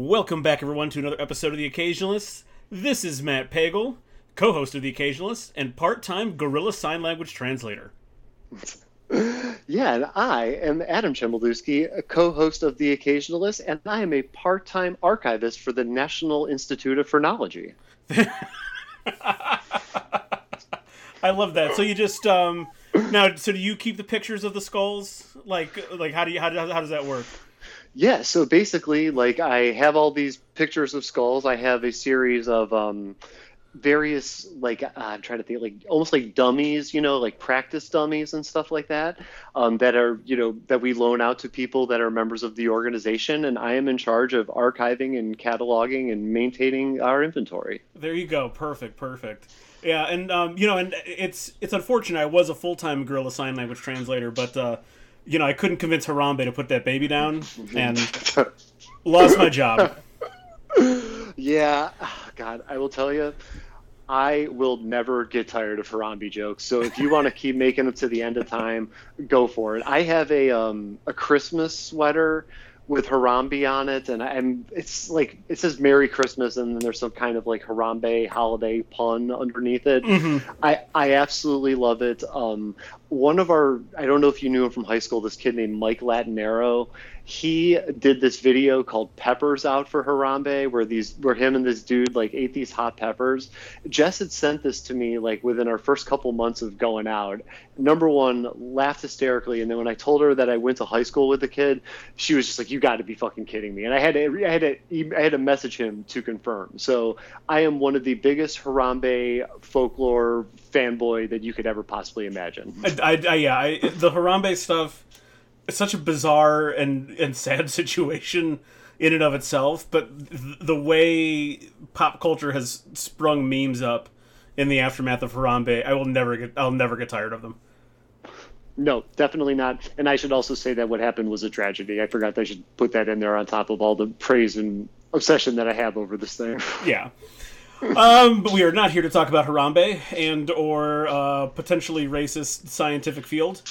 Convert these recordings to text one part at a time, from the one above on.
Welcome back, everyone, to another episode of The Occasionalists. This is Matt Pagel, co host of The Occasionalists and part time Gorilla Sign Language translator. Yeah, and I am Adam Chembeldowski, a co-host of The Occasionalist, and I am a part-time archivist for the National Institute of Phrenology. I love that. So you just um now so do you keep the pictures of the skulls? Like like how do you how, how does that work? Yeah, so basically, like I have all these pictures of skulls. I have a series of um, various, like uh, I'm trying to think, like almost like dummies, you know, like practice dummies and stuff like that, um, that are, you know, that we loan out to people that are members of the organization. And I am in charge of archiving and cataloging and maintaining our inventory. There you go. Perfect, perfect. Yeah, and um, you know, and it's it's unfortunate. I was a full time Gorilla Sign Language translator, but uh, you know, I couldn't convince Harambe to put that baby down, and lost my job. Yeah, God, I will tell you, I will never get tired of Harambe jokes. So if you want to keep making them to the end of time, go for it. I have a um a Christmas sweater with Harambe on it, and I'm it's like it says Merry Christmas, and then there's some kind of like Harambe holiday pun underneath it. I I absolutely love it. Um, one of our I don't know if you knew him from high school. This kid named Mike Latinero. He did this video called "Peppers Out for Harambe," where these where him and this dude like ate these hot peppers. Jess had sent this to me like within our first couple months of going out. Number one, laughed hysterically, and then when I told her that I went to high school with the kid, she was just like, "You got to be fucking kidding me!" And I had to I had to I had to message him to confirm. So I am one of the biggest Harambe folklore fanboy that you could ever possibly imagine. I, I, I yeah, I, the Harambe stuff. It's such a bizarre and and sad situation in and of itself, but th- the way pop culture has sprung memes up in the aftermath of Harambe, I will never get I'll never get tired of them. No, definitely not. And I should also say that what happened was a tragedy. I forgot I should put that in there on top of all the praise and obsession that I have over this thing. Yeah. Um, but we are not here to talk about Harambe and or uh, potentially racist scientific field,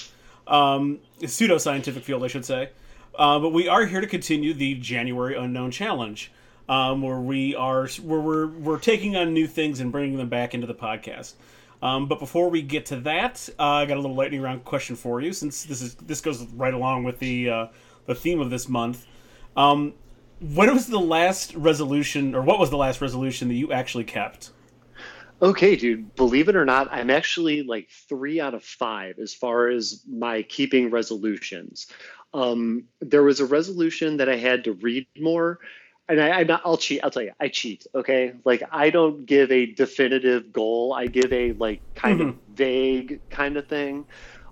um, pseudo scientific field, I should say. Uh, but we are here to continue the January Unknown Challenge, um, where we are where we're we're taking on new things and bringing them back into the podcast. Um, but before we get to that, uh, I got a little lightning round question for you, since this is this goes right along with the uh, the theme of this month. Um, what was the last resolution, or what was the last resolution that you actually kept? Okay, dude, believe it or not, I'm actually like three out of five as far as my keeping resolutions. Um, there was a resolution that I had to read more, and I, I, I'll cheat. I'll tell you, I cheat. Okay, like I don't give a definitive goal. I give a like kind of vague kind of thing,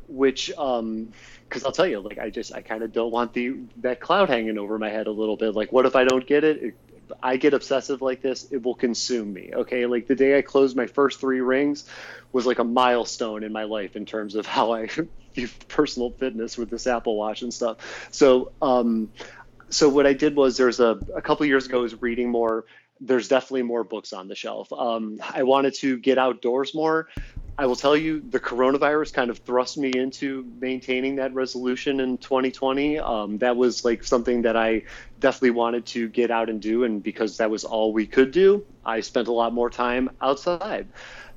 which um, because I'll tell you, like I just I kind of don't want the that cloud hanging over my head a little bit. Like, what if I don't get it? it I get obsessive like this, it will consume me. Okay, like the day I closed my first three rings was like a milestone in my life in terms of how I view personal fitness with this Apple Watch and stuff. So, um, so what I did was there's a a couple years ago I was reading more. There's definitely more books on the shelf. Um, I wanted to get outdoors more. I will tell you, the coronavirus kind of thrust me into maintaining that resolution in 2020. Um, that was like something that I definitely wanted to get out and do. And because that was all we could do, I spent a lot more time outside.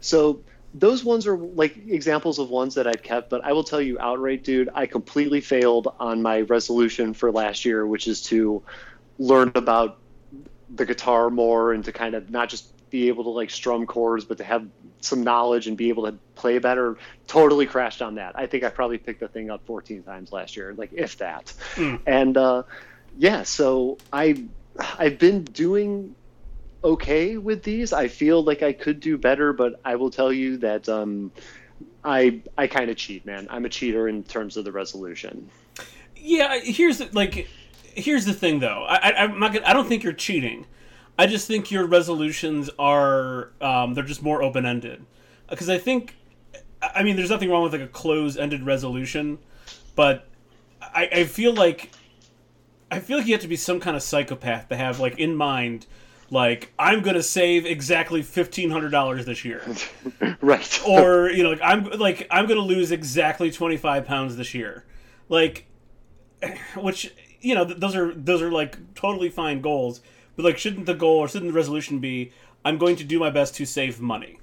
So those ones are like examples of ones that I've kept. But I will tell you outright, dude, I completely failed on my resolution for last year, which is to learn about the guitar more and to kind of not just be able to like strum chords, but to have some knowledge and be able to play better. Totally crashed on that. I think I probably picked the thing up 14 times last year, like if that. And uh, yeah, so I I've been doing okay with these. I feel like I could do better, but I will tell you that um, I I kind of cheat, man. I'm a cheater in terms of the resolution. Yeah, here's the, like, here's the thing though. I, I I'm not. Gonna, I don't think you're cheating. I just think your resolutions are um, they're just more open ended. Because I think, I mean, there's nothing wrong with like a closed ended resolution, but I, I feel like I feel like you have to be some kind of psychopath to have like in mind. Like I'm gonna save exactly fifteen hundred dollars this year, right. or you know, like I'm like I'm gonna lose exactly twenty five pounds this year, like, which you know th- those are those are like totally fine goals, but like shouldn't the goal or shouldn't the resolution be I'm going to do my best to save money,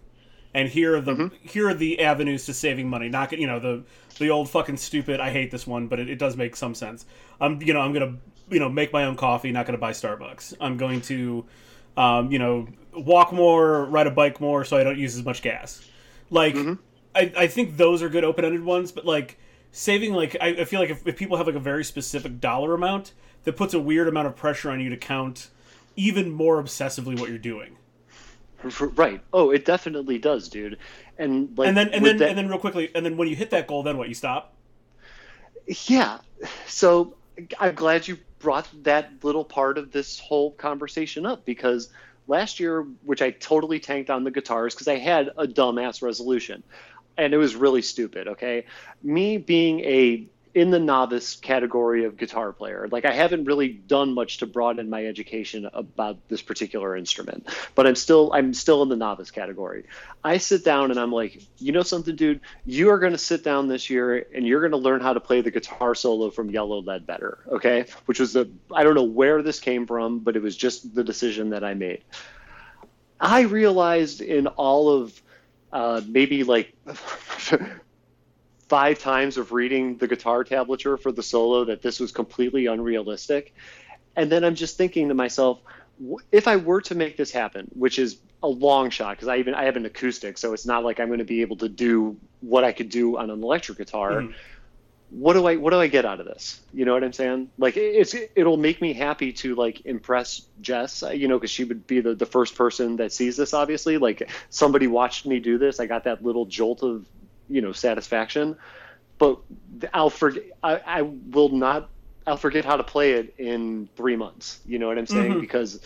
and here are the Mm-hmm. here are the avenues to saving money. Not you know the the old fucking stupid. I hate this one, but it, it does make some sense. I'm you know I'm gonna you know make my own coffee, not gonna buy Starbucks. I'm going to um, you know walk more, ride a bike more, so I don't use as much gas. Like I, I think those are good open ended ones, but like saving like I, I feel like if, if people have like a very specific dollar amount, that puts a weird amount of pressure on you to count even more obsessively what you're doing. Right. Oh, it definitely does, dude. And like And then and then that- and then real quickly, and then when you hit that goal, then what? You stop. Yeah. So I'm glad you brought that little part of this whole conversation up because last year, which I totally tanked on the guitars because I had a dumbass resolution and it was really stupid. Okay. Me being a in the novice category of guitar player, like I haven't really done much to broaden my education about this particular instrument, but I'm still I'm still in the novice category. I sit down and I'm like, you know something, dude, you are going to sit down this year and you're going to learn how to play the guitar solo from Yellow Ledbetter, okay? Which was the I don't know where this came from, but it was just the decision that I made. I realized in all of uh, maybe like five times of reading the guitar tablature for the solo that this was completely unrealistic. And then I'm just thinking to myself, if I were to make this happen, which is a long shot because I even I have an acoustic, so it's not like I'm going to be able to do what I could do on an electric guitar. Mhm. What do I what do I get out of this? You know what I'm saying? Like it's it'll make me happy to like impress Jess, uh, you know, because she would be the the first person that sees this. Obviously, like somebody watched me do this. I got that little jolt of you know satisfaction but I'll forget. I, I will not. I'll forget how to play it in three months. You know what I'm saying? Mhm. Because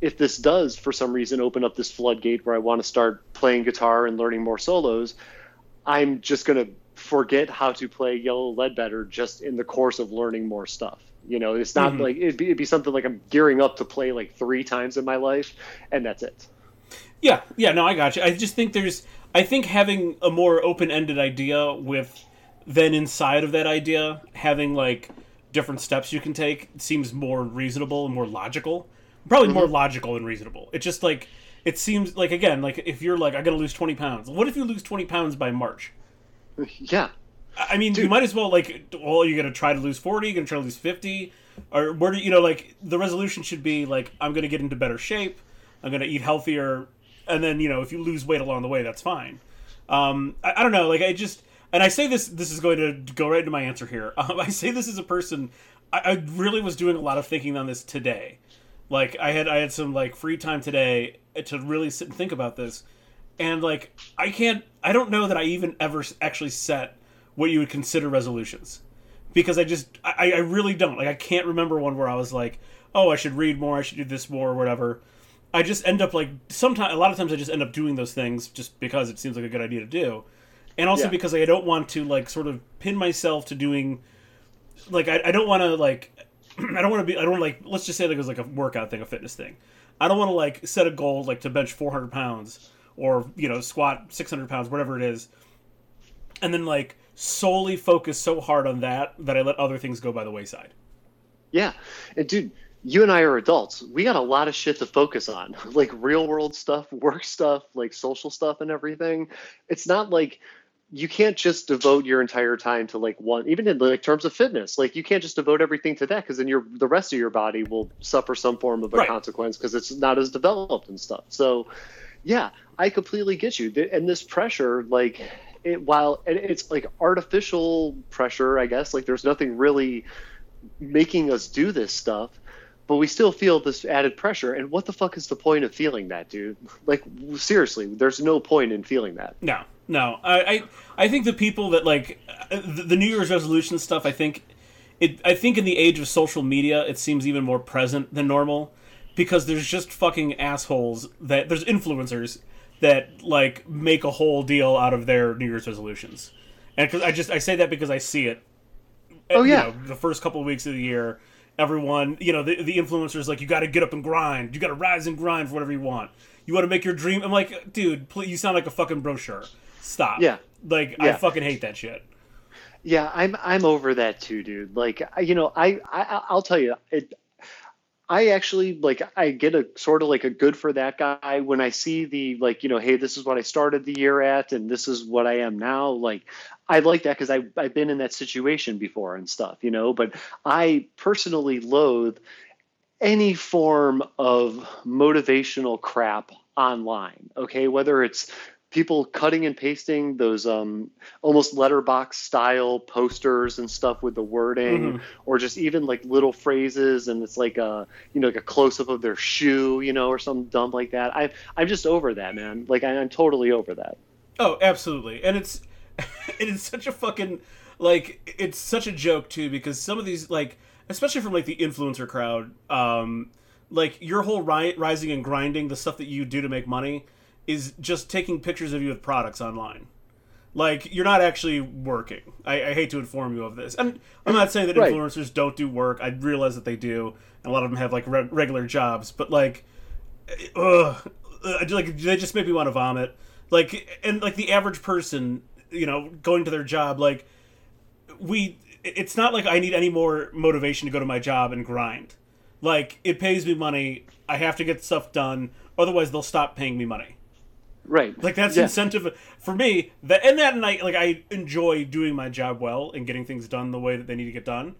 if this does, for some reason, open up this floodgate where I want to start playing guitar and learning more solos, I'm just gonna forget how to play Yellow Ledbetter just in the course of learning more stuff. You know, it's not Mhm. like it'd be, it'd be something like I'm gearing up to play like three times in my life, and that's it. Yeah, yeah, no, I got you. I just think there's, I think having a more open-ended idea with, then inside of that idea having like different steps you can take seems more reasonable and more logical. Probably more mm-hmm. logical than reasonable. It just like it seems like again like if you're like I gotta lose twenty pounds. What if you lose twenty pounds by March? Yeah, I mean, you might as well like. Well, you're gonna try to lose forty. You're gonna try to lose fifty, or where do you know? Like the resolution should be like, I'm gonna get into better shape. I'm gonna eat healthier, and then you know, if you lose weight along the way, that's fine. Um, I, I don't know. Like I just, and I say this. This is going to go right into my answer here. Um, I say this as a person. I, I really was doing a lot of thinking on this today. Like I had, I had some like free time today to really sit and think about this and like I can't I don't know that I even ever actually set what you would consider resolutions because I just I, I really don't like I can't remember one where I was like oh I should read more I should do this more or whatever I just end up like sometimes a lot of times I just end up doing those things just because it seems like a good idea to do and also Yeah. because I don't want to like sort of pin myself to doing like I, I don't want to like I don't want to be I don't like let's just say like it was like a workout thing a fitness thing I don't want to like set a goal like to bench 400 pounds or you know squat 600 pounds whatever it is and then like solely focus so hard on that that I let other things go by the wayside Yeah. And dude, you and I are adults. We got a lot of shit to focus on, like real world stuff, work stuff, like social stuff and everything. It's not like you can't just devote your entire time to like one even in like terms of fitness like you can't just devote everything to that because then your the rest of your body will suffer some form of a Right. consequence because it's not as developed and stuff so yeah i completely get you and this pressure like it while and it's like artificial pressure i guess like there's nothing really making us do this stuff but we still feel this added pressure and what the fuck is the point of feeling that dude like seriously there's no point in feeling that No, no. I, I, I think the people that like the, the New Year's resolution stuff. I think it. I think in the age of social media, it seems even more present than normal because there's just fucking assholes that there's influencers that like make a whole deal out of their New Year's resolutions, And cause I just I say that because I see it. Oh, You yeah. know, the first couple of weeks of the year. Everyone, you know, the, the influencers like you got to get up and grind. You got to rise and grind for whatever you want. You want to make your dream. I'm like, dude, please, you sound like a fucking brochure. Stop. Yeah. Like I fucking hate that shit. Yeah, I'm I'm over that too, dude. Like you know, I, I I'll tell you, it, I actually like I get a sort of like a good for that guy when I see the like you know hey this is what I started the year at and this is what I am now like I like that because I I've been in that situation before and stuff you know but I personally loathe any form of motivational crap online okay? Whether it's people cutting and pasting those um, almost letterbox style posters and stuff with the wording mm-hmm. or just even like little phrases and it's like a you know like a close-up of their shoe you know or something dumb like that. I i'm just over that man. Like I, i'm totally over that. Oh absolutely. And it's it is such a fucking like it's such a joke too because some of these like especially from like the influencer crowd um like your whole ri- rising and grinding the stuff that you do to make money is just taking pictures of you with products online. Like you're not actually working. I, I hate to inform you of this, and I'm not saying that right. influencers don't do work. I realize that they do, and a lot of them have like re- regular jobs. But like, ugh, like they just make me want to vomit. Like, and like the average person, you know, going to their job, like we, it's not like I need any more motivation to go to my job and grind. Like it pays me money. I have to get stuff done. Otherwise, they'll stop paying me money. Right. Like that's yeah. incentive for me. That and that night, like I enjoy doing my job well and getting things done the way that they need to get done.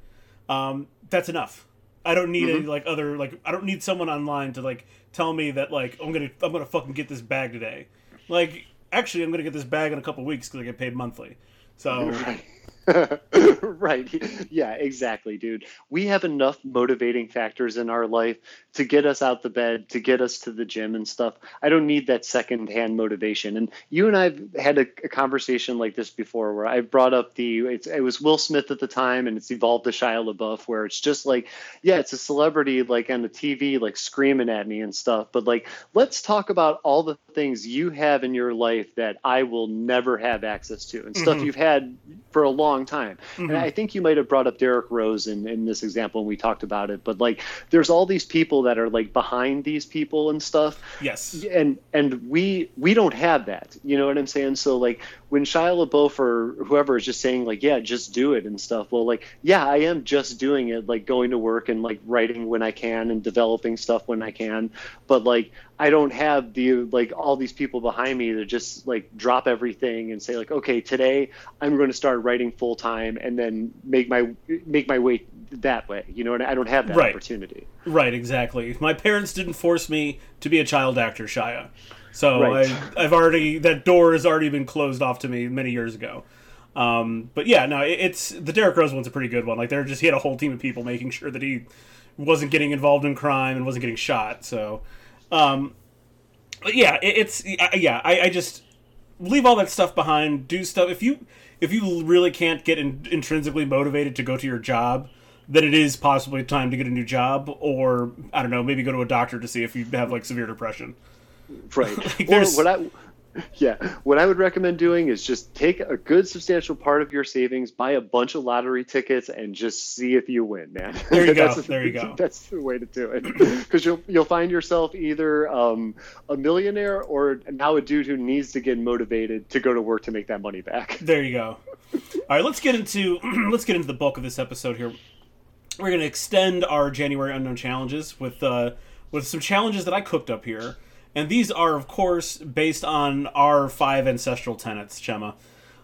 Um, that's enough. I don't need mm-hmm. any like other like I don't need someone online to like tell me that like I'm gonna I'm gonna fucking get this bag today. Like actually, I'm gonna get this bag in a couple weeks because I get paid monthly. So. Right. right. Yeah, exactly, dude. We have enough motivating factors in our life to get us out the bed, to get us to the gym and stuff. I don't need that secondhand motivation. And you and I've had a, a conversation like this before where I brought up the, it was Will Smith at the time and it's evolved to Shia LaBeouf where it's just like, yeah, it's a celebrity like on the TV, like screaming at me and stuff. But like, let's talk about all the things you have in your life that I will never have access to and stuff mm-hmm. you've had for a long time. Mm-hmm. And I think you might have brought up Derrick Rose in, in this example when we talked about it. But like, there's all these people that are like behind these people and stuff. Yes. And and we we don't have that. You know what I'm saying? So like when Shia LaBeouf or whoever is just saying like, yeah, just do it and stuff. Well, like, yeah, I am just doing it, like going to work and like writing when I can and developing stuff when I can. But like I don't have the like all these people behind me to just like drop everything and say like, okay, today I'm going to start writing full time and then make my make my way that way. You know, and I don't have that right. opportunity. Right, exactly. My parents didn't force me to be a child actor, Shia. So right. I, have already that door has already been closed off to me many years ago. Um, but yeah, no, it, it's the Derrick Rose one's a pretty good one. Like they're just he had a whole team of people making sure that he wasn't getting involved in crime and wasn't getting shot. So, um, yeah, it, it's yeah, I, I just leave all that stuff behind. Do stuff if you if you really can't get in, intrinsically motivated to go to your job that it is possibly time to get a new job, or I don't know, maybe go to a doctor to see if you have like severe depression. Right. like or what I yeah, what I would recommend doing is just take a good substantial part of your savings, buy a bunch of lottery tickets, and just see if you win, man. There you go. there you go. That's the way to do it, because you'll you'll find yourself either um, a millionaire or now a dude who needs to get motivated to go to work to make that money back. There you go. All right, let's get into let's get into the bulk of this episode here we're going to extend our January unknown challenges with uh, with some challenges that I cooked up here, and these are of course based on our five ancestral tenets, Chema.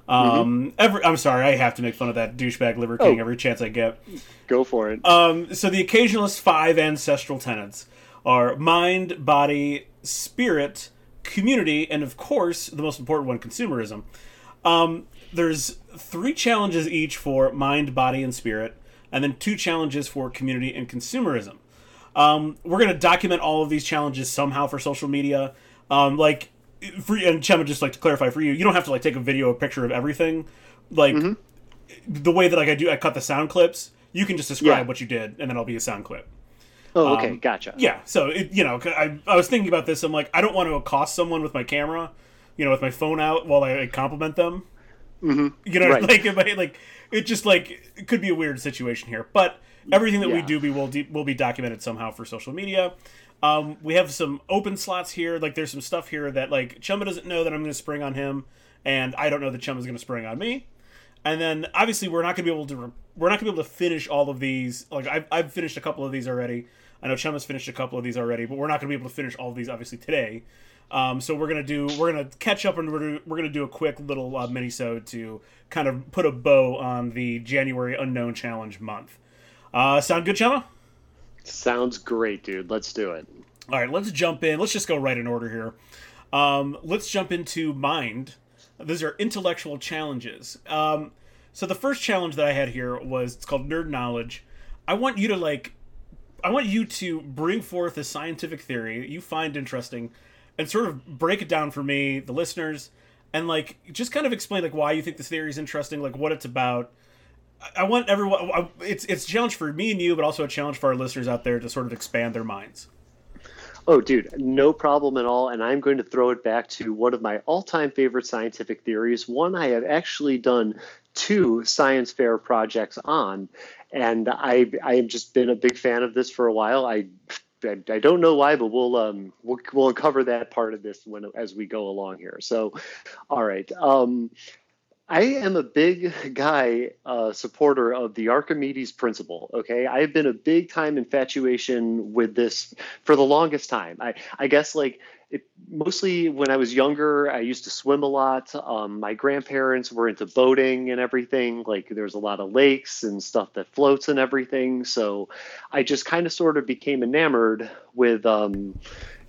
Um, mm-hmm. every, I'm sorry, I have to make fun of that douchebag Liver King oh. every chance I get. Go for it. Um, so the occasionalist five ancestral tenets are mind, body, spirit, community, and of course the most important one, consumerism. Um, there's three challenges each for mind, body, and spirit and then two challenges for community and consumerism. Um, we're going to document all of these challenges somehow for social media. Um, like, for, and Chema, just like to clarify for you, you don't have to like take a video, a picture of everything. Like mm-hmm. the way that like I do, I cut the sound clips. You can just describe yeah. what you did, and then I'll be a sound clip. Oh, okay, um, gotcha. Yeah, so it, you know, I, I was thinking about this. I'm like, I don't want to accost someone with my camera, you know, with my phone out while I, I compliment them. Mm-hmm. You know, right. like, like it just like it could be a weird situation here. But everything that yeah. we do, we will de- will be documented somehow for social media. Um, we have some open slots here. Like there's some stuff here that like Chumba doesn't know that I'm going to spring on him, and I don't know that Chumba's going to spring on me. And then obviously we're not going to be able to re- we're not going to be able to finish all of these. Like I've I've finished a couple of these already. I know Chum has finished a couple of these already, but we're not going to be able to finish all of these obviously today. Um, so we're gonna do we're gonna catch up and we're, we're gonna do a quick little uh, mini sode to kind of put a bow on the January Unknown Challenge month. Uh, sound good, Chema? Sounds great, dude. Let's do it. All right, let's jump in. Let's just go right in order here. Um, let's jump into mind. These are intellectual challenges. Um, so the first challenge that I had here was it's called nerd knowledge. I want you to like, I want you to bring forth a scientific theory that you find interesting, and sort of break it down for me, the listeners, and like just kind of explain like why you think this theory is interesting, like what it's about. I want everyone. It's it's a challenge for me and you, but also a challenge for our listeners out there to sort of expand their minds. Oh, dude, no problem at all. And I'm going to throw it back to one of my all time favorite scientific theories, one I have actually done two science fair projects on. And I, I have just been a big fan of this for a while. I I, I, don't know why, but we'll um we'll we'll uncover that part of this when as we go along here. So, all right. Um, I am a big guy uh, supporter of the Archimedes principle. Okay, I've been a big time infatuation with this for the longest time. I I guess like it, mostly when I was younger, I used to swim a lot. Um, my grandparents were into boating and everything. Like there's a lot of lakes and stuff that floats and everything. So I just kind of sort of became enamored with um,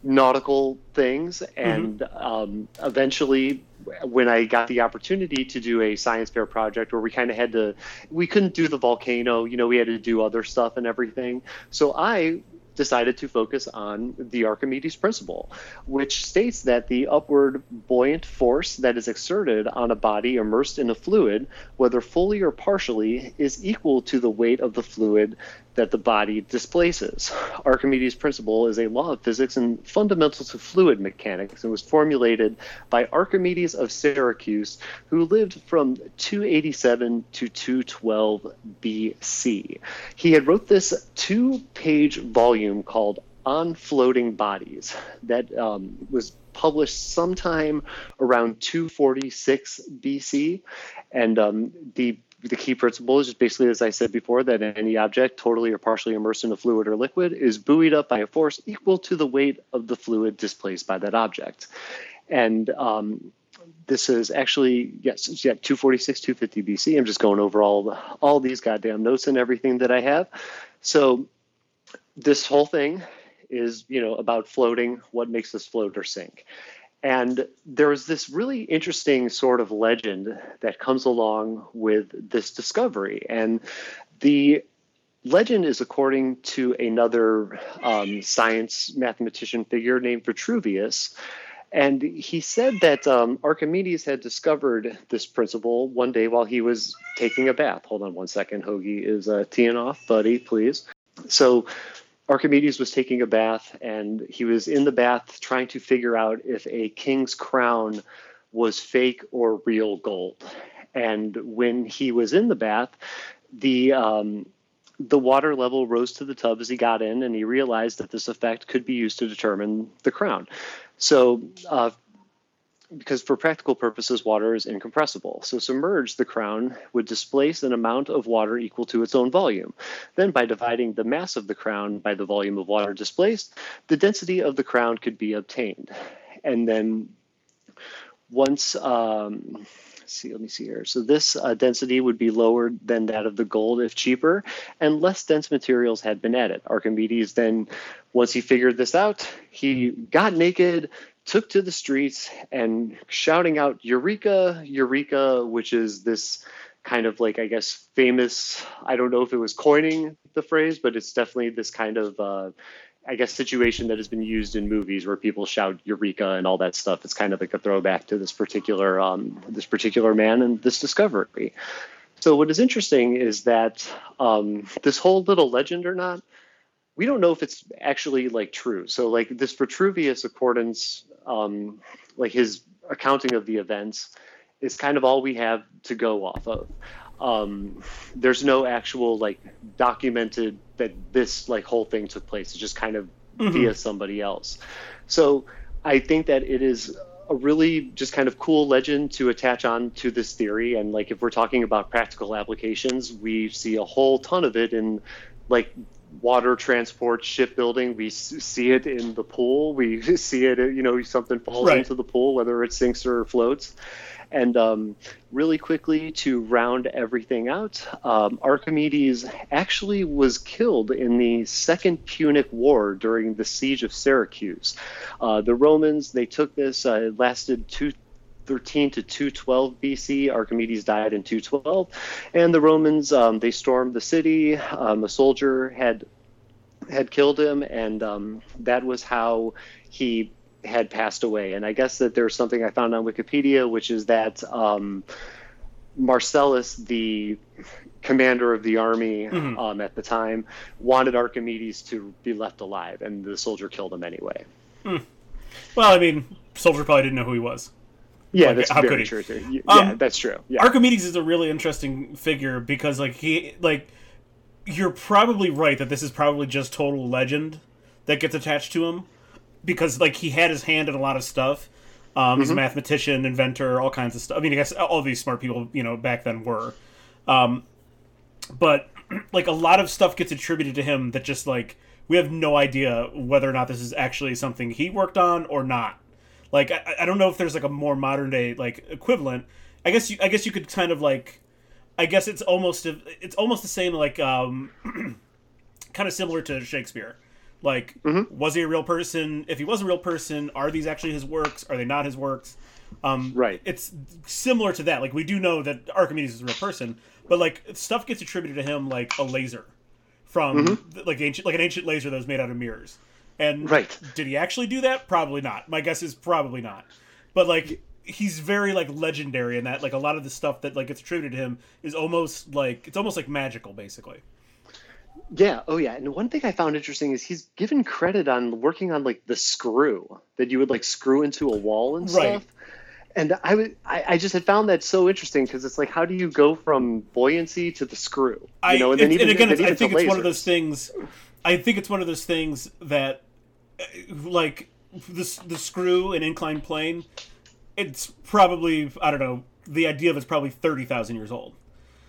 nautical things. Mm-hmm. And mm-hmm. um, eventually, when I got the opportunity to do a science fair project where we kind of had to, we couldn't do the volcano, you know, we had to do other stuff and everything. So I decided to focus on the Archimedes principle, which states that the upward buoyant force that is exerted on a body immersed in a fluid, whether fully or partially, is equal to the weight of the fluid that the body displaces. Archimedes' principle is a law of physics and fundamental to fluid mechanics and was formulated by Archimedes of Syracuse, who lived from 287 to 212 BC. He had wrote this two-page volume called On Floating Bodies that um, was published sometime around 246 BC, and um, the the key principle is just basically, as I said before, that any object totally or partially immersed in a fluid or liquid is buoyed up by a force equal to the weight of the fluid displaced by that object. And um, this is actually yes, yeah, 246, 250 BC. I'm just going over all all these goddamn notes and everything that I have. So this whole thing is you know about floating. What makes this float or sink? And there's this really interesting sort of legend that comes along with this discovery. And the legend is according to another um, science mathematician figure named Vitruvius. And he said that um, Archimedes had discovered this principle one day while he was taking a bath. Hold on one second. Hoagie is uh, teeing off, buddy, please. So Archimedes was taking a bath and he was in the bath trying to figure out if a king's crown was fake or real gold. And when he was in the bath, the um, the water level rose to the tub as he got in, and he realized that this effect could be used to determine the crown. So, uh, because for practical purposes, water is incompressible. So submerged, the crown would displace an amount of water equal to its own volume. Then by dividing the mass of the crown by the volume of water displaced, the density of the crown could be obtained. And then once, um, see, let me see here. So this uh, density would be lower than that of the gold if cheaper, and less dense materials had been added. Archimedes then, once he figured this out, he got naked, took to the streets and shouting out Eureka, Eureka, which is this kind of like, I guess, famous, I don't know if it was coining the phrase, but it's definitely this kind of, uh, I guess, situation that has been used in movies where people shout Eureka and all that stuff. It's kind of like a throwback to this particular, um, this particular man and this discovery. So what is interesting is that um, this whole little legend or not, we don't know if it's actually like true. So like this Vitruvius accordance um, like his accounting of the events is kind of all we have to go off of. Um, there's no actual like documented that this like whole thing took place. It's just kind of mm-hmm. via somebody else. So I think that it is a really just kind of cool legend to attach on to this theory. And like if we're talking about practical applications, we see a whole ton of it in like water transport, shipbuilding. We see it in the pool. We see it, you know, something falls right. into the pool, whether it sinks or floats. And um, really quickly to round everything out, um, Archimedes actually was killed in the Second Punic War during the siege of Syracuse. Uh, the Romans they took this. Uh, it lasted two 213 to 212 BC. Archimedes died in 212, and the Romans um, they stormed the city. Um, a soldier had had killed him, and um, that was how he had passed away. And I guess that there's something I found on Wikipedia, which is that um, Marcellus, the commander of the army mm-hmm. um, at the time, wanted Archimedes to be left alive, and the soldier killed him anyway. Mm. Well, I mean, soldier probably didn't know who he was. Yeah, like, that's how very true. Yeah, um, that's true. Yeah. Archimedes is a really interesting figure because, like, he like you're probably right that this is probably just total legend that gets attached to him because, like, he had his hand in a lot of stuff. Um, mm-hmm. He's a mm-hmm. mathematician, inventor, all kinds of stuff. I mean, I guess all these smart people, you know, back then were. Um, but like a lot of stuff gets attributed to him that just like we have no idea whether or not this is actually something he worked on or not. Like I, I don't know if there's like a more modern day like equivalent. I guess you I guess you could kind of like I guess it's almost it's almost the same like um kind of similar to Shakespeare. Like mm-hmm. was he a real person? If he was a real person, are these actually his works? Are they not his works? Um, right. It's similar to that. Like we do know that Archimedes is a real person, but like stuff gets attributed to him like a laser from mm-hmm. like ancient like an ancient laser that was made out of mirrors. And right. did he actually do that? Probably not. My guess is probably not. But like he's very like legendary in that like a lot of the stuff that like gets attributed to him is almost like it's almost like magical basically. Yeah, oh yeah. And one thing I found interesting is he's given credit on working on like the screw that you would like screw into a wall and stuff. And I would, I, I just had found that so interesting because it's like, how do you go from buoyancy to the screw? You know, and, then even, and again, I think it's lasers. one of those things. I think it's one of those things that like the the screw and inclined plane, it's probably I don't know. The idea of it's probably thirty thousand years old.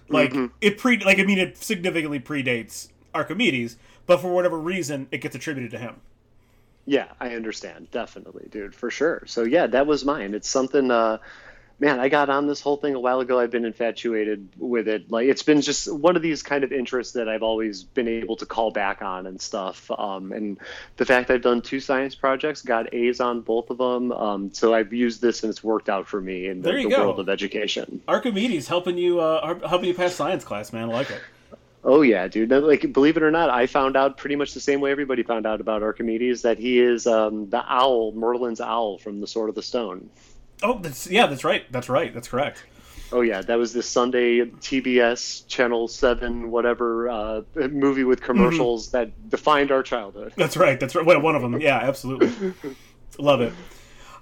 Like mm-hmm. it pre like I mean it significantly predates Archimedes, but for whatever reason it gets attributed to him. Yeah, I understand. Definitely, dude, for sure. So yeah, that was mine. It's something uh man, I got on this whole thing a while ago. I've been infatuated with it. Like it's been just one of these kind of interests that I've always been able to call back on and stuff. Um, and the fact I've done two science projects, got A's on both of them. Um, so I've used this and it's worked out for me in the, the world of education. Archimedes helping you, uh, helping you pass science class, man. I like it. Oh yeah, dude. Like, believe it or not, I found out pretty much the same way everybody found out about Archimedes that he is um, the owl, Merlin's owl from the Sword of the Stone. Oh, that's yeah, that's right. That's right. That's correct. Oh yeah, that was this Sunday TBS Channel Seven whatever uh, movie with commercials mm-hmm. that defined our childhood. That's right. That's right. Well, one of them. Yeah, absolutely. Love it.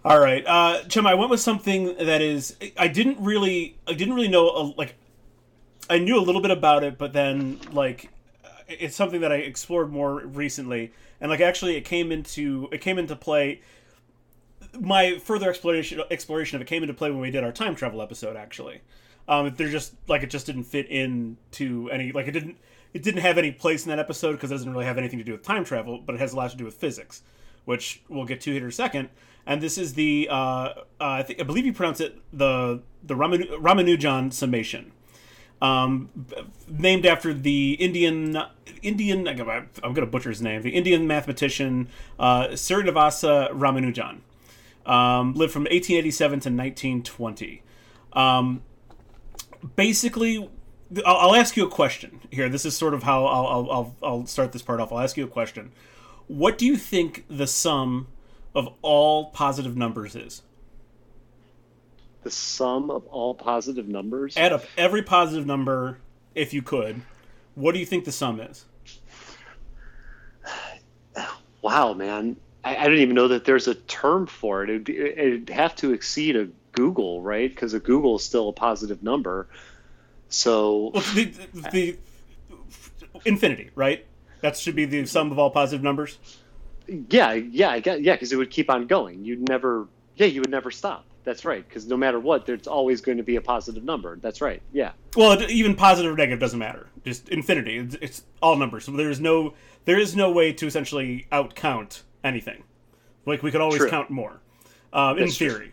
All right, uh, Chim. I went with something that is. I didn't really. I didn't really know. A, like, I knew a little bit about it, but then like, it's something that I explored more recently, and like actually, it came into it came into play my further exploration exploration of it came into play when we did our time travel episode. Actually, um, they're just like it just didn't fit into any like it didn't it didn't have any place in that episode because it doesn't really have anything to do with time travel, but it has a lot to do with physics, which we'll get to here in a second. And this is the uh, uh, I think I believe you pronounce it the the Ramanu- Ramanujan summation. Um, named after the Indian Indian I'm going to butcher his name the Indian mathematician uh, Srinivasa Ramanujan um, lived from 1887 to 1920. Um, basically, I'll, I'll, ask you a question here. This is sort of how I'll, I'll, I'll start this part off. I'll ask you a question. What do you think the sum of all positive numbers is? The sum of all positive numbers? Add up every positive number if you could. What do you think the sum is? Wow, man. I, I don't even know that there's a term for it. It'd, it'd have to exceed a googol, right? Because a googol is still a positive number. So well, the, the, infinity, right? That should be the sum of all positive numbers. Yeah, yeah, I get, yeah, because it would keep on going. You'd never, yeah, you would never stop. That's right. Because no matter what, there's always going to be a positive number. That's right. Yeah. Well, even positive or negative doesn't matter. Just infinity. It's, it's all numbers. So there is no there is no way to essentially out count anything. Like we could always True. count more, um, in That's true. theory.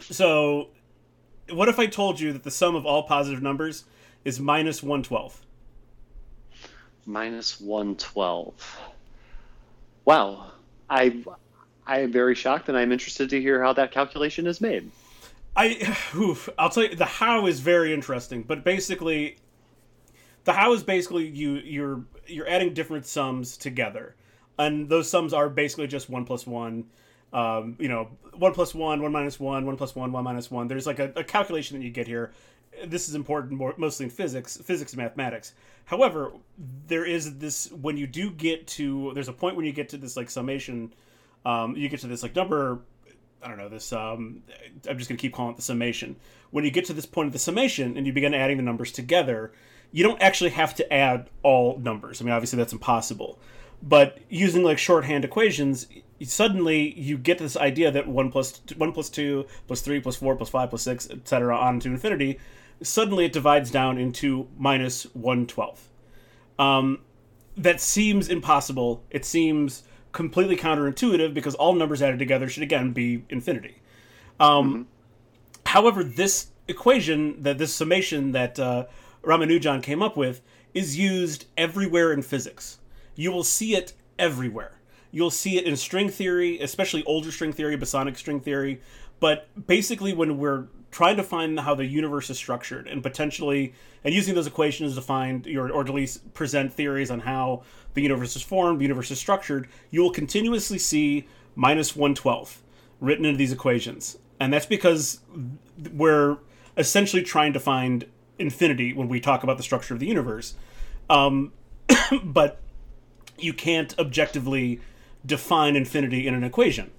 So, what if I told you that the sum of all positive numbers is minus one twelfth? Minus 112. Wow. I I am very shocked and I'm interested to hear how that calculation is made. I, oof, I'll tell you, the how is very interesting, but basically, the how is basically you you're you're adding different sums together, and those sums are basically just one plus one. Um, you know, one plus one, one minus one, one plus one, one minus one. There's like a, a calculation that you get here. This is important more, mostly in physics, physics and mathematics. However, there is this when you do get to there's a point when you get to this like summation, um, you get to this like number I don't know this. Um, I'm just to keep calling it the summation. When you get to this point of the summation and you begin adding the numbers together, you don't actually have to add all numbers. I mean, obviously that's impossible. But using like shorthand equations, suddenly you get this idea that one plus one plus two plus three plus four plus five plus six, etc., on to infinity. Suddenly it divides down into minus one twelfth. Um, that seems impossible. It seems completely counterintuitive because all numbers added together should again be infinity. Um, However, this equation, that this summation that uh, Ramanujan came up with, is used everywhere in physics. You will see it everywhere. You'll see it in string theory, especially older string theory, bosonic string theory. But basically, when we're trying to find how the universe is structured and potentially and using those equations to find your or at least present theories on how the universe is formed, the universe is structured, you will continuously see minus one twelfth written into these equations. And that's because we're essentially trying to find infinity when we talk about the structure of the universe. Um, but you can't objectively define infinity in an equation.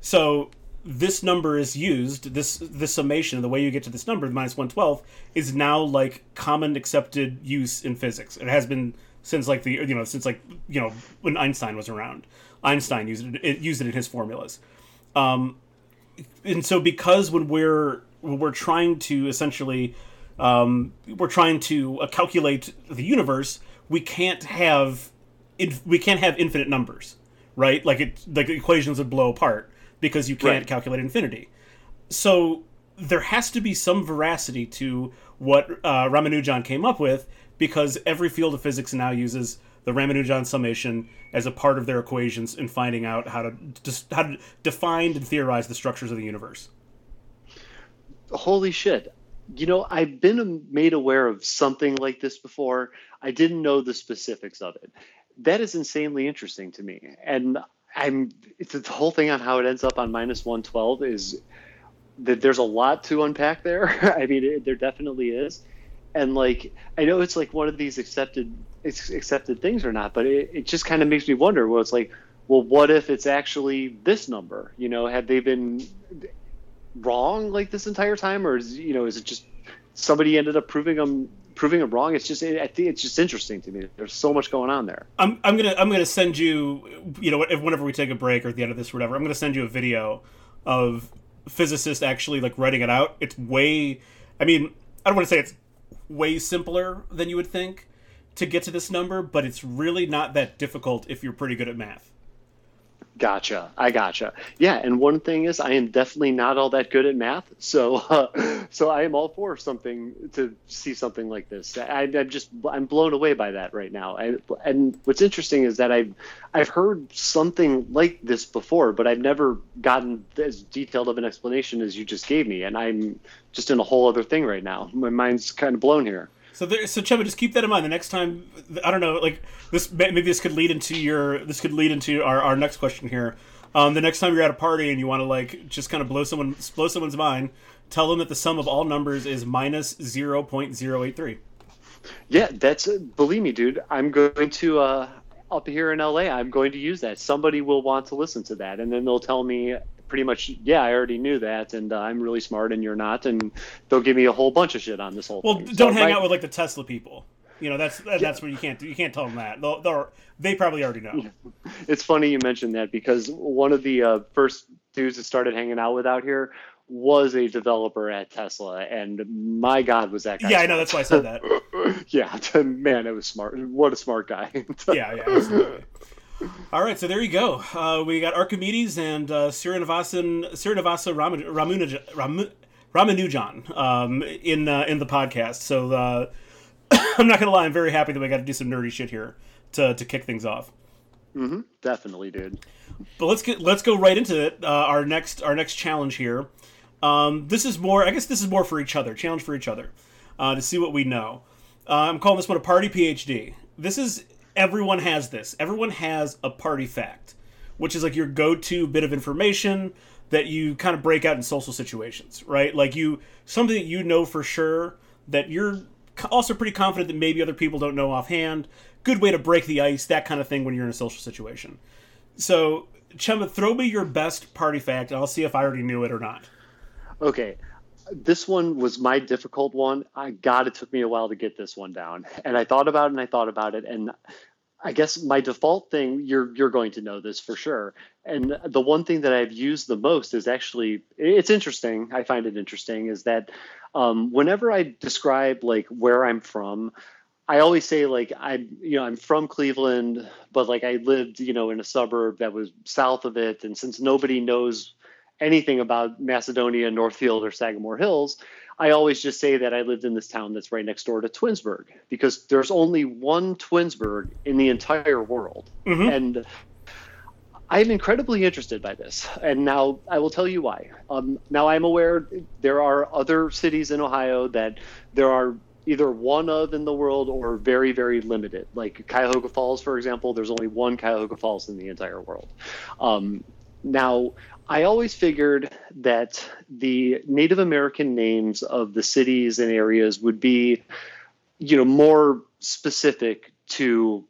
So this number is used, this this summation, the way you get to this number, minus 112, is now like common accepted use in physics. It has been since like the you know, since like you know, when Einstein was around. Einstein used it, it used it in his formulas. Um, and so because when we're when we're trying to essentially um, we're trying to uh, calculate the universe, we can't have we can't have infinite numbers, right? Like it like the equations would blow apart because you can't Right. calculate infinity. So there has to be some veracity to what uh, Ramanujan came up with because every field of physics now uses the Ramanujan summation as a part of their equations in finding out how to just how to define and theorize the structures of the universe. Holy shit. You know, I've been made aware of something like this before. I didn't know the specifics of it. That is insanely interesting to me. And I'm the whole thing on how it ends up on minus 112 is that there's a lot to unpack there. I mean, it, there definitely is. And like, I know it's like one of these accepted accepted things or not, but it, it just kind of makes me wonder. Well, it's like, well, what if it's actually this number? You know, had they been wrong like this entire time, or is you know, is it just somebody ended up proving them proving them wrong? It's just I think it's just interesting to me. There's so much going on there. I'm, I'm gonna I'm gonna send you you know whenever we take a break or at the end of this or whatever I'm gonna send you a video of physicists actually like writing it out. It's way I mean I don't want to say it's way simpler than you would think to get to this number, but it's really not that difficult if you're pretty good at math. Gotcha. I gotcha. Yeah, and one thing is, I am definitely not all that good at math, so uh, so I am all for something to see something like this. I, I'm just I'm blown away by that right now. I, and what's interesting is that I've I've heard something like this before, but I've never gotten as detailed of an explanation as you just gave me, and I'm just in a whole other thing right now. My mind's kind of blown here. So there, so Chema, just keep that in mind. The next time, I don't know, like this, maybe this could lead into your, this could lead into our, our next question here. Um, the next time you're at a party and you want to like just kind of blow someone, blow someone's mind, tell them that the sum of all numbers is minus zero point zero eight three. Yeah, that's believe me, dude. I'm going to uh, up here in LA. I'm going to use that. Somebody will want to listen to that, and then they'll tell me pretty much, yeah, I already knew that, and uh, I'm really smart, and you're not, and they'll give me a whole bunch of shit on this whole Well, thing. don't So hang my- out with like the Tesla people. You know, that's that, that's what you can't do. you can't tell them that. They'll, they'll, they probably already know. It's funny you mentioned that because one of the uh, first dudes that started hanging out with out here was a developer at Tesla, and my God, was that guy? Yeah, smart. I know. That's why I said that. yeah, man, it was smart. What a smart guy. yeah, yeah, absolutely. All right, so there you go. Uh, we got Archimedes and uh, Srinivasa Raman, Ramanujan um, in uh, in the podcast. So uh, I'm not gonna lie, I'm very happy that we got to do some nerdy shit here to to kick things off. Mm-hmm. Definitely, dude. But let's get let's go right into it. Uh, our next our next challenge here. Um, this is more. I guess this is more for each other. Challenge for each other uh, to see what we know. Uh, I'm calling this one a party PhD. This is everyone has this. Everyone has a party fact, which is like your go-to bit of information that you kind of break out in social situations, right? Like you something that you know for sure that you're also pretty confident that maybe other people don't know offhand. Good way to break the ice, that kind of thing when you're in a social situation. So, Chema, throw me your best party fact, and I'll see if I already knew it or not. Okay. This one was my difficult one. I God, it took me a while to get this one down. And I thought about it and I thought about it. And I guess my default thing, you're you're going to know this for sure. And the one thing that I've used the most is actually it's interesting. I find it interesting is that um, whenever I describe like where I'm from, I always say like I'm you know I'm from Cleveland, but like I lived you know in a suburb that was south of it, and since nobody knows anything about Macedonia, Northfield, or Sagamore Hills, I always just say that I lived in this town that's right next door to Twinsburg because there's only one Twinsburg in the entire world. Mm-hmm. And I'm incredibly interested by this. And now I will tell you why. Um, now I'm aware there are other cities in Ohio that there are either one of in the world or very, very limited. Like Cuyahoga Falls, for example, there's only one Cuyahoga Falls in the entire world. Um, now, I always figured that the Native American names of the cities and areas would be, you know, more specific to,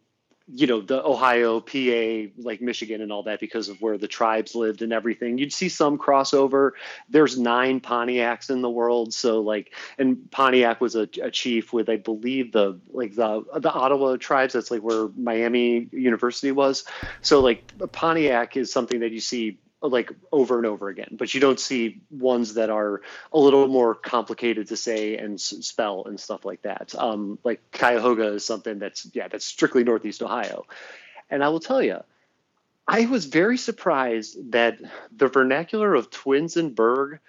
you know, the Ohio, PA, like Michigan and all that because of where the tribes lived and everything. You'd see some crossover. There's nine Pontiacs in the world, so like, and Pontiac was a, a chief with, I believe, the like the the Ottawa tribes. That's like where Miami University was. So like Pontiac is something that you see like over and over again but you don't see ones that are a little more complicated to say and spell and stuff like that um, like cuyahoga is something that's yeah that's strictly northeast ohio and i will tell you i was very surprised that the vernacular of twins and berg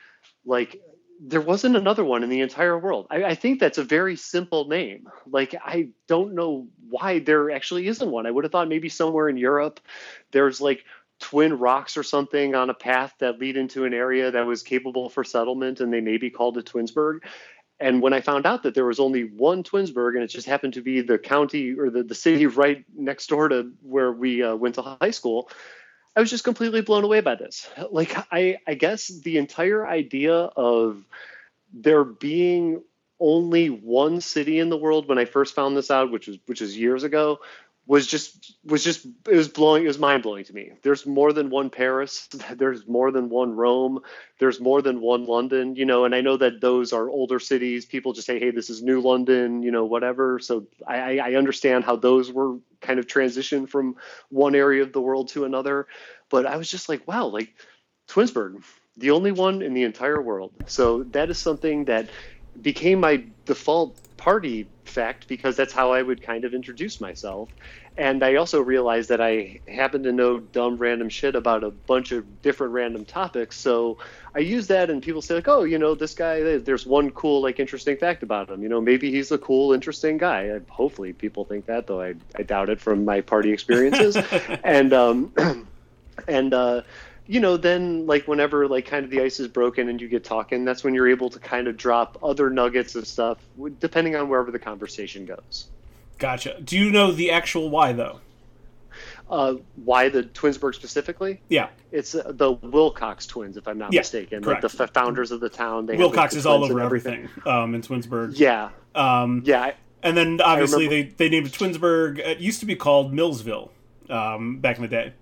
like there wasn't another one in the entire world. I, I, think that's a very simple name. Like, I don't know why there actually isn't one. I would have thought maybe somewhere in Europe there's like twin rocks or something on a path that lead into an area that was capable for settlement and they maybe called it Twinsburg. And when I found out that there was only one Twinsburg and it just happened to be the county or the, the city right next door to where we uh, went to high school, I was just completely blown away by this. Like, I, I guess the entire idea of there being only one city in the world when I first found this out, which was which was years ago, was just was just it was blowing it was mind blowing to me. There's more than one Paris, there's more than one Rome, there's more than one London, you know, and I know that those are older cities. People just say, hey, this is New London, you know, whatever. So I, I understand how those were kind of transitioned from one area of the world to another. But I was just like, wow, like Twinsburg, the only one in the entire world. So that is something that became my default party fact because that's how I would kind of introduce myself. And I also realized that I happen to know dumb random shit about a bunch of different random topics. So I use that and people say like, oh, you know, this guy, there's one cool, like interesting fact about him. You know, maybe he's a cool, interesting guy. I, hopefully people think that, though I, I doubt it from my party experiences. and, um, and, uh, you know, then like whenever like kind of the ice is broken and you get talking, that's when you're able to kind of drop other nuggets of stuff, depending on wherever the conversation goes. Gotcha. Do you know the actual why though? Uh, why the Twinsburg specifically? Yeah, it's uh, the Wilcox twins, if I'm not yeah, mistaken. Correct. Like the f- founders of the town. They Wilcox is all over everything, everything um, in Twinsburg. Yeah, um, yeah. And then obviously they, they named it Twinsburg. It used to be called Millsville um, back in the day.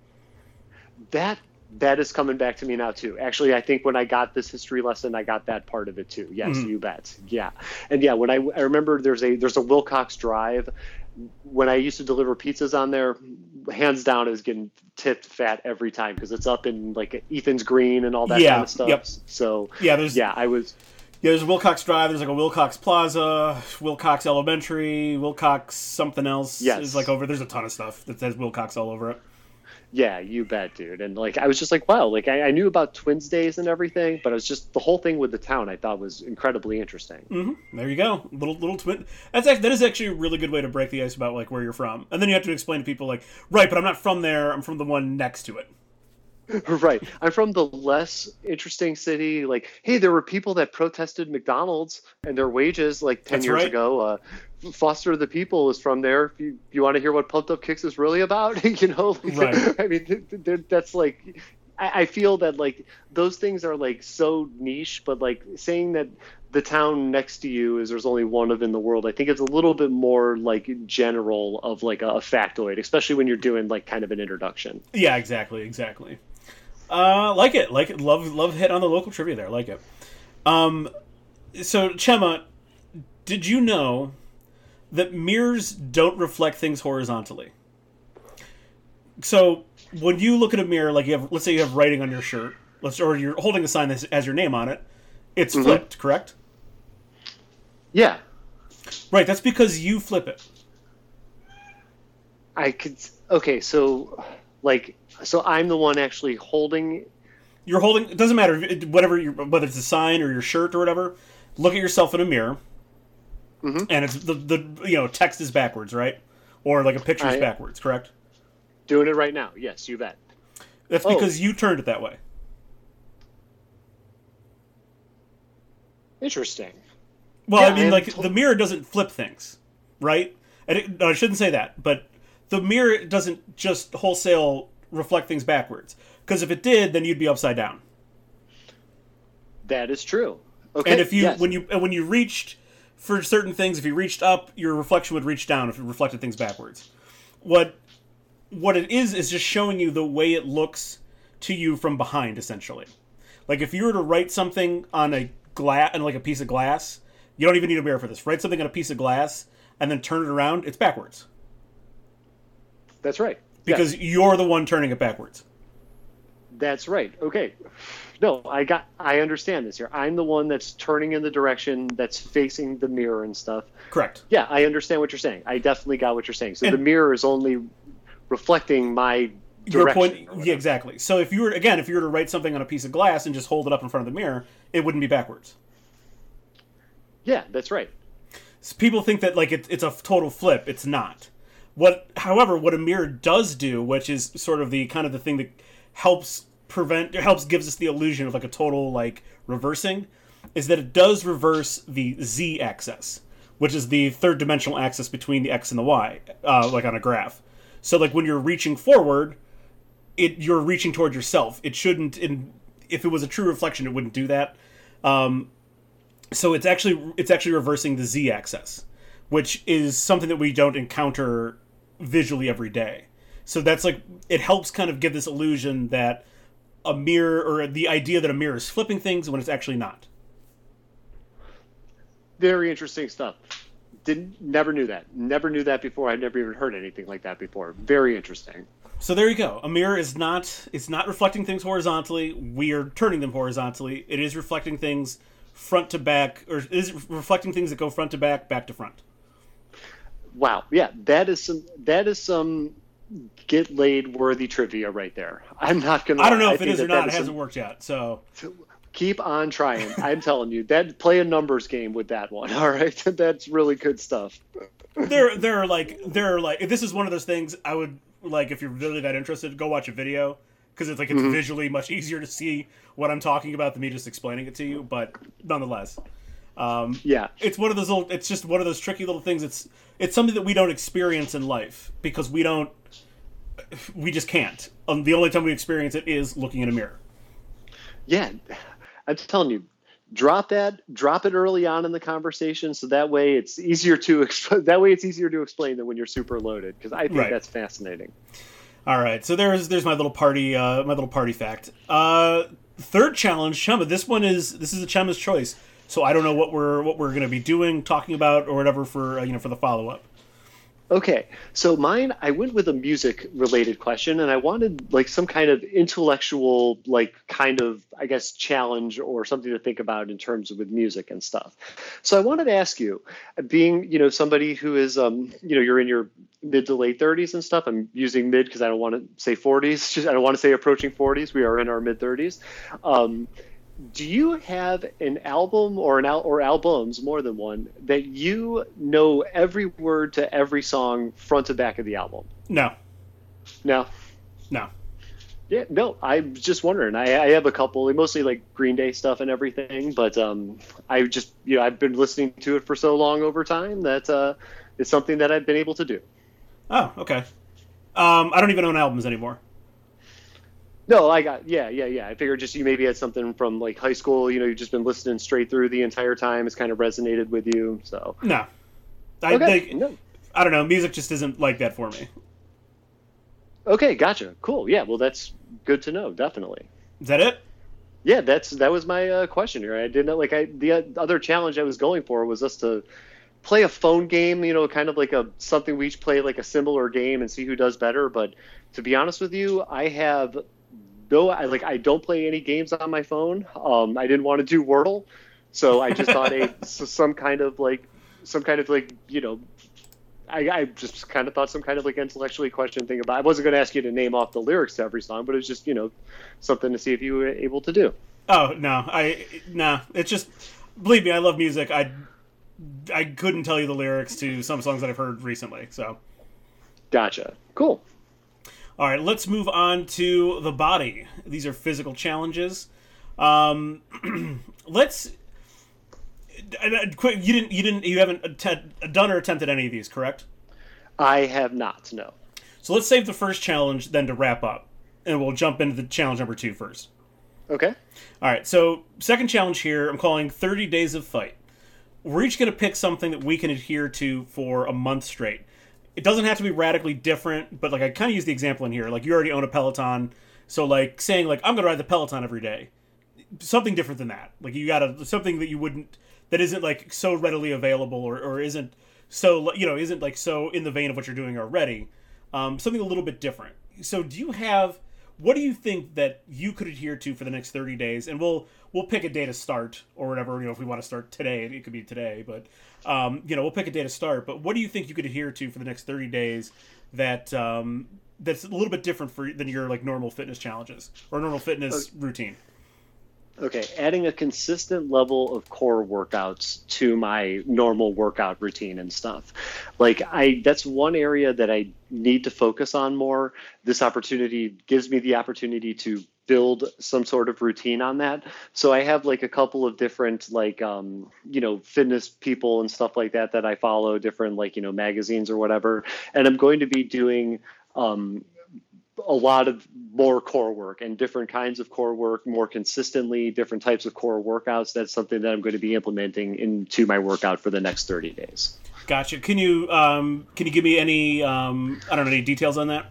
That that is coming back to me now too. Actually, I think when I got this history lesson, I got that part of it too. Yes, mm-hmm. you bet. Yeah, and yeah, when I, I remember there's a there's a Wilcox Drive. When I used to deliver pizzas on there, hands down is getting tipped fat every time because it's up in like Ethan's Green and all that Yeah, kind of stuff. yep. So Yeah, there's yeah, I was Yeah, there's Wilcox Drive. There's like a Wilcox Plaza, Wilcox Elementary, Wilcox something else. Yes. It's like over. There's a ton of stuff that says Wilcox all over it. Yeah, you bet, dude. And like, I was just like, wow, like I, I knew about Twins Days and everything, but it was just the whole thing with the town I thought was incredibly interesting. hmm There you go. Little little twin. That's actually, that is actually a really good way to break the ice about like where you're from, and then you have to explain to people like, right, but I'm not from there. I'm from the one next to it. right. I'm from the less interesting city. Like, hey, there were people that protested McDonald's and their wages like 10 That's years right. ago. Uh, Foster the People is from there. If you, you want to hear what Pumped Up Kicks is really about, you know, Right. I mean, th- th- th- that's like, I, I feel that like those things are like so niche, but like saying that the town next to you is there's only one of in the world, I think it's a little bit more like general of like a, a factoid, especially when you're doing like kind of an introduction. Yeah, exactly, exactly. Uh, like it, like it. Love, love hit on the local trivia there. Like it. Um, so Chema, did you know that mirrors don't reflect things horizontally? So when you look at a mirror, like you have, let's say you have writing on your shirt, let's, or you're holding a sign that has your name on it, it's flipped, correct? Yeah. Right. That's because you flip it. I could. Okay, so like, so I'm the one actually holding. You're holding. It doesn't matter whatever. You, whether it's a sign or your shirt or whatever. Look at yourself in a mirror, Mhm. and it's the the you know text is backwards, right? Or like a picture is I- backwards, correct? Doing it right now. Yes, you bet. That's Oh. because you turned it that way. Interesting. Well, Yeah, I mean, like the mirror doesn't flip things, right? And it, no, I shouldn't say that, but the mirror doesn't just wholesale reflect things backwards. Because if it did, then you'd be upside down. That is true. Okay. And if you yes. when you when you reached for certain things, if you reached up, your reflection would reach down if it reflected things backwards. What what it is is just showing you the way it looks to you from behind, essentially. Like if you were to write something on a glass and like a piece of glass, you don't even need a mirror for this. Write something on a piece of glass and then turn it around, it's backwards. That's right. Because Yes, you're the one turning it backwards. that's right. Okay. No, I got. I understand this here. I'm the one that's turning in the direction that's facing the mirror and stuff. Correct. Yeah, I understand what you're saying. I definitely got what you're saying. So And- the mirror is only reflecting my Your direction. point, yeah, exactly. So if you were again, if you were to write something on a piece of glass and just hold it up in front of the mirror, it wouldn't be backwards. Yeah, that's right. So people think that like it, it's a total flip. It's not. What, however, what a mirror does do, which is sort of the kind of the thing that helps prevent, helps gives us the illusion of like a total like reversing, is that it does reverse the z axis, which is the third dimensional axis between the x and the y, uh, like on a graph. So like when you're reaching forward, it you're reaching toward yourself. It shouldn't. In if it was a true reflection, it wouldn't do that. Um, so it's actually it's actually reversing the z-axis which is something that we don't encounter visually every day so that's like it helps kind of give this illusion that a mirror or the idea that a mirror is flipping things when it's actually not Very interesting stuff. Didn't never knew that. Never knew that before. I'd never even heard anything like that before. Very interesting. so there you go a mirror is not it's not reflecting things horizontally we are turning them horizontally it is reflecting things front to back or is reflecting things that go front to back back to front Wow. Yeah, that is some that is some get laid worthy trivia right there. I'm not gonna. i don't know if it is or not it hasn't worked yet so keep on trying. I'm telling you, that play a numbers game with that one. All right, that's really good stuff. there there are like there are like this is one of those things I would like if you're really that interested, go watch a video because it's like it's visually much easier to see what I'm talking about than me just explaining it to you. But nonetheless, um, Yeah, it's one of those little. It's just one of those tricky little things. It's it's something that we don't experience in life because we don't. We just can't. Um, the only time we experience it is looking in a mirror. yeah. I'm telling you, drop that, drop it early on in the conversation, so that way it's easier to exp- that way it's easier to explain than when you're super loaded. Because I think Right. that's fascinating. All right, so there's there's my little party uh, my little party fact. Uh, third challenge, Chema. This one is this is a Chema's choice. So I don't know what we're what we're going to be doing, talking about, or whatever for uh, you know for the follow up. Okay, so mine, I went with a music related question and I wanted like some kind of intellectual, like kind of, I guess, challenge or something to think about in terms of with music and stuff. So I wanted to ask you, being, you know, somebody who is, um, you know, you're in your mid to late 30s and stuff. I'm using mid because I don't want to say 40s, just, I don't want to say approaching 40s. We are in our mid 30s. Um, do you have an album or an al- or albums more than one that you know every word to every song front to back of the album? No, No. no. Yeah, no. I'm just wondering. I, I have a couple, mostly like Green Day stuff and everything, but um, I just you know I've been listening to it for so long over time that uh, it's something that I've been able to do. Oh, okay. Um, I don't even own albums anymore. No, I got yeah, yeah, yeah. I figured just you maybe had something from like high school. You know, you've just been listening straight through the entire time. It's kind of resonated with you. So No. I okay, like, no. I don't know. Music just isn't like that for me. okay, gotcha. Cool. Yeah, well, that's good to know. Definitely. Is that it? Yeah, that's that was my uh, question here. I didn't like I the other challenge I was going for was us to play a phone game. You know, kind of like a something we each play like a similar game and see who does better. But to be honest with you, I have no I like I don't play any games on my phone. Um, I didn't want to do Wordle, so I just thought a some kind of like some kind of like you know. I, I just kind of thought some kind of like intellectually question thing about. I wasn't going to ask you to name off the lyrics to every song, but it was just you know something to see if you were able to do. Oh no, I no. It's just believe me, I love music. I I couldn't tell you the lyrics to some songs that I've heard recently. So, Gotcha. Cool. All right, let's move on to the body. These are physical challenges. Um, let's. uh, Quick, you didn't, you didn't, you haven't att- done or attempted any of these, correct? I have not. No. So let's save the first challenge then to wrap up, and we'll jump into the challenge number two first. Okay. All right, so second challenge here, I'm calling 30 Days of Fight. We're each going to pick something that we can adhere to for a month straight. It doesn't have to be radically different, but like I kind of use the example in here. Like you already own a Peloton, so like saying like I'm to ride the Peloton every day. Something different than that. Like you got to something that you wouldn't that isn't like so readily available or, or isn't so you know isn't like so in the vein of what you're doing already. Um, something a little bit different. So do you have what do you think that you could adhere to for the next 30 days? And we'll we'll pick a day to start or whatever you know if we want to start today it could be today but um, you know we'll pick a day to start but what do you think you could adhere to for the next 30 days that um, that's a little bit different for than your like normal fitness challenges or normal fitness routine Okay. Adding a consistent level of core workouts to my normal workout routine and stuff. Like I, that's one area that I need to focus on more. This opportunity gives me the opportunity to build some sort of routine on that. So I have like a couple of different like um, you know fitness people and stuff like that that I follow, different like you know magazines or whatever, and I'm going to be doing um, a lot of more core work and different kinds of core work more consistently, different types of core workouts. That's something that I'm going to be implementing into my workout for the next 30 days. gotcha can you um, can you give me any um, i don't know any details on that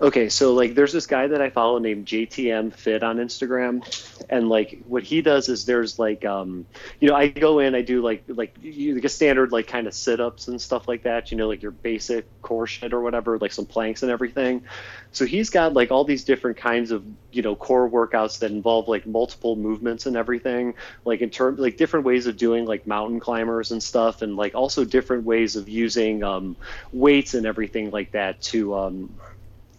Okay, so like there's this guy that I follow named JTM Fit on Instagram, and like what he does is there's like um you know I go in I do like like you like a standard like kind of sit ups and stuff like that you know like your basic core shit or whatever like some planks and everything, so he's got like all these different kinds of you know core workouts that involve like multiple movements and everything like in terms like different ways of doing like mountain climbers and stuff and like also different ways of using um, weights and everything like that to um,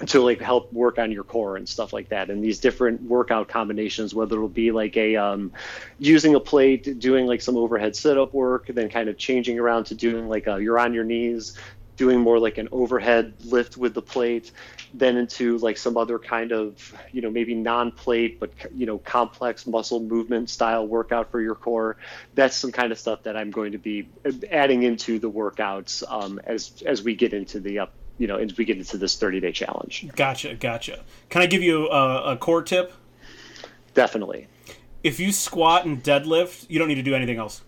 to like help work on your core and stuff like that. And these different workout combinations whether it'll be like a um, using a plate doing like some overhead sit-up work then kind of changing around to doing like a, you're on your knees doing more like an overhead lift with the plate then into like some other kind of you know maybe non-plate but you know complex muscle movement style workout for your core. That's some kind of stuff that i'm going to be adding into the workouts um, as as we get into the up you know as we get into this 30 day challenge. Gotcha gotcha. Can i give you a, a core tip? Definitely. If you squat and deadlift you don't need to do anything else.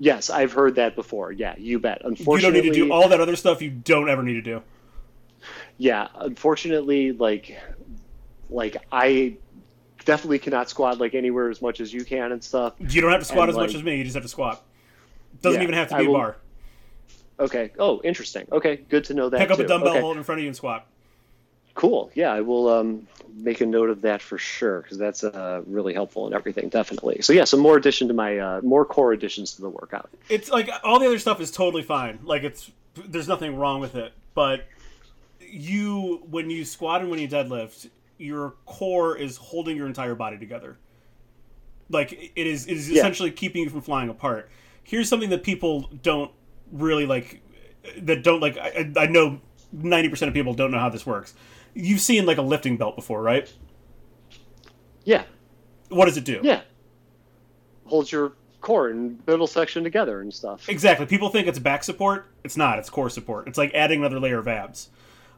Yes i've heard that before. Yeah you bet. Unfortunately, you don't need to do all that other stuff you don't ever need to do. Yeah unfortunately like like i definitely cannot squat like anywhere as much as you can and stuff. You don't have to squat And, as much as me you just have to squat. Doesn't Yeah, even have to be a bar Okay. Oh, interesting. Okay, good to know that. Pick up too. a dumbbell, okay. hold it in front of you, and squat. Cool. Yeah, I will um, make a note of that for sure because that's uh, really helpful and everything. Definitely. So yeah, some more addition to my uh, more core additions to the workout. It's like all the other stuff is totally fine. Like it's there's nothing wrong with it, but you when you squat and when you deadlift, your core is holding your entire body together. Like it is it is Yeah. essentially keeping you from flying apart. Here's something that people don't really like that don't like I, I know 90% of people don't know how this works. You've seen like a lifting belt before, right? Yeah. What does it do? Yeah. Holds your core and middle section together and stuff. Exactly. People think it's back support. It's not. It's core support. It's like adding another layer of abs.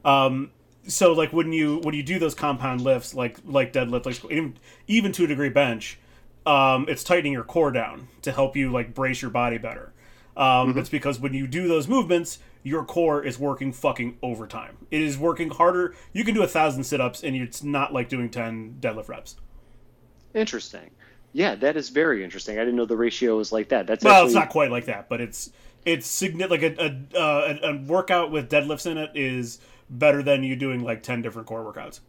Um, so like when you when you do those compound lifts, like like deadlift, like even, even to a degree bench, um, it's tightening your core down to help you like brace your body better. Um, It's because when you do those movements, your core is working fucking overtime. It is working harder. You can do a thousand sit ups, and it's not like doing ten deadlift reps. Interesting. Yeah, that is very interesting. I didn't know the ratio was like that. That's Well, actually it's not quite like that, but it's it's signi- like a a, uh, a a workout with deadlifts in it is better than you doing like ten different core workouts.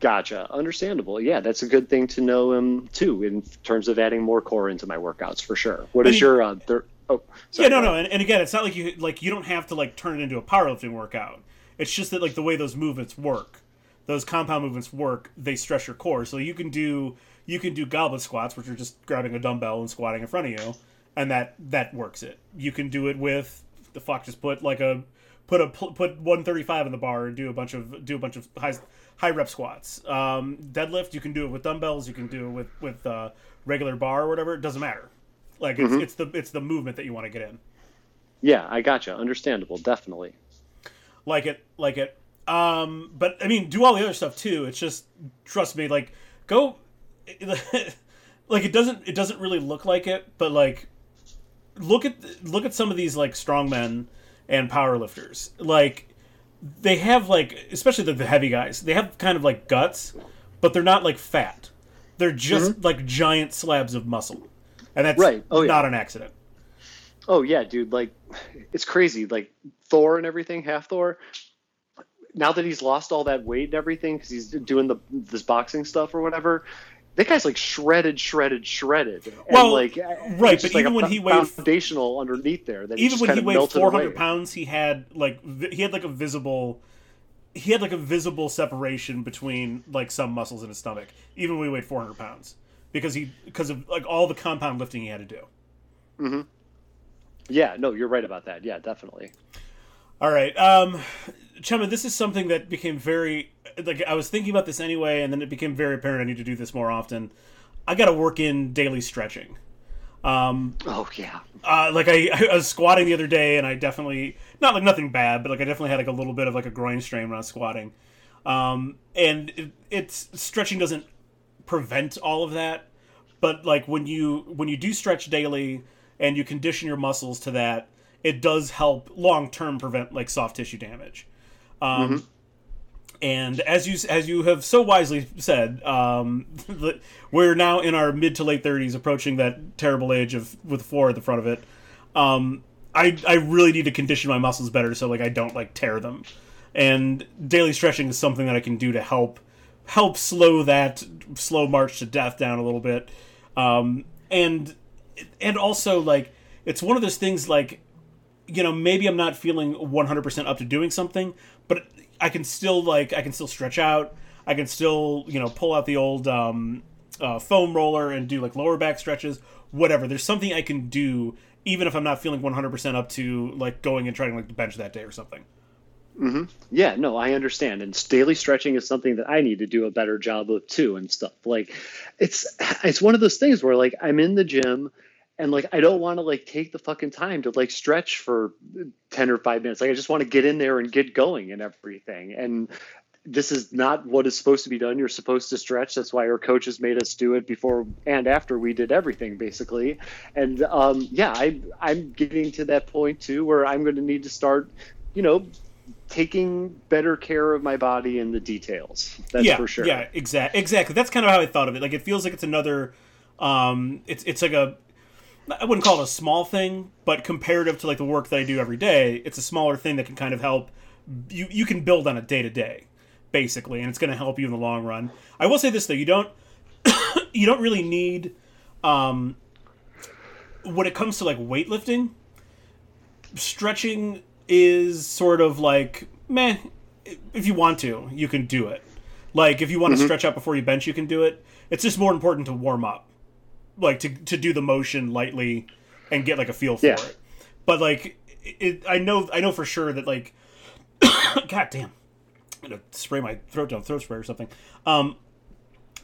gotcha. Understandable. Yeah, that's a good thing to know um, too in terms of adding more core into my workouts for sure. What is your uh, thir- oh sorry, yeah, no, no, and, and again, it's not like you like you don't have to like turn it into a powerlifting workout. It's just that like the way those movements work, those compound movements work, they stress your core. So you can do you can do goblet squats, which are just grabbing a dumbbell and squatting in front of you, and that that works it. You can do it with the fuck just put like a put a put 135 in the bar and do a bunch of do a bunch of high high rep squats. Um, deadlift, you can do it with dumbbells. You can do it with with uh, regular bar or whatever. It doesn't matter. Like it's, it's the it's the movement that you want to get in. Yeah, I gotcha. Understandable. Definitely. like it like it um but i mean do all the other stuff too it's just trust me like go like it doesn't it doesn't really look like it but like look at look at some of these like strongmen and power lifters like they have like especially the, the heavy guys they have kind of like guts but they're not like fat they're just like giant slabs of muscle and that's Right. Oh, yeah. not an accident Oh yeah, dude. Like, it's crazy. Like Thor and everything, Hafthor. Now that he's lost all that weight and everything, because he's doing the this boxing stuff or whatever, that guy's like shredded, shredded, shredded. And Well, like, right, but even a when he weighed- foundational underneath there, that even just when he weighed 400 away. pounds he had like he had like a visible he had like a visible separation between like some muscles in his stomach even when he weighed 400 pounds because he because of like all the compound lifting he had to do Mm-hmm. Yeah, no, you're right about that. Yeah, definitely. all right um Chema this is something that became very like i was thinking about this anyway and then it became very apparent i need to do this more often i gotta work in daily stretching um Oh yeah. uh, like I, I was squatting the other day and I definitely not like nothing bad, but like I definitely had like a little bit of like a groin strain when I was squatting. Um, and it, it's stretching doesn't prevent all of that, but like when you when you do stretch daily and you condition your muscles to that, it does help long term prevent like soft tissue damage. Um, And as you as you have so wisely said, um, we're now in our mid to late thirties, approaching that terrible age of with four at the front of it. Um, I I really need to condition my muscles better so like I don't like tear them. And daily stretching is something that I can do to help help slow that slow march to death down a little bit. Um, and and also like it's one of those things like you know maybe i'm not feeling 100% up to doing something but i can still like i can still stretch out. I can still you know pull out the old um, uh, foam roller and do like lower back stretches whatever. There's something i can do even if i'm not feeling 100% up to like going and trying to like bench that day or something Yeah, no, I understand. And daily stretching is something that I need to do a better job of too and stuff. Like it's it's one of those things where like I'm in the gym and like I don't want to like take the fucking time to like stretch for 10 or 5 minutes. Like I just want to get in there and get going and everything. And this is not what is supposed to be done. You're supposed to stretch. That's why our coaches made us do it before and after we did everything, basically. And um, yeah, I, I'm getting to that point too where I'm going to need to start, you know, taking better care of my body and the details. That's yeah for sure. yeah exactly exactly that's kind of how i thought of it like it feels like it's another um it's it's like a I wouldn't call it a small thing, but comparative to like the work that I do every day, it's a smaller thing that can kind of help. You you can build on it day to day, basically, and it's going to help you in the long run. I will say this though, you don't you don't really need um, when it comes to like weightlifting. Stretching is sort of like meh. If you want to, you can do it. Like if you want to stretch out before you bench, you can do it. It's just more important to warm up, like to to do the motion lightly and get like a feel for Yeah. it. But like, it, I know I know for sure that like, god damn, I'm gonna spray my throat down throat spray or something. Um,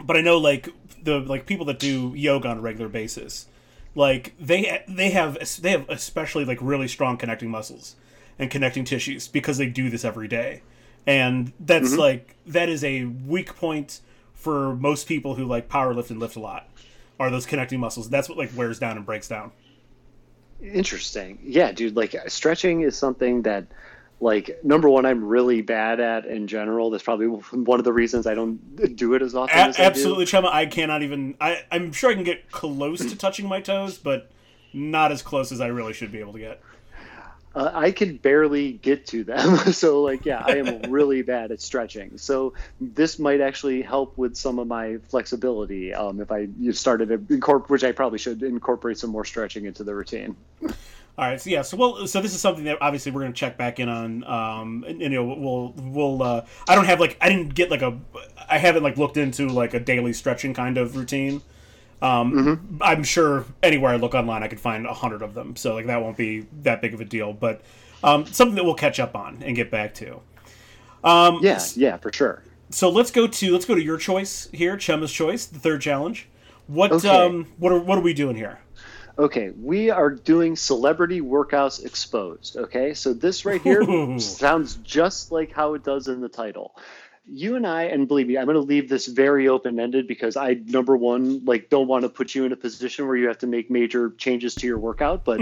but I know like the like people that do yoga on a regular basis, like they they have they have especially like really strong connecting muscles and connecting tissues because they do this every day, and that's mm-hmm. like that is a weak point for most people who like power lift and lift a lot are those connecting muscles. That's what like wears down and breaks down. Interesting. Yeah, dude, like stretching is something that like number one I'm really bad at in general. That's probably one of the reasons I don't do it as often A- as I do. absolutely, Chema. I cannot even. I I'm sure I can get close to touching my toes, but not as close as I really should be able to get. Uh, I can barely get to them. so, like, yeah, I am really bad at stretching. So, this might actually help with some of my flexibility um, if I started incorporate, which I probably should incorporate some more stretching into the routine. All right, so yeah, so well, so this is something that obviously we're going to check back in on. Um, and, you know, we'll we'll. Uh, I don't have like I didn't get like a. I haven't like looked into like a daily stretching kind of routine. Um, I'm sure anywhere I look online, I could find a hundred of them. So like that won't be that big of a deal. But um, something that we'll catch up on and get back to. Um, Yeah, yeah, for sure. So let's go to let's go to your choice here, Chema's choice, the third challenge. What Okay. um what are what are we doing here? Okay, we are doing celebrity workouts exposed. Okay, so this right here sounds just like how it does in the title. You and I, and believe me, I'm going to leave this very open ended because I, number one, like don't want to put you in a position where you have to make major changes to your workout. But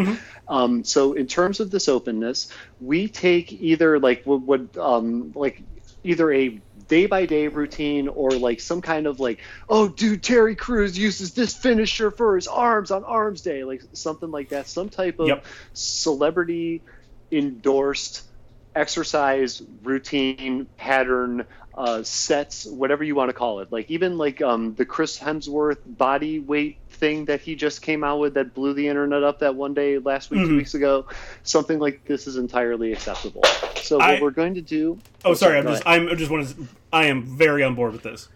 um, so in terms of this openness, we take either like what, what um, like either a day by day routine or like some kind of like, oh, dude, Terry Crews uses this finisher for his arms on Arms Day, like something like that, some type of Yep. celebrity endorsed exercise routine pattern uh, sets whatever you want to call it like even like um, the chris hemsworth body weight thing that he just came out with that blew the internet up that one day last week two Mhm. weeks ago something like this is entirely acceptable so I- what we're going to do Oh, sorry, I'm just ahead. I'm I just want to I am very on board with this.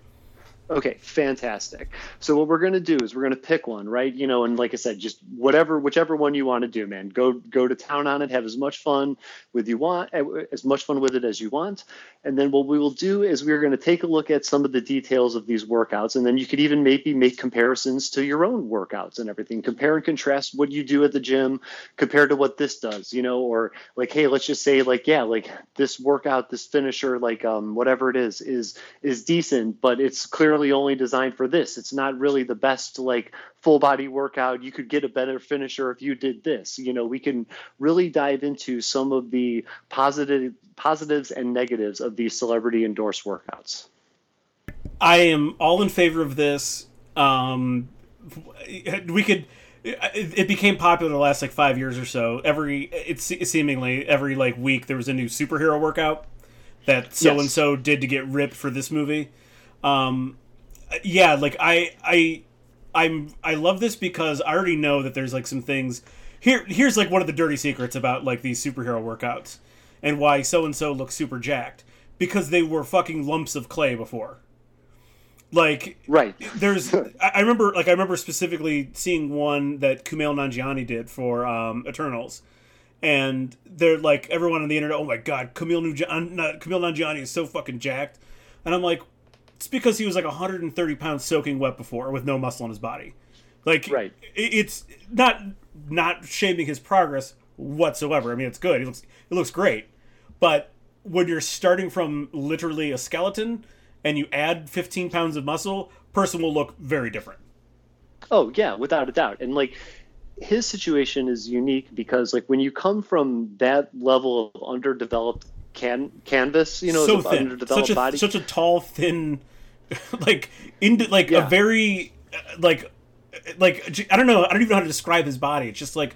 Okay, fantastic. So what we're going to do is we're going to pick one, right? You know, and like I said, just whatever, whichever one you want to do, man. Go go to town on it. Have as much fun with you want, eh, as much fun with it as you want. And then what we will do is we're going to take a look at some of the details of these workouts, and then you could even maybe make comparisons to your own workouts and everything. Compare and contrast what you do at the gym compared to what this does, you know, or like, hey, let's just say like, yeah, like this workout, this finisher, like um, whatever it is, is is decent, but it's clearly only designed for this. It's not really the best like full body workout. You could get a better finisher if you did this. You know, we can really dive into some of the positive positives and negatives of these celebrity endorsed workouts. I am all in favor of this. Um, we could. It it became popular the last like five years or so. Every it's seemingly every like week there was a new superhero workout that so and so did to get ripped for this movie. Um, yeah, like I I I'm I love this because I already know that there's like some things here. Here's like one of the dirty secrets about like these superhero workouts and why so and so looks super jacked because they were fucking lumps of clay before. Like Right. there's I remember like I remember specifically seeing one that Kumail Nanjiani did for um, Eternals, and they're like everyone on the internet, oh my god, Kumail, Nanjiani, not, Kumail Nanjiani is so fucking jacked, and I'm like, it's because he was like 130 pounds soaking wet before with no muscle on his body, like Right. it's not not shaming his progress whatsoever. I mean, it's good. He looks it looks great, but when you're starting from literally a skeleton and you add 15 pounds of muscle, person will look very different. Oh yeah, without a doubt. And like his situation is unique because like when you come from that level of underdeveloped can canvas, you know, so thin, underdeveloped such a body. such a tall, thin, like into like Yeah. a very like like I don't know. I don't even know how to describe his body. It's just like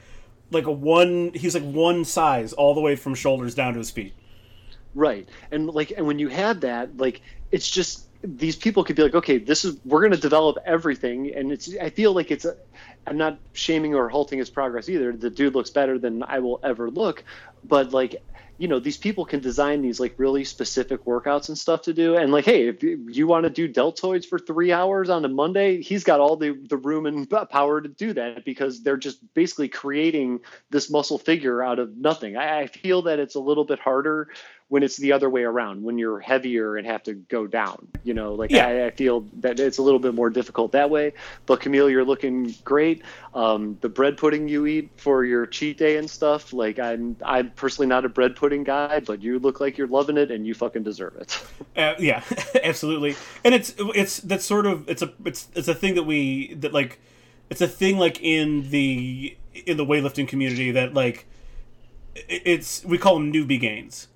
like a one. He's like one size all the way from shoulders down to his feet. Right, and like, and when you had that, like, it's just these people could be like, okay, this is we're going to develop everything, and it's. I feel like it's. A, I'm not shaming or halting his progress either. The dude looks better than I will ever look, but like you know these people can design these like really specific workouts and stuff to do. And like hey if you, want to do deltoids for three hours on a monday he's got all the, the room and power to do that because they're just basically creating this muscle figure out of nothing. I, I feel that it's a little bit harder when it's the other way around when you're heavier and have to go down you know like yeah. I, I, feel that it's a little bit more difficult that way. But Kumail you're looking great. Um, the bread pudding you eat for your cheat day and stuff like i'm i'm personally not a bread pudding guy but you look like you're loving it and you fucking deserve it. Uh, yeah absolutely. And it's it's that's sort of it's a it's it's a thing that we that like it's a thing like in the in the weightlifting community that like it's we call them newbie gains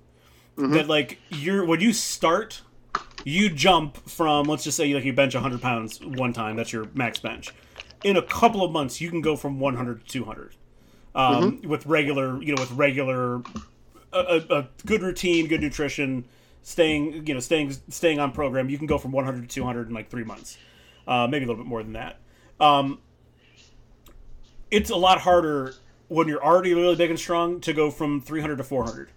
mm-hmm. that like you're when you start, you jump from let's just say like you bench 100 pounds one time. That's your max bench. In a couple of months, you can go from 100 to 200 um, mm-hmm. with regular, you know, with regular, a, a, good routine, good nutrition, staying, you know, staying staying on program. You can go from 100 to 200 in like three months, uh, maybe a little bit more than that. Um, it's a lot harder when you're already really big and strong to go from 300 to 400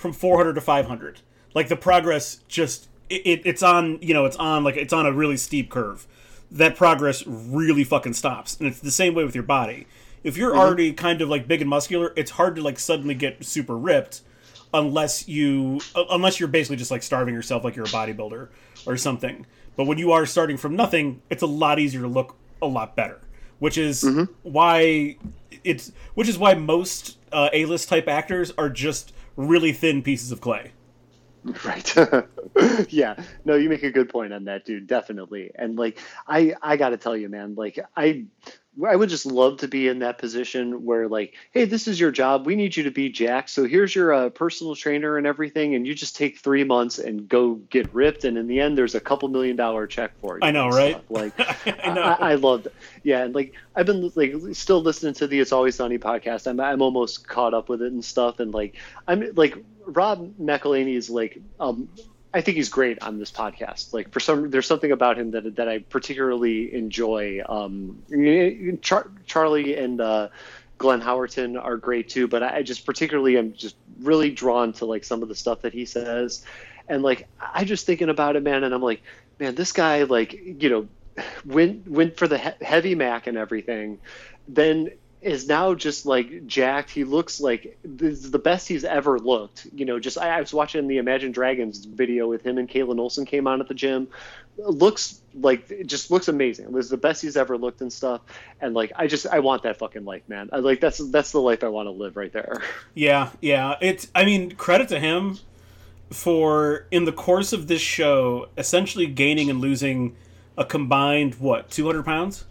from 400 to 500. Like the progress just it, it, it's on you know it's on like it's on a really steep curve. That progress really fucking stops, and it's the same way with your body. If you're mm-hmm. already kind of like big and muscular, it's hard to like suddenly get super ripped unless you unless you're basically just like starving yourself like you're a bodybuilder or something. But when you are starting from nothing, it's a lot easier to look a lot better, which is mm-hmm. why it's which is why most uh, A-list type actors are just really thin pieces of clay. Right. yeah. No, you make a good point on that, dude. Definitely. And like, I I got to tell you, man. Like, I I would just love to be in that position where, like, hey, this is your job. We need you to be Jack. So here's your uh, personal trainer and everything, and you just take three months and go get ripped. And in the end, there's a couple million dollar check for you. I know, right? Stuff. Like, I know. I, I love, yeah, and like I've been like still listening to the It's Always Sunny podcast. I'm I'm almost caught up with it and stuff, and like I'm like Rob McElhenney is like um, I think he's great on this podcast. Like for some, there's something about him that that I particularly enjoy. Um, Char- Charlie and uh, Glenn Howerton are great too, but I just particularly am just really drawn to like some of the stuff that he says, and like I just thinking about it, man, and I'm like, man, this guy like you know went went for the he- heavy Mac and everything, then is now just like jacked. He looks like the best he's ever looked. You know, just I, I, was watching the Imagine Dragons video with him and Kaitlin Olson came on at the gym. Looks like it just looks amazing. It was the best he's ever looked and stuff. And like I just I want that fucking life, man. I like that's that's the life I want to live right there. Yeah, yeah. It's I mean credit to him for in the course of this show essentially gaining and losing a combined what 200 pounds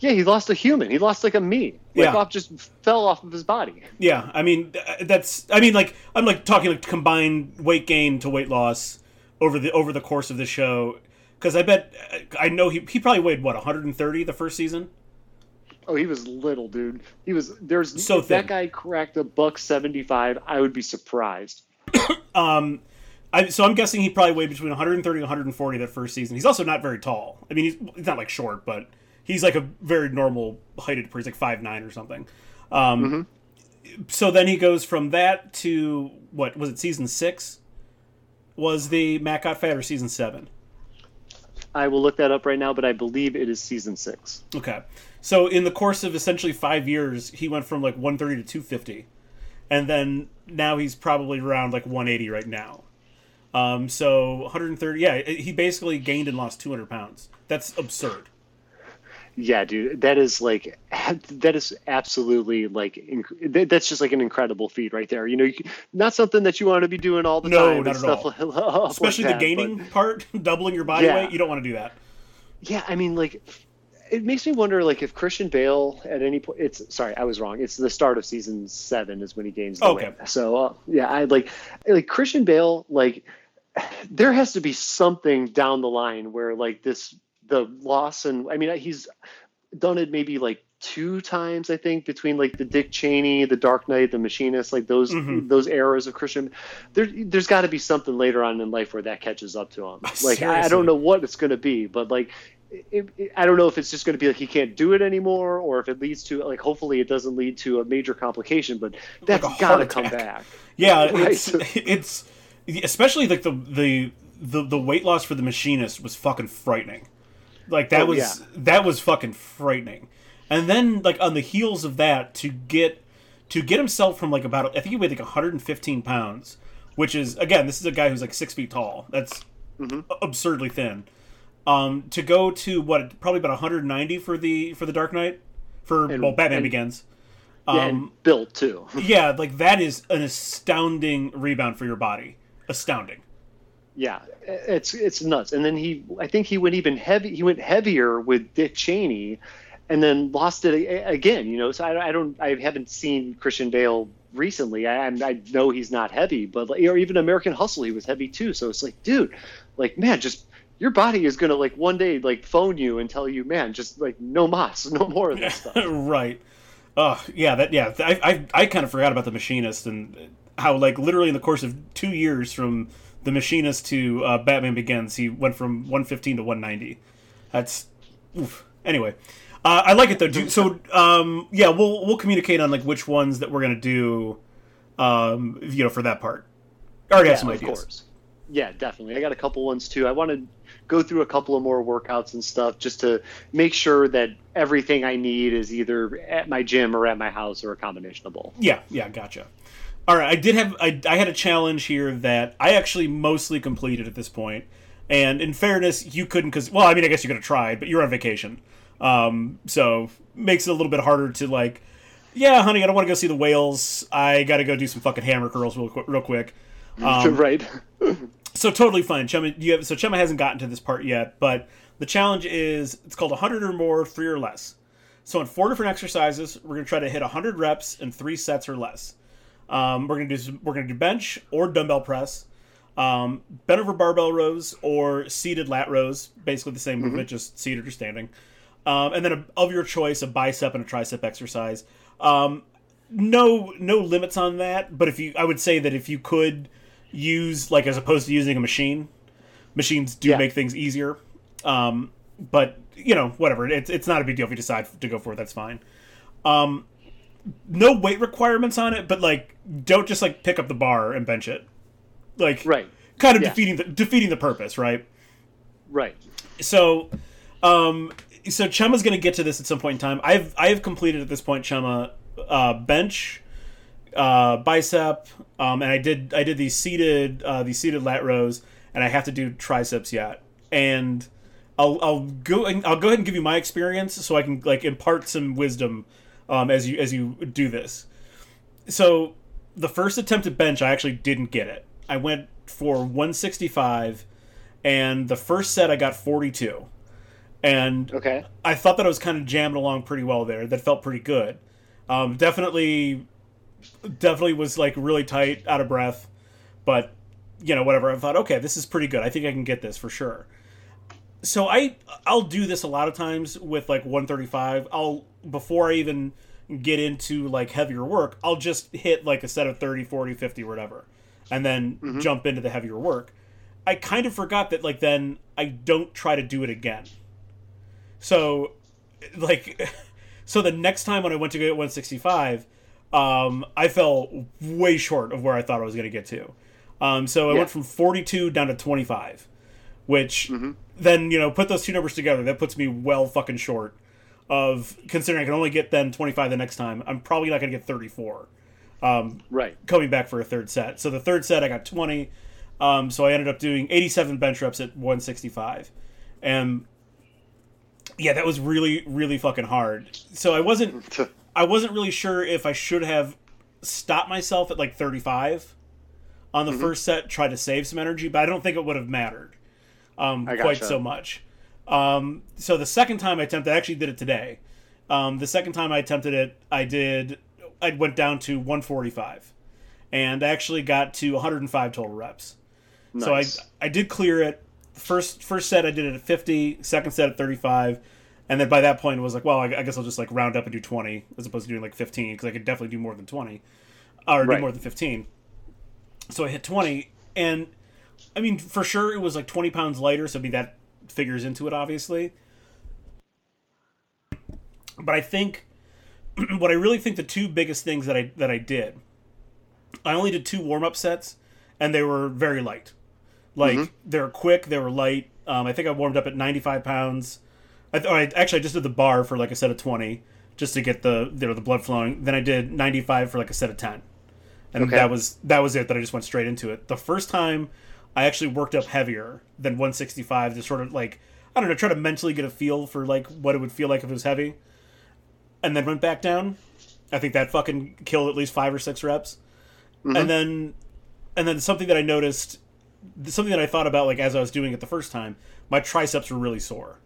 yeah, he lost a human. He lost like a me. Like yeah. off just fell off of his body. Yeah, I mean that's I mean like I'm like talking like combined weight gain to weight loss over the over the course of the show because I bet I know he he probably weighed what 130 the first season. Oh, he was little, dude. He was there's so if that guy cracked a buck 75, I would be surprised. um I, so I'm guessing he probably weighed between 130 and 140 that first season. He's also not very tall. I mean, he's, he's not like short, but he's like a very normal heighted person, like five nine or something. Um, mm-hmm. So then he goes from that to what was it? Season six was the Mac got fat or season seven? I will look that up right now, but I believe it is season six. Okay, so in the course of essentially five years, he went from like 130 to 250, and then now he's probably around like 180 right now. Um, so 130, yeah, he basically gained and lost 200 pounds. That's absurd yeah dude that is like that is absolutely like inc- that's just like an incredible feat right there you know you, not something that you want to be doing all the no, time not at all. especially like the gaining but, part doubling your body yeah. weight you don't want to do that yeah i mean like it makes me wonder like if christian bale at any point it's sorry i was wrong it's the start of season seven is when he gains the okay. weight so uh, yeah i like like christian bale like there has to be something down the line where like this the loss and I mean he's done it maybe like two times I think between like the Dick Cheney, the Dark Knight, the Machinist, like those Mhm. those eras of Christian. There, there's got to be something later on in life where that catches up to him. Like I, I don't know what it's going to be, but like. It, it, I don't know if it's just going to be like he can't do it anymore, or if it leads to like hopefully it doesn't lead to a major complication. But that's heart got to come back. Yeah, Right. it's it's especially like the the the, the weight loss for the machinist was fucking frightening. Like that Oh, was yeah. that was fucking frightening. And then like on the heels of that to get to get himself from like about I think he weighed like 115 pounds, which is again this is a guy who's like six feet tall. That's Mm-hmm. absurdly thin. Um, to go to what probably about 190 for the for the Dark Knight for And- well Batman and- Begins. Yeah, Um, and built too. yeah, like that is an astounding rebound for your body. Astounding. Yeah, it's it's nuts. And then he, I think he went even heavy. He went heavier with Dick Cheney, and then lost it again. You know, so I, I don't, I haven't seen Christian Bale recently. I, I know he's not heavy, but like, or even American Hustle, he was heavy too. So it's like, dude, like man, just your body is gonna like one day like phone you and tell you, man, just like no mas, no more of this stuff. right. Oh, yeah, that yeah. I I, I kind of forgot about the machinist and how like literally in the course of two years from the machinist to uh, Batman Begins, he went from 115 to 190. That's oof. anyway. Uh, I like it though. Do, so um, yeah, we'll we'll communicate on like which ones that we're gonna do. Um, you know, for that part. I already have Yeah, some of ideas. course. Yeah, definitely. I got a couple ones too. I want to go through a couple of more workouts and stuff just to make sure that everything I need is either at my gym or at my house or a combination of both. Yeah, yeah, gotcha. All right, I did have I, I had a challenge here that I actually mostly completed at this point, and in fairness, you couldn't because well, I mean, I guess you could have tried, but you're on vacation, um, so makes it a little bit harder to like. Yeah, honey, I don't want to go see the whales. I got to go do some fucking hammer curls real quick. Real quick. Um, right. so totally fine. Chema, you have, so Chema hasn't gotten to this part yet, but the challenge is it's called 100 or more, three or less. So in four different exercises, we're gonna try to hit 100 reps in three sets or less. Um, we're gonna do some, we're gonna do bench or dumbbell press, um, bent over barbell rows or seated lat rows, basically the same movement, just seated or standing. Um, and then a, of your choice, a bicep and a tricep exercise. Um, no no limits on that, but if you, I would say that if you could use like as opposed to using a machine, machines do Yeah. make things easier. Um, but you know, whatever. It's it's not a big deal if you decide to go for it. That's fine. Um, no weight requirements on it, but like, don't just like pick up the bar and bench it. Like, Right. kind of Yeah. defeating the defeating the purpose, right? Right. So, um, so Chema's going to get to this at some point in time. I've I have completed at this point, Chumma, uh, bench, uh, bicep, um, and I did I did these seated uh, these seated lat rows, and I have to do triceps yet. And I'll I'll go I'll go ahead and give you my experience so I can like impart some wisdom um, as you as you do this. So the first attempt at bench, I actually didn't get it. I went for 165 and the first set I got 42. And Okay. I thought that I was kind of jamming along pretty well there. That felt pretty good. Um, definitely, definitely was like really tight, out of breath, but you know whatever. I thought, okay, this is pretty good. I think I can get this for sure. So I I'll do this a lot of times with like 135. I'll before I even get into like heavier work, I'll just hit like a set of 30, 40, 50, whatever, and then jump into the heavier work. I kind of forgot that like then I don't try to do it again. So, like, so the next time when I went to get 165, um, I fell way short of where I thought I was going to get to. Um, so I Yeah. went from 42 down to 25, which then, you know, put those two numbers together. That puts me well fucking short of considering I can only get then 25 the next time. I'm probably not going to get 34 Right. coming back for a third set. So the third set I got 20. Um, so I ended up doing 87 bench reps at 165. And yeah, that was really really fucking hard. So I wasn't I wasn't really sure if I should have stopped myself at like 35 on the Mm-hmm. first set, try to save some energy, but I don't think it would have mattered um, quite so much. Um, so the second time I attempted, I actually did it today. Um, the second time I attempted it, I did. I went down to 145, and I actually got to 105 total reps. So I I did clear it. First first set I did it at 50, second set at 35. And then by that point, it was like, well, I, I guess I'll just like round up and do 20 as opposed to doing like 15 because I could definitely do more than 20 or Right. do more than 15. So I hit 20, and I mean, for sure, it was like 20 pounds lighter. So I mean, that figures into it, obviously. But I think what I really think the two biggest things that I that I did, I only did two warm up sets, and they were very light. Like they were quick, they were light. Um, I think I warmed up at 95 pounds. I, th- I actually I just did the bar for like a set of 20 just to get the you know the blood flowing. Then I did 95 for like a set of 10, and Okay. that was that was it. That I just went straight into it. The first time I actually worked up heavier than 165 to sort of like I don't know try to mentally get a feel for like what it would feel like if it was heavy, and then went back down. I think that fucking killed at least five or six reps, mm-hmm. and then and then something that I noticed, something that I thought about like as I was doing it the first time, my triceps were really sore.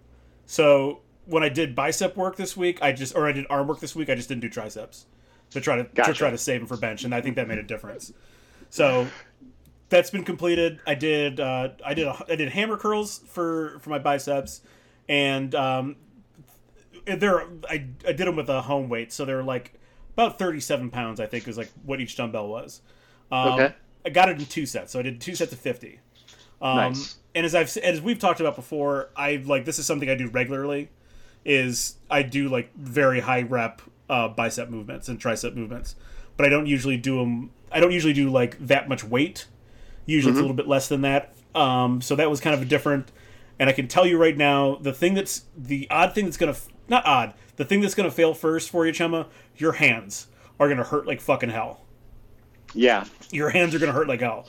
So when I did bicep work this week, I just or I did arm work this week, I just didn't do triceps to try to, Gotcha. to try to save them for bench, and I think that made a difference. So that's been completed. I did uh, I did a, I did hammer curls for for my biceps, and um, they're I, I did them with a home weight, so they're like about thirty seven pounds. I think is like what each dumbbell was. Um, Okay. I got it in two sets, so I did two sets of fifty. Um, Nice. And as I've as we've talked about before, I like this is something I do regularly. Is I do like very high rep uh, bicep movements and tricep movements, but I don't usually do them. I don't usually do like that much weight. Usually it's a little bit less than that. Um, so that was kind of a different. And I can tell you right now, the thing that's the odd thing that's gonna not odd, the thing that's gonna fail first for you, Chema, your hands are gonna hurt like fucking hell Yeah. your hands are gonna hurt like hell.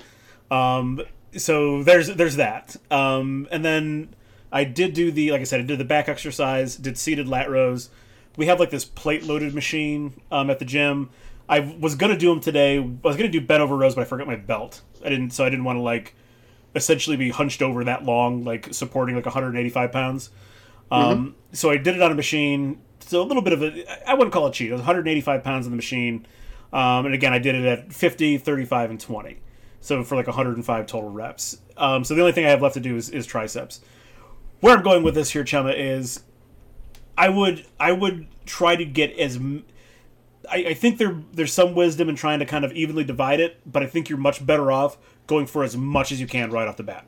Um, so there's there's that. Um, and then I did do the like I said, I did the back exercise, did seated lat rows. We have like this plate loaded machine um, at the gym. I was gonna do them today. I was gonna do bent over rows, but I forgot my belt. I didn't, so I didn't want to like essentially be hunched over that long, like supporting like 185 pounds. Um, So I did it on a machine. So a little bit of a, I wouldn't call it cheat. It was 185 pounds on the machine. Um, and again, I did it at 50, 35, and 20. So for like 105 total reps. Um, so the only thing I have left to do is, is triceps. Where I'm going with this here, Chema, is I would I would try to get as I, I think there there's some wisdom in trying to kind of evenly divide it, but I think you're much better off going for as much as you can right off the bat.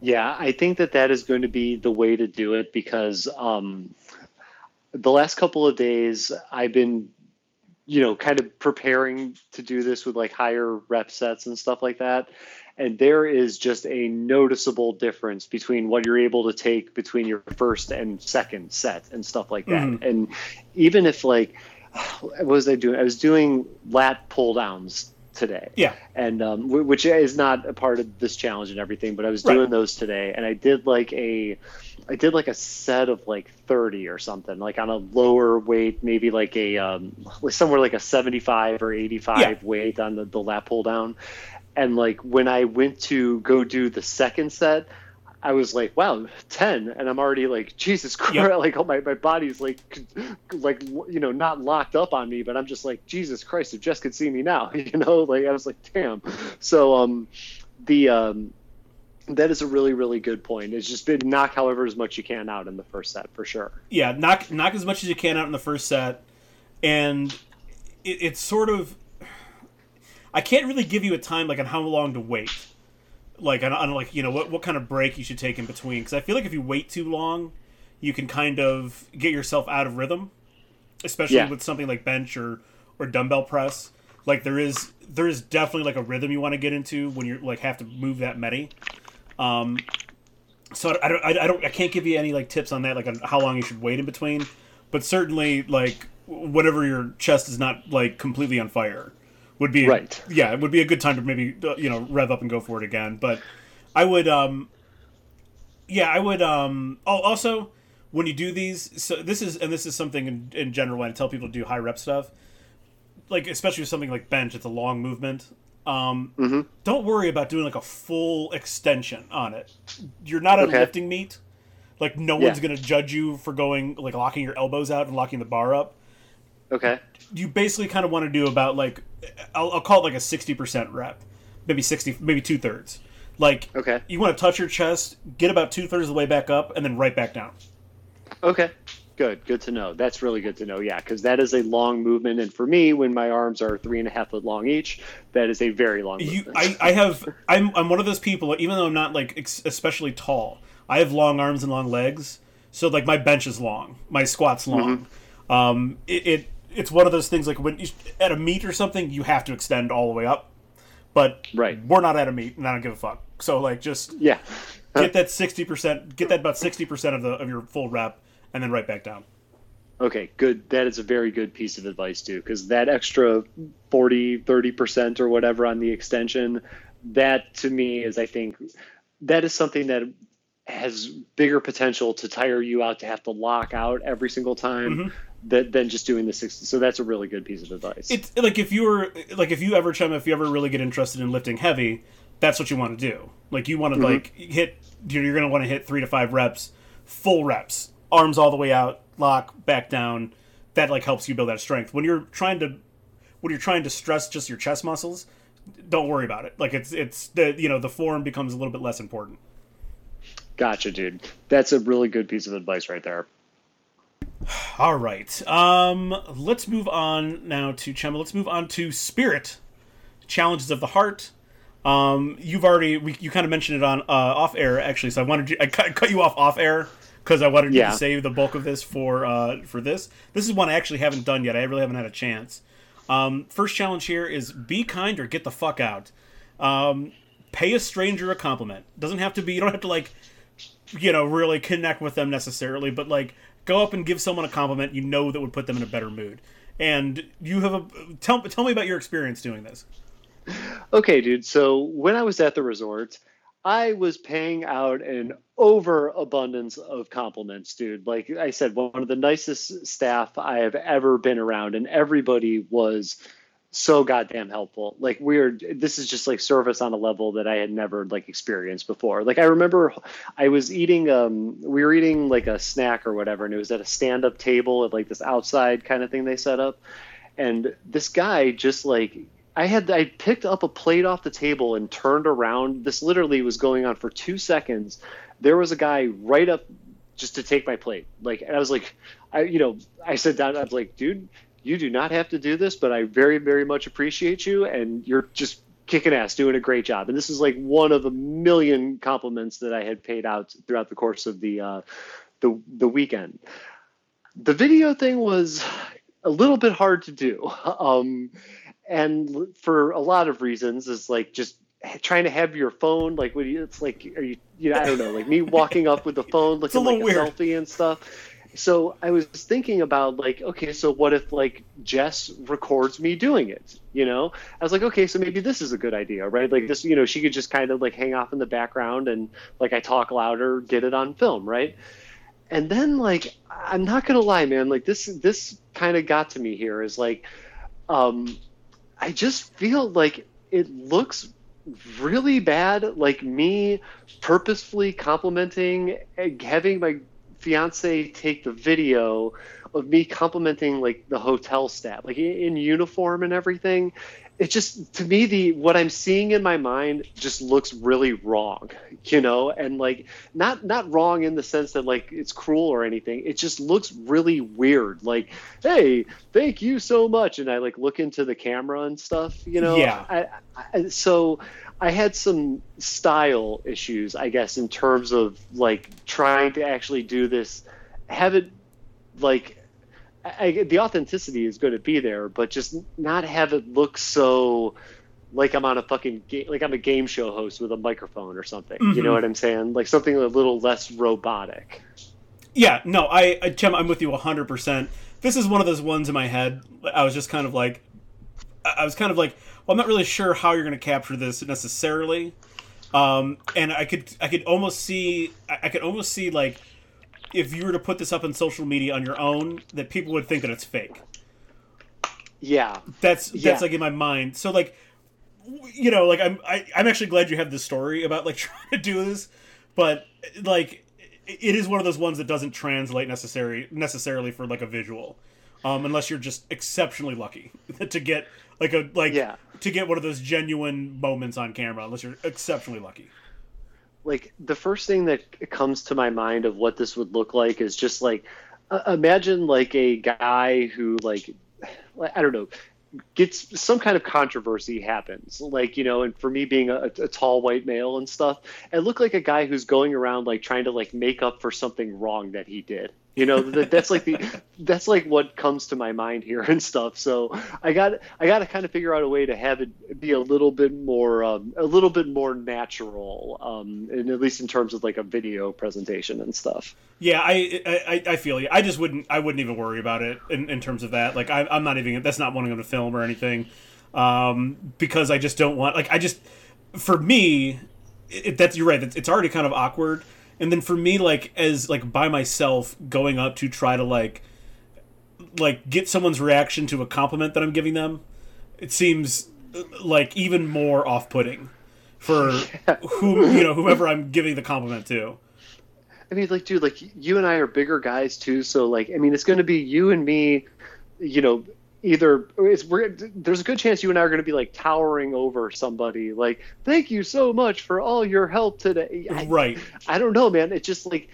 Yeah, I think that that is going to be the way to do it because um, the last couple of days I've been, you know, kind of preparing to do this with like higher rep sets and stuff like that. And there is just a noticeable difference between what you're able to take between your first and second set and stuff like that. Mhm. And even if like, what was I doing? I was doing lat pull downs today Yeah. and um, wh- which is not a part of this challenge and everything. But I was Right. doing those today, and I did like a, I did like a set of like thirty or something, like on a lower weight, maybe like a um, somewhere like a seventy-five or eighty-five Yeah. weight on the the lat pull down, and like when I went to go do the second set. I was like, wow, 10. And I'm already like, Jesus Christ, Yep. like, oh, my, my body's like, like, you know, not locked up on me, but I'm just like, Jesus Christ, if Jess could see me now, you know, like, I was like, damn. So, um, the, um, that is a really, really good point. It's just been knock however as much you can out in the first set for sure. yeah, knock knock as much as you can out in the first set, and it, it's sort of. I can't really give you a time like on how long to wait, like on, on like you know what what kind of break you should take in between because I feel like if you wait too long, you can kind of get yourself out of rhythm, especially Yeah. with something like bench or or dumbbell press. Like there is there is definitely like a rhythm you want to get into when you're like have to move that many. Um, so I, don't, I, I don't, I can't give you any like tips on that, like on how long you should wait in between. But certainly, like whenever your chest is not like completely on fire, would be Right. Yeah, it would be a good time to maybe uh, you know rev up and go for it again. But I would, um, yeah, I would. Um, oh, also when you do these, so this is and this is something in, in general when I tell people to do high rep stuff, like especially with something like bench, it's a long movement. Um, Mm-hmm. don't worry about doing like a full extension on it. You're not Okay. lifting meet. Like no Yeah. one's gonna judge you for going like locking your elbows out and locking the bar up. Okay. You basically kind of want to do about like I'll, I'll call it like a sixty percent rep, maybe sixty, maybe two thirds. Like Okay. you want to touch your chest, get about two thirds of the way back up, and then right back down. Okay. Good, good to know. That's really good to know. Yeah, because that is a long movement, and for me, when my arms are three and a half foot long each, that is a very long. You. I, I have, I'm, I'm one of those people. Even though I'm not like especially tall, I have long arms and long legs. So like my bench is long, my squat's long. Mm-hmm. Um, it, it, it's one of those things like when you, at a meet or something, you have to extend all the way up. But Right. we're not at a meet, and I don't give a fuck. So like just yeah, get that sixty percent, get that about sixty percent of the of your full rep, and then right back down. Okay, good. That is a very good piece of advice too, because that extra 40, 30% or whatever on the extension, that to me is, I think, that is something that has bigger potential to tire you out to have to lock out every single time mm-hmm. That, than just doing the 60. So that's a really good piece of advice. It's like if you were like if you ever chum if you ever really get interested in lifting heavy, that's what you want to do. Like you want to mm-hmm. like hit you're, you're going to want to hit 3 to 5 reps, full reps, arms all the way out, lock back down. That like helps you build that strength. When you're trying to when you're trying to stress just your chest muscles, don't worry about it. Like it's it's the you know the form becomes a little bit less important. gotcha, dude. That's a really good piece of advice right there. All right. Um, let's move on now to Chema. Let's move on to Spirit, Challenges of the Heart. Um, you've already we, you kind of mentioned it on uh, off air actually, so I wanted you I cut, cut you off off air because I wanted you Yeah. to save the bulk of this for uh, for this. This is one I actually haven't done yet. I really haven't had a chance. Um, first challenge here is be kind or get the fuck out. Um, pay a stranger a compliment. Doesn't have to be. You don't have to like you know really connect with them necessarily but like go up and give someone a compliment you know that would put them in a better mood and you have a tell, tell me about your experience doing this Okay, dude. So when I was at the resort, I was paying out an overabundance of compliments, dude. Like I said, one of the nicest staff I have ever been around, and everybody was so goddamn helpful. Like we're this is just like service on a level that I had never like experienced before. Like I remember I was eating um we were eating like a snack or whatever, and it was at a stand up table at like this outside kind of thing they set up. And this guy just like I had I picked up a plate off the table and turned around. This literally was going on for two seconds. There was a guy right up just to take my plate. Like, and I was like, I you know, I said down. I was like, dude, you do not have to do this, but I very very much appreciate you, and you're just kicking ass, doing a great job. And this is like one of a million compliments that I had paid out throughout the course of the uh, the the weekend. The video thing was a little bit hard to do. Um, and for a lot of reasons is like just trying to have your phone like when you it's like are you you know I don't know like me walking up with the phone looking a little like a weird. selfie and stuff. So I was thinking about like okay so what if like Jess records me doing it you know? I was like okay so maybe this is a good idea right? Like this you know she could just kind of like hang off in the background and like I talk louder get it on film right? And then like i'm not gonna lie man like this this kind of got to me here is like um i just feel like it looks really bad like me purposefully complimenting having my fiance take the video of me complimenting like the hotel staff like in, uniform and everything. It just to me the what i'm seeing in my mind just looks really wrong you know? And like not not wrong in the sense that like it's cruel or anything. It just looks really weird. Like hey thank you so much. And i like look into the camera and stuff you know? Yeah. I, I, so i had some style issues i guess in terms of like trying to actually do this have it like I, the authenticity is going to be there, but just not have it look so like I'm on a fucking game, like I'm a game show host with a microphone or something. You know Mhm. what I'm saying? Like something a little less robotic. yeah no i, I Chem, i'm with you 100% this is one of those ones in my head i was just kind of like I was kind of like well i'm not really sure how you're going to capture this necessarily. Um, and i could i could almost see I, I could almost see like if you were to put this up on social media on your own that people would think that it's fake. Yeah, that's that's Yeah. like in my mind. So like you know like i'm I, i'm actually glad you have this story about like trying to do this. But like it it is one of those ones that doesn't translate necessary necessarily for like a visual um unless you're just exceptionally lucky to get like a like Yeah. To get one of those genuine moments on camera unless you're exceptionally lucky. Like the first thing that comes to my mind of what this would look like is just like uh, imagine like a guy who like I don't know gets some kind of controversy happens. Like you know and for me being a, a, tall white male and stuff it looked like a guy who's going around like trying to like make up for something wrong that he did you know that, that's like the that's like what comes to my mind here and stuff. So i got i got to kind of figure out a way to have it be a little bit more um, a little bit more natural um and at least in terms of like a video presentation and stuff. Yeah i i, I feel you. I just wouldn't i wouldn't even worry about it in, in terms of that. Like I, i'm not even that's not wanting them to film or anything um because i just don't want like i just for me it, that's you're right it's already kind of awkward and then for me like as like by myself going up to try to like like get someone's reaction to a compliment that i'm giving them it seems uh, like even more off-putting for who you know whoever i'm giving the compliment to. I mean like dude like you and i are bigger guys too so like i mean it's going to be you and me you know either it's we're, there's a good chance you and I are going to be like towering over somebody like thank you so much for all your help today. I, right. I don't know man. It's just like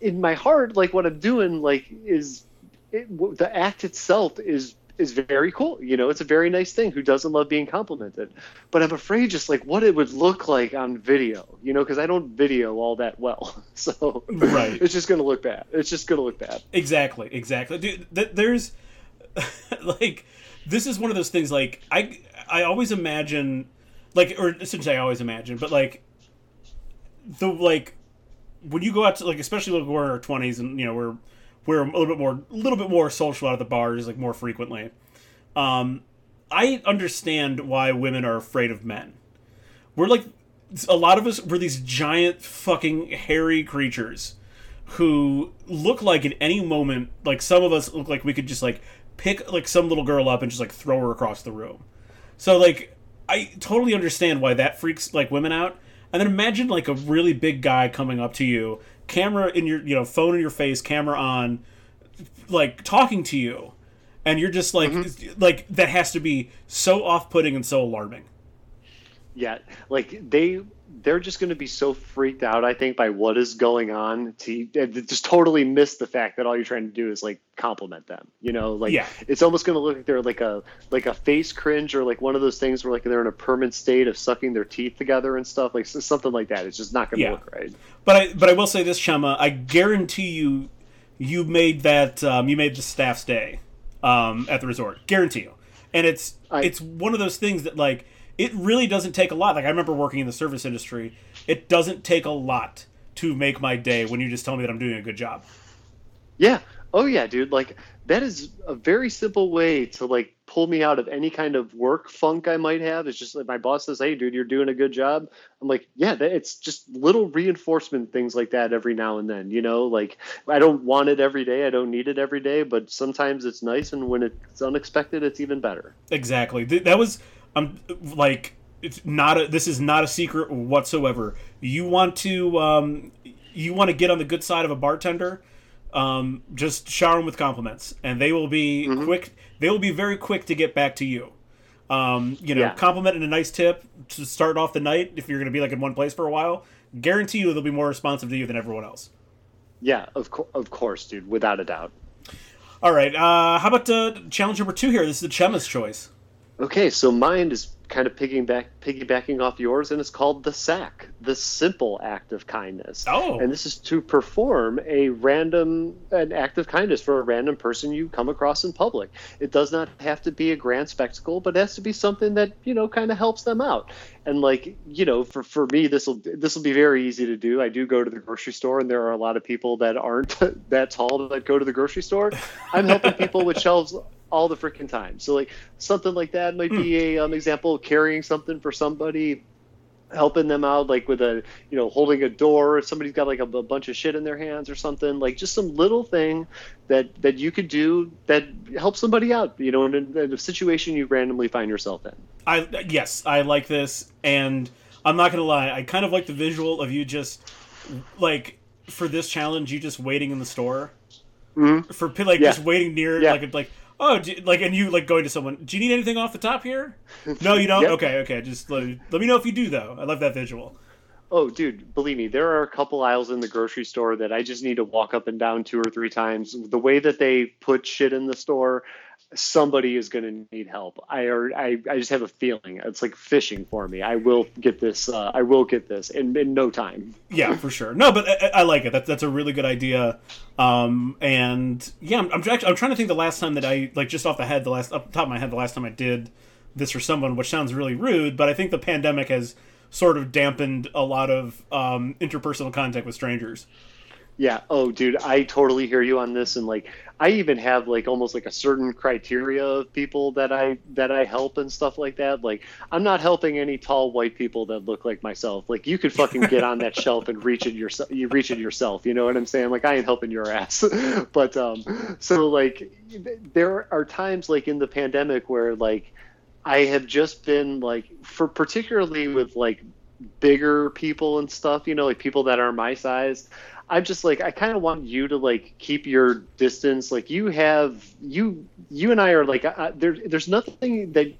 in my heart like what I'm doing like is it, the act itself is is very cool you know? It's a very nice thing. Who doesn't love being complimented? But I'm afraid just like what it would look like on video you know? Because I don't video all that well so right. it's just going to look bad. It's just going to look bad. Exactly exactly. Dude, th- there's like this is one of those things like I I always imagine like or essentially I always imagine, but like the like when you go out to like especially like we're in our twenties and you know we're we're a little bit more a little bit more social out of the bars like more frequently. Um, I understand why women are afraid of men. We're like a lot of us we're these giant fucking hairy creatures who look like at any moment like some of us look like we could just like pick like some little girl up and just like throw her across the room. So like I totally understand why that freaks like women out. And then imagine like a really big guy coming up to you, camera in your you know phone in your face, camera on, like talking to you, and you're just like mm-hmm. like that has to be so off putting and so alarming. Yeah, like they they're just going to be so freaked out, I think, by what is going on to just totally miss the fact that all you're trying to do is like compliment them. You know, like yeah. it's almost going to look like they're like a like a face cringe or like one of those things where like they're in a permanent state of sucking their teeth together and stuff, like something like that. It's just not going to yeah. look right. But I but I will say this, Chema, I guarantee you, you made that um, you made the staff's day um, at the resort. Guarantee you, and it's I, it's one of those things that like it really doesn't take a lot. Like I remember working in the service industry, it doesn't take a lot to make my day when you just tell me that I'm doing a good job. Yeah. Oh yeah, dude. Like that is a very simple way to like pull me out of any kind of work funk I might have. It's just like my boss says, "Hey, dude, you're doing a good job." I'm like, "Yeah." It's just little reinforcement things like that every now and then. You know, like I don't want it every day. I don't need it every day, but sometimes it's nice, and when it's unexpected, it's even better. Exactly. That was I'm like it's not a this is not a secret whatsoever. You want to um, you want to get on the good side of a bartender, um, just shower them with compliments, and they will be mm-hmm. quick. They will be very quick to get back to you. Um, you know, yeah. compliment and a nice tip to start off the night. If you're going to be like in one place for a while, guarantee you they'll be more responsive to you than everyone else. Yeah, of co- of course, dude, without a doubt. All right, uh, how about uh, challenge number two here? This is the Chema's choice. Okay, so mine is kind of piggybacking piggybacking off yours, and it's called the sack, the simple act of kindness. Oh, and this is to perform a random an act of kindness for a random person you come across in public. It does not have to be a grand spectacle, but it has to be something that you know kind of helps them out. And like you know, for for me, this will this will be very easy to do. I do go to the grocery store, and there are a lot of people that aren't that tall that go to the grocery store. I'm helping people with shelves all the freaking time. So like something like that might be hmm. a um, example of carrying something for somebody, helping them out like with a you know holding a door. If somebody's got like a, a bunch of shit in their hands or something, like just some little thing that that you could do that helps somebody out. You know, in, in a situation you randomly find yourself in. I yes, I like this, and I'm not gonna lie, I kind of like the visual of you just like for this challenge, you just waiting in the store. Mm-hmm. For like yeah. just waiting near yeah. like like oh, you, like, and you like going to someone. Do you need anything off the top here? No, you don't. yep. Okay, okay. Just let, let me know if you do, though. I love that visual. Oh, dude, believe me, there are a couple aisles in the grocery store that I just need to walk up and down two or three times. The way that they put shit in the store, somebody is going to need help. I, or I I just have a feeling it's like fishing for me. I will get this. Uh, I will get this in, in no time. Yeah, for sure. No, but I, I like it. That's that's a really good idea. Um, and yeah, I'm, I'm actually I'm trying to think the last time that I like just off the head the last up top of my head the last time I did this for someone, which sounds really rude, but I think the pandemic has sort of dampened a lot of um, interpersonal contact with strangers. Yeah. Oh, dude, I totally hear you on this, and like, I even have like almost like a certain criteria of people that I that I help and stuff like that. Like, I'm not helping any tall white people that look like myself. Like, you could fucking get on that shelf and reach it yourself. You reach it yourself. You know what I'm saying? Like, I ain't helping your ass. but um, so like, there are times like in the pandemic where like I have just been like for particularly with like bigger people and stuff, you know, like people that are my size. I'm just like I kind of want you to like keep your distance. Like you have you you and I are like there. There's nothing that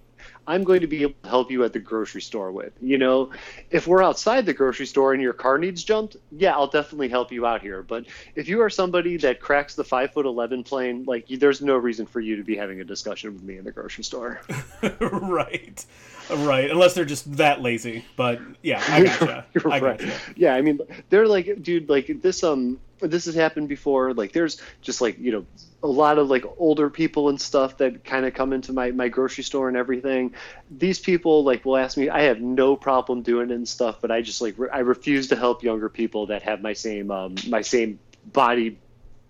I'm going to be able to help you at the grocery store with. You know, if we're outside the grocery store and your car needs jumped, yeah, I'll definitely help you out here. But if you are somebody that cracks the five foot eleven plane, like there's no reason for you to be having a discussion with me in the grocery store. right. Right, unless they're just that lazy. But yeah, I gotcha. You're I right. Gotcha. Yeah, I mean, they're like, dude, like this. Um, this has happened before. Like, there's just like you know a lot of like older people and stuff that kind of come into my, my grocery store and everything. These people like will ask me. I have no problem doing it and stuff, but I just like re- I refuse to help younger people that have my same um, my same body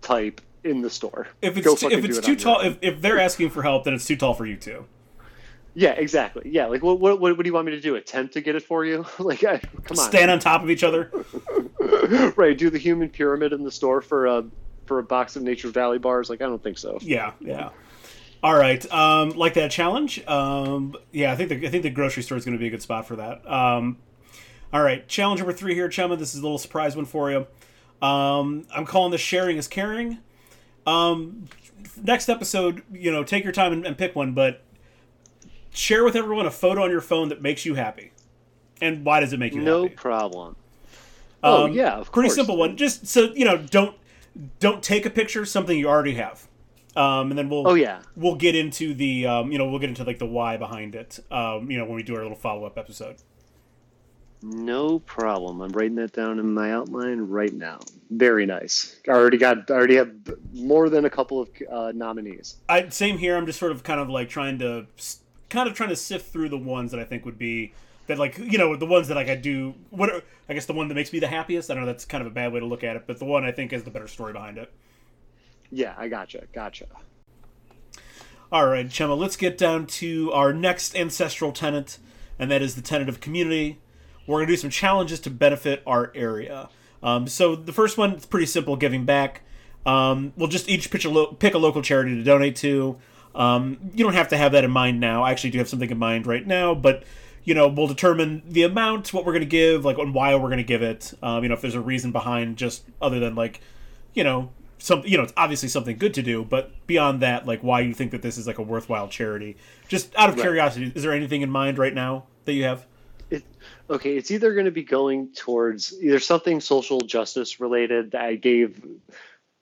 type in the store. If it's too, if it's too tall, if, if they're asking for help, then it's too tall for you too. Yeah, exactly. Yeah, like what, what, what, do you want me to do? Attempt to get it for you? like, I, come on. Stand on top of each other. right. Do the human pyramid in the store for a for a box of Nature Valley bars? Like, I don't think so. Yeah, yeah. All right. Um, like that challenge. Um, yeah, I think the I think the grocery store is going to be a good spot for that. Um, all right, challenge number three here, Chema. This is a little surprise one for you. Um, I'm calling this sharing is caring. Um, next episode, you know, take your time and, and pick one, but share with everyone a photo on your phone that makes you happy. And why does it make you no happy? No problem. Oh um, yeah, pretty course. simple one. Just so you know, don't don't take a picture of something you already have. Um, and then we'll oh yeah we'll get into the um, you know we'll get into like the why behind it um, you know when we do our little follow up episode. No problem. I'm writing that down in my outline right now. Very nice. I already got. I already have more than a couple of uh, nominees. I same here. I'm just sort of kind of like trying to kind of trying to sift through the ones that I think would be that like you know the ones that like I do what are, I guess the one that makes me the happiest. I don't know that's kind of a bad way to look at it, but the one I think has the better story behind it. Yeah, I gotcha, gotcha. All right, Chema, let's get down to our next ancestral tenet, and that is the tenet of community. We're going to do some challenges to benefit our area. Um, so the first one is pretty simple, giving back. Um, we'll just each a lo- pick a local charity to donate to. Um, you don't have to have that in mind now. I actually do have something in mind right now, but you know, we'll determine the amount, what we're going to give, like, and why we're going to give it. Um, you know, if there's a reason behind just other than like, you know, some, you know, it's obviously something good to do, but beyond that, like, why you think that this is like a worthwhile charity. Just out of right. curiosity, is there anything in mind right now that you have? It, okay, it's either going to be going towards either something social justice related. that I gave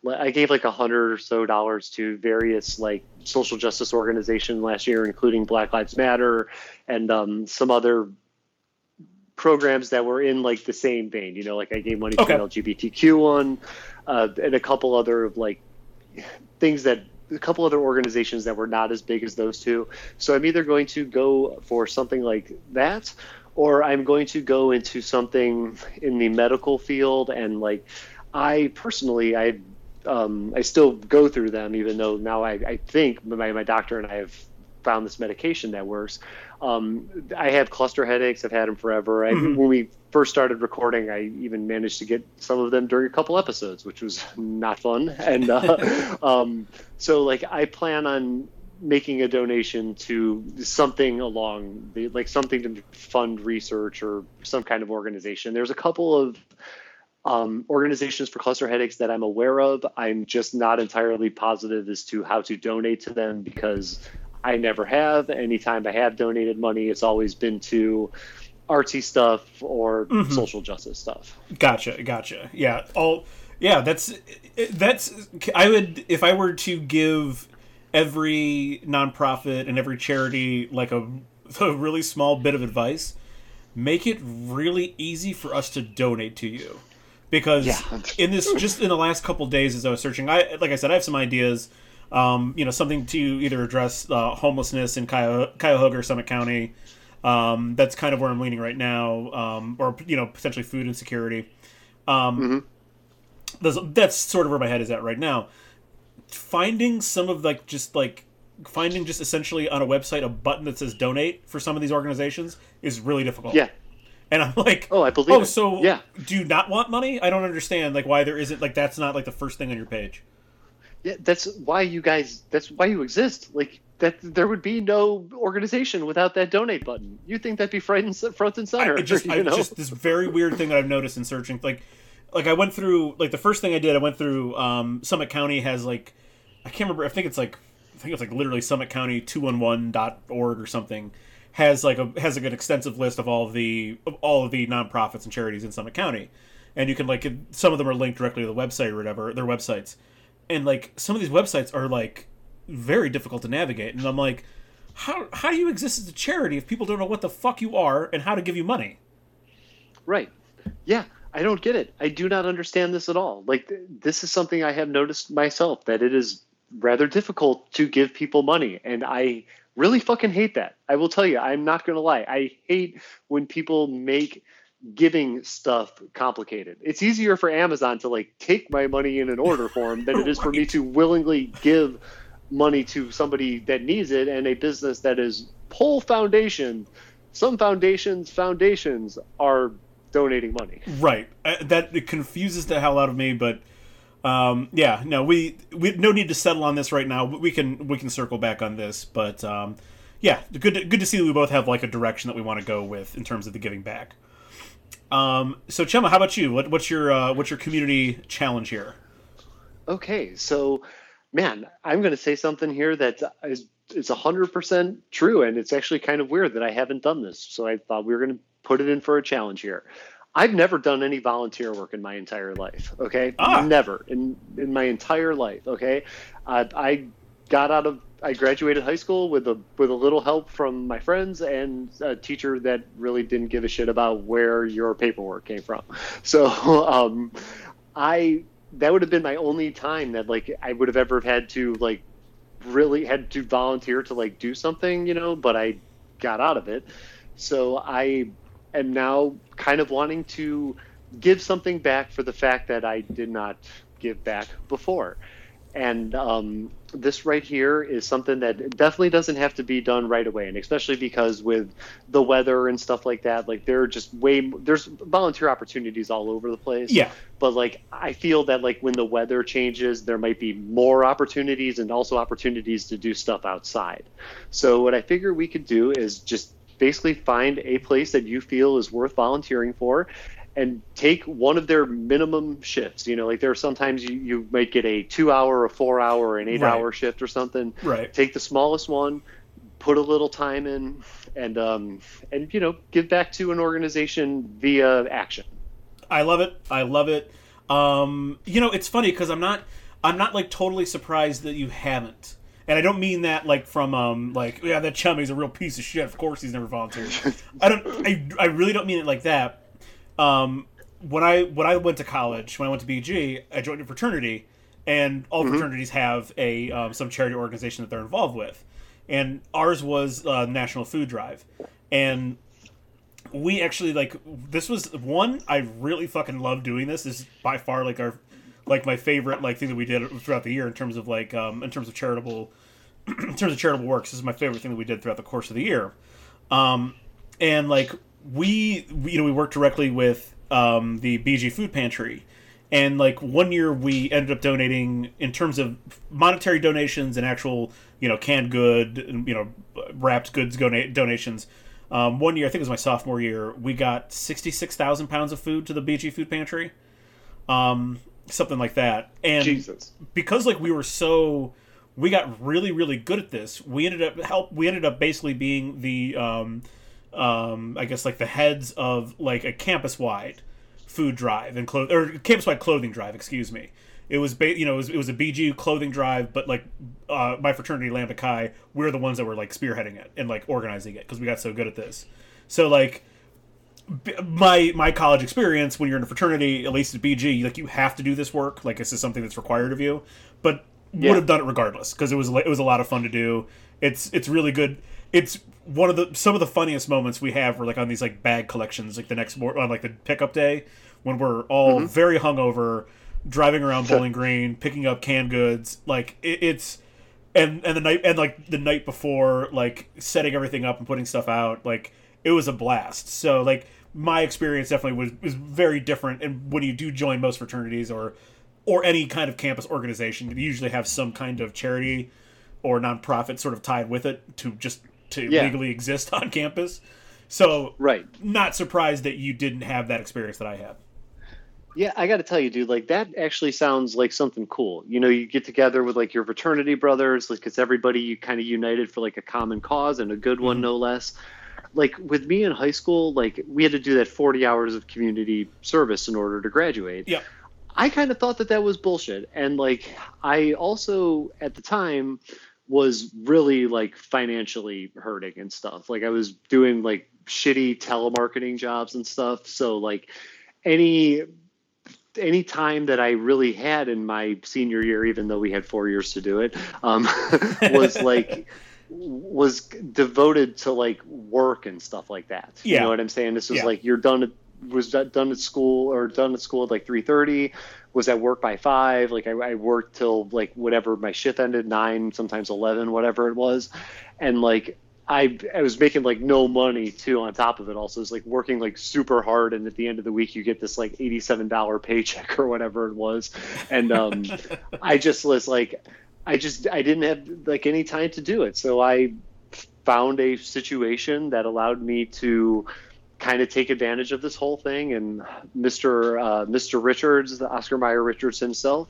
I gave like a hundred or so dollars to various like social justice organization last year, including Black Lives Matter and um, some other programs that were in like the same vein. You know, like I gave money okay. to an LGBTQ one uh, and a couple other of like things that a couple other organizations that were not as big as those two. So I'm either going to go for something like that, or I'm going to go into something in the medical field and like. I personally, I um, I still go through them, even though now I, I think my, my doctor and I have found this medication that works. Um, I have cluster headaches. I've had them forever. I, mm-hmm. When we first started recording, I even managed to get some of them during a couple episodes, which was not fun. And uh, um, so, like, I plan on making a donation to something along the like something to fund research or some kind of organization. There's a couple of um, organizations for cluster headaches that I'm aware of. I'm just not entirely positive as to how to donate to them because I never have. Anytime I have donated money, it's always been to artsy stuff or mm-hmm. social justice stuff. Gotcha, gotcha. Yeah, all yeah. That's that's. I would if I were to give every nonprofit and every charity like a, a really small bit of advice. Make it really easy for us to donate to you because yeah. in this just in the last couple days as I was searching, I like I said I have some ideas. Um, you know, something to either address uh, homelessness in Cuyahoga, Summit County. Um, that's kind of where I'm leaning right now, um, or you know, potentially food insecurity. Um, mm-hmm. That's sort of where my head is at right now. Finding some of like just like finding just essentially on a website a button that says donate for some of these organizations is really difficult. Yeah, and I'm like, oh, I believe. Oh, it. so yeah. do you not want money? I don't understand like why there isn't like that's not like the first thing on your page. Yeah, that's why you guys. That's why you exist. Like that, there would be no organization without that donate button. You think that'd be front and, front and center? I, just, I, just this very weird thing that I've noticed in searching, like, like I went through like the first thing I did, I went through um, Summit County has like, I can't remember. I think it's like, I think it's like literally Summit County two one one dot org or something has like a has like an extensive list of all of the of all of the nonprofits and charities in Summit County, and you can like some of them are linked directly to the website or whatever their websites, and like some of these websites are like very difficult to navigate, and I'm like, how how do you exist as a charity if people don't know what the fuck you are and how to give you money? Right. Yeah. I don't get it. I do not understand this at all. Like this is something I have noticed myself that it is rather difficult to give people money and I really fucking hate that. I will tell you, I'm not going to lie. I hate when people make giving stuff complicated. It's easier for Amazon to like take my money in an order form than it is for me to willingly give money to somebody that needs it and a business that is whole foundation. Some foundations, foundations are donating money. Right. Uh, that it confuses the hell out of me, but um, yeah, no, we we no need to settle on this right now. We can we can circle back on this, but um, yeah, good to, good to see that we both have like a direction that we want to go with in terms of the giving back. Um, so Chema, how about you? What, what's your uh, what's your community challenge here? Okay, so man, I'm going to say something here that is is hundred percent true, and it's actually kind of weird that I haven't done this. So I thought we were going to put it in for a challenge here. I've never done any volunteer work in my entire life. Okay, ah. never in in my entire life. Okay, uh, I got out of I graduated high school with a with a little help from my friends and a teacher that really didn't give a shit about where your paperwork came from. So um, I that would have been my only time that like I would have ever had to like really had to volunteer to like do something, you know. But I got out of it. So I am now kind of wanting to give something back for the fact that I did not give back before. And um, this right here is something that definitely doesn't have to be done right away, and especially because with the weather and stuff like that, like there are just way there's volunteer opportunities all over the place. Yeah. But like I feel that like when the weather changes, there might be more opportunities and also opportunities to do stuff outside. So what I figure we could do is just basically find a place that you feel is worth volunteering for and take one of their minimum shifts. You know, like there are sometimes you, you might get a two hour, a four hour, an eight right. hour shift or something. Right. Take the smallest one, put a little time in, and um, and you know, give back to an organization via action. I love it. I love it. Um, you know, it's funny because I'm not I'm not like totally surprised that you haven't and I don't mean that like from um like yeah that Chummy's a real piece of shit. Of course he's never volunteered. I don't. I, I really don't mean it like that. Um, when I when I went to college, when I went to BG, I joined a fraternity, and all mm-hmm. fraternities have a um, some charity organization that they're involved with, and ours was uh, National Food Drive, and we actually like this was one I really fucking love doing this. this is by far like our like my favorite like thing that we did throughout the year in terms of like um, in terms of charitable in terms of charitable works. This is my favorite thing that we did throughout the course of the year. Um, and like we, we, you know we worked directly with um, the BG Food Pantry. And like one year, we ended up donating in terms of monetary donations and actual, you know, canned good, you know, wrapped goods donations. Um, one year, I think it was my sophomore year, we got sixty-six thousand pounds of food to the BG Food Pantry. Um, something like that. And Jesus. because like we were so we got really really good at this, we ended up help we ended up basically being the um um, I guess like the heads of like a campus wide food drive and clo- or campus wide clothing drive. Excuse me. It was ba- you know it was, it was a BG clothing drive, but like uh, my fraternity Lambda Chi, we're the ones that were like spearheading it and like organizing it because we got so good at this. So like my my college experience when you're in a fraternity, at least at BG, like you have to do this work. Like this is something that's required of you, but Yeah. would have done it regardless because it was it was a lot of fun to do. It's it's really good. It's one of the some of the funniest moments we have were like on these like bag collections, like the next on like the pickup day when we're all mm-hmm. very hungover, driving around Bowling Green, picking up canned goods. Like it, it's and and the night and like the night before, like setting everything up and putting stuff out. Like it was a blast. So like my experience definitely was was very different. And when you do join most fraternities or or any kind of campus organization, you usually have some kind of charity or nonprofit sort of tied with it to just to Yeah. legally exist on campus. So Right. not surprised that you didn't have that experience that I had. Yeah, I got to tell you, dude, like that actually sounds like something cool. You know, you get together with like your fraternity brothers, like it's everybody you kind of united for like a common cause and a good one, mm-hmm. no less. Like with me in high school, like we had to do that 40 hours of community service in order to graduate. Yeah. I kind of thought that that was bullshit. And like, I also at the time was really like financially hurting and stuff. Like, I was doing like shitty telemarketing jobs and stuff. So, like, any any time that I really had in my senior year, even though we had four years to do it, um, was like was devoted to like work and stuff like that. Yeah. You know what I'm saying? This was Yeah. like you're done at was done at school or done at school at like 3:30 was at work by 5 like I, I worked till like whatever my shift ended 9 sometimes 11 whatever it was and like I, I was making like no money too on top of it also it's like working like super hard and at the end of the week you get this like $87 paycheck or whatever it was and um I just was like I just I didn't have like any time to do it so I found a situation that allowed me to kind of take advantage of this whole thing and Mr. Uh, Mr. Richards, the Oscar Mayer Richards himself,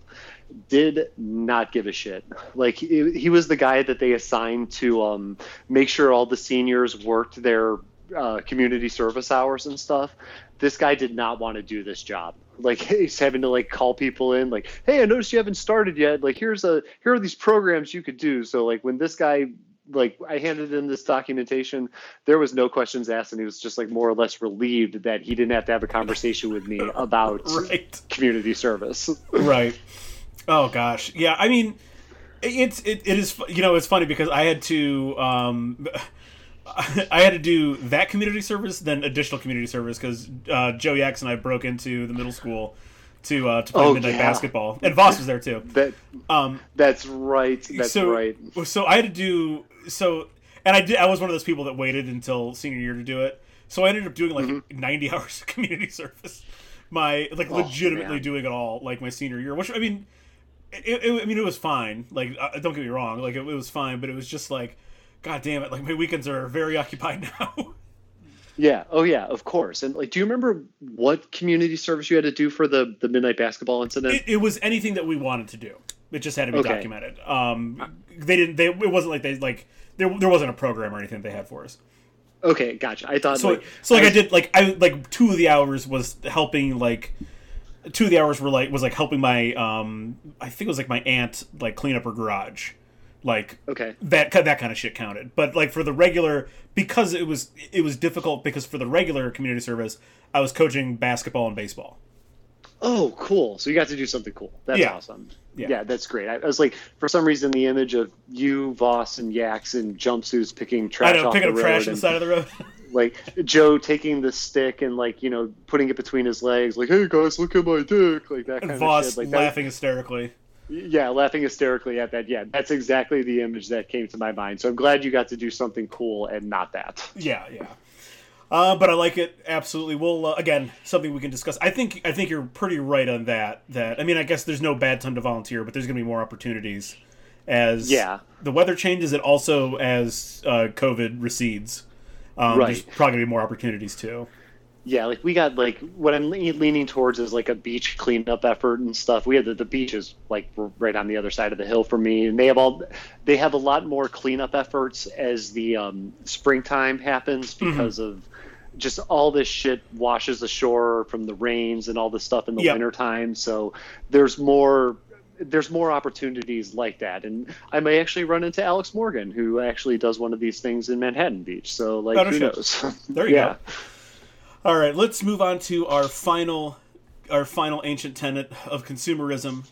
did not give a shit. Like he, he was the guy that they assigned to um, make sure all the seniors worked their uh, community service hours and stuff. This guy did not want to do this job. Like he's having to like call people in, like, "Hey, I noticed you haven't started yet. Like, here's a here are these programs you could do." So like when this guy like I handed in this documentation, there was no questions asked, and he was just like more or less relieved that he didn't have to have a conversation with me about Right. community service. right. Oh gosh, yeah. I mean, it's it, it is you know it's funny because I had to um, I had to do that community service then additional community service because uh, Joe Yax and I broke into the middle school to uh, to play Oh, midnight yeah. basketball and Voss was there too. That Um, that's right. That's so right. so I had to do so and I did I was one of those people that waited until senior year to do it. So I ended up doing like 90 hours of community service. My like Mm-hmm. Oh, legitimately man. doing it all like my senior year, which I mean it, it, I mean it was fine. Like uh, don't get me wrong, like it, it was fine, but it was just like god damn it, like my weekends are very occupied now. Yeah. Oh yeah. Of course. And like, do you remember what community service you had to do for the the midnight basketball incident? it, it was anything that we wanted to do. It just had to be Okay. documented. Um they didn't they it wasn't like they like there, there wasn't a program or anything they had for us. okay. Gotcha. I thought so like so like I, was- did like I like two of the hours was helping like two of the hours were like was like helping my um I think it was like my aunt like clean up her garage like Okay. that that kind of shit counted but like for the regular because it was it was difficult because for the regular community service I was coaching basketball and baseball Oh, cool. So you got to do something cool. That's Yeah. awesome. Yeah. Yeah. that's great. I, I was like, for some reason, the image of you, Voss, and Yaks in jumpsuits picking trash I know off picking the up road trash and, side of the road like Joe taking the stick and like you know putting it between his legs, like, "Hey guys, look at my dick," like that kind and of Voss shit. Like that- laughing hysterically yeah, laughing hysterically at that. Yeah, that's exactly the image that came to my mind. So I'm glad you got to do something cool and not that. Yeah, yeah. Uh, but I like it absolutely. We'll uh, again something we can discuss. I think I think you're pretty right on that. That I mean, I guess there's no bad time to volunteer, but there's going to be more opportunities as Yeah. the weather changes, and also as uh, COVID recedes. Um, Right. There's probably going to be more opportunities too. Yeah, like we got like what I'm leaning towards is like a beach cleanup effort and stuff. We have the, the beaches like right on the other side of the hill for me, and they have all they have a lot more cleanup efforts as the um, springtime happens mm-hmm. because mm-hmm. of just all this shit washes ashore from the rains and all this stuff in the yep. wintertime. So there's more there's more opportunities like that, and I may actually run into Alex Morgan, who actually does one of these things in Manhattan Beach. So like, who knows? There you yeah. go. All right, let's move on to our final, our final ancient tenet of consumerism.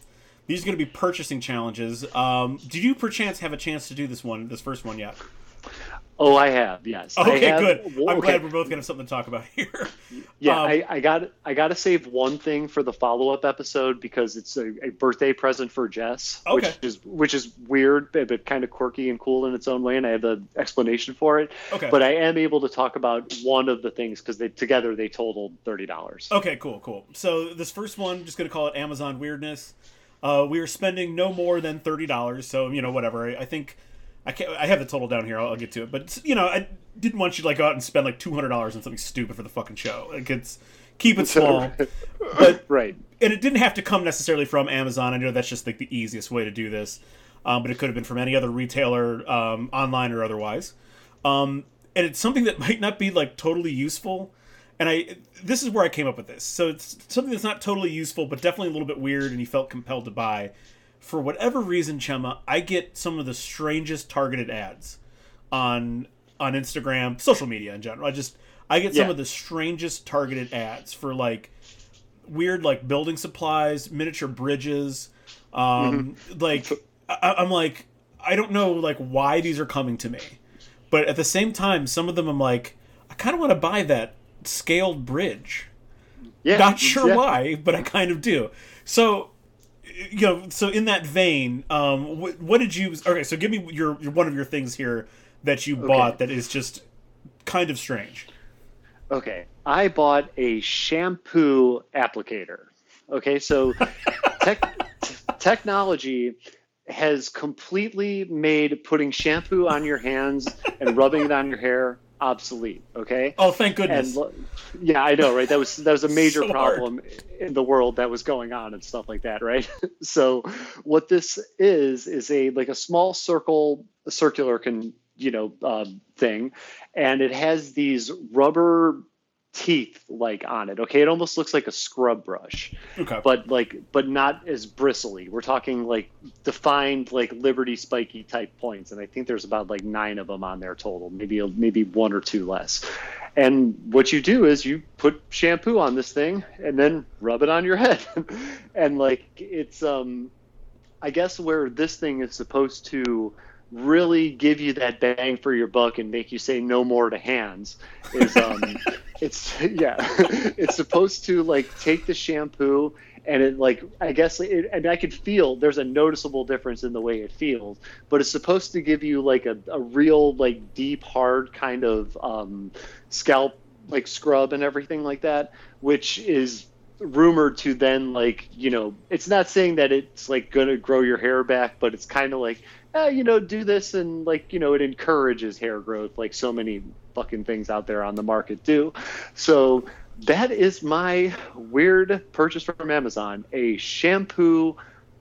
These are going to be purchasing challenges. Um, did you perchance have a chance to do this one, this first one yet? Oh, I have. Yes. Okay, have, good. I'm okay. glad we're both gonna have something to talk about here. Yeah, um, I, I, got I got to save one thing for the follow up episode because it's a, a, birthday present for Jess, okay. which is which is weird but, but kind of quirky and cool in its own way, and I have the explanation for it. Okay. But I am able to talk about one of the things because they together they totaled thirty dollars. Okay, cool, cool. So this first one, just gonna call it Amazon weirdness. Uh, we are spending no more than thirty dollars, so you know whatever. I, I think I can't. I have the total down here. I'll, I'll, get to it. But you know, I didn't want you to like go out and spend like two hundred dollars on something stupid for the fucking show. Like it's keep it small. but right. And it didn't have to come necessarily from Amazon. I know that's just like the easiest way to do this. Um, but it could have been from any other retailer, um, online or otherwise. Um, and it's something that might not be like totally useful. And I, this is where I came up with this. So it's something that's not totally useful, but definitely a little bit weird, and you felt compelled to buy for whatever reason, Chema, I get some of the strangest targeted ads on on Instagram, social media in general. I just I get some yeah. of the strangest targeted ads for like weird like building supplies, miniature bridges. Um, mm-hmm. Like I, I'm like I don't know like why these are coming to me, but at the same time, some of them I'm like I kind of want to buy that scaled bridge. Yeah, not sure yeah. why, but I kind of do. So you know, so in that vein, um, what, what did you? Okay, so give me your, your one of your things here that you okay. bought that is just kind of strange. Okay, I bought a shampoo applicator. Okay, so tech, t- technology has completely made putting shampoo on your hands and rubbing it on your hair obsolete. Okay. Oh, thank goodness. And, yeah, I know, right? That was that was a major so problem hard. in the world that was going on and stuff like that, right? so, what this is is a like a small circle, circular can you know um, thing, and it has these rubber teeth like on it. Okay, it almost looks like a scrub brush. Okay. But like but not as bristly. We're talking like defined like Liberty spiky type points and I think there's about like 9 of them on there total, maybe maybe one or two less. And what you do is you put shampoo on this thing and then rub it on your head. and like it's um I guess where this thing is supposed to really give you that bang for your buck and make you say no more to hands is um it's yeah it's supposed to like take the shampoo and it like i guess it, and i could feel there's a noticeable difference in the way it feels but it's supposed to give you like a, a real like deep hard kind of um scalp like scrub and everything like that which is rumored to then like you know it's not saying that it's like gonna grow your hair back but it's kind of like eh, you know, do this and like, you know, it encourages hair growth like so many fucking things out there on the market do. So that is my weird purchase from Amazon, a shampoo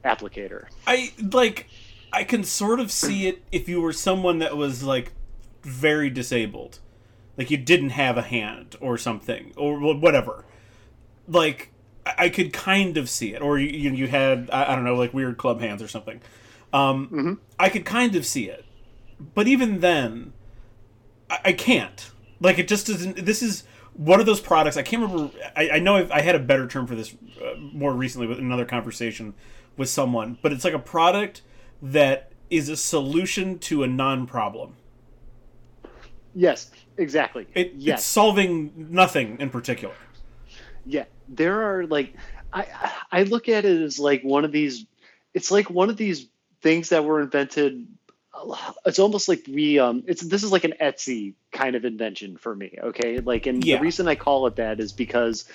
applicator. I like I can sort of see it if you were someone that was like very disabled. Like you didn't have a hand or something or whatever. Like I could kind of see it or you you had I don't know like weird club hands or something. Um, mm-hmm. I could kind of see it, but even then, I, I, can't. Like it just doesn't. This is one of those products. I can't remember. I, I know I've, i had a better term for this uh, more recently with another conversation with someone, but it's like a product that is a solution to a non-problem. Yes, exactly. It, yes. It's solving nothing in particular. Yeah, there are like I I look at it as like one of these. It's like one of these things that were invented it's almost like we um it's this is like an etsy kind of invention for me okay like and yeah. the reason i call it that is because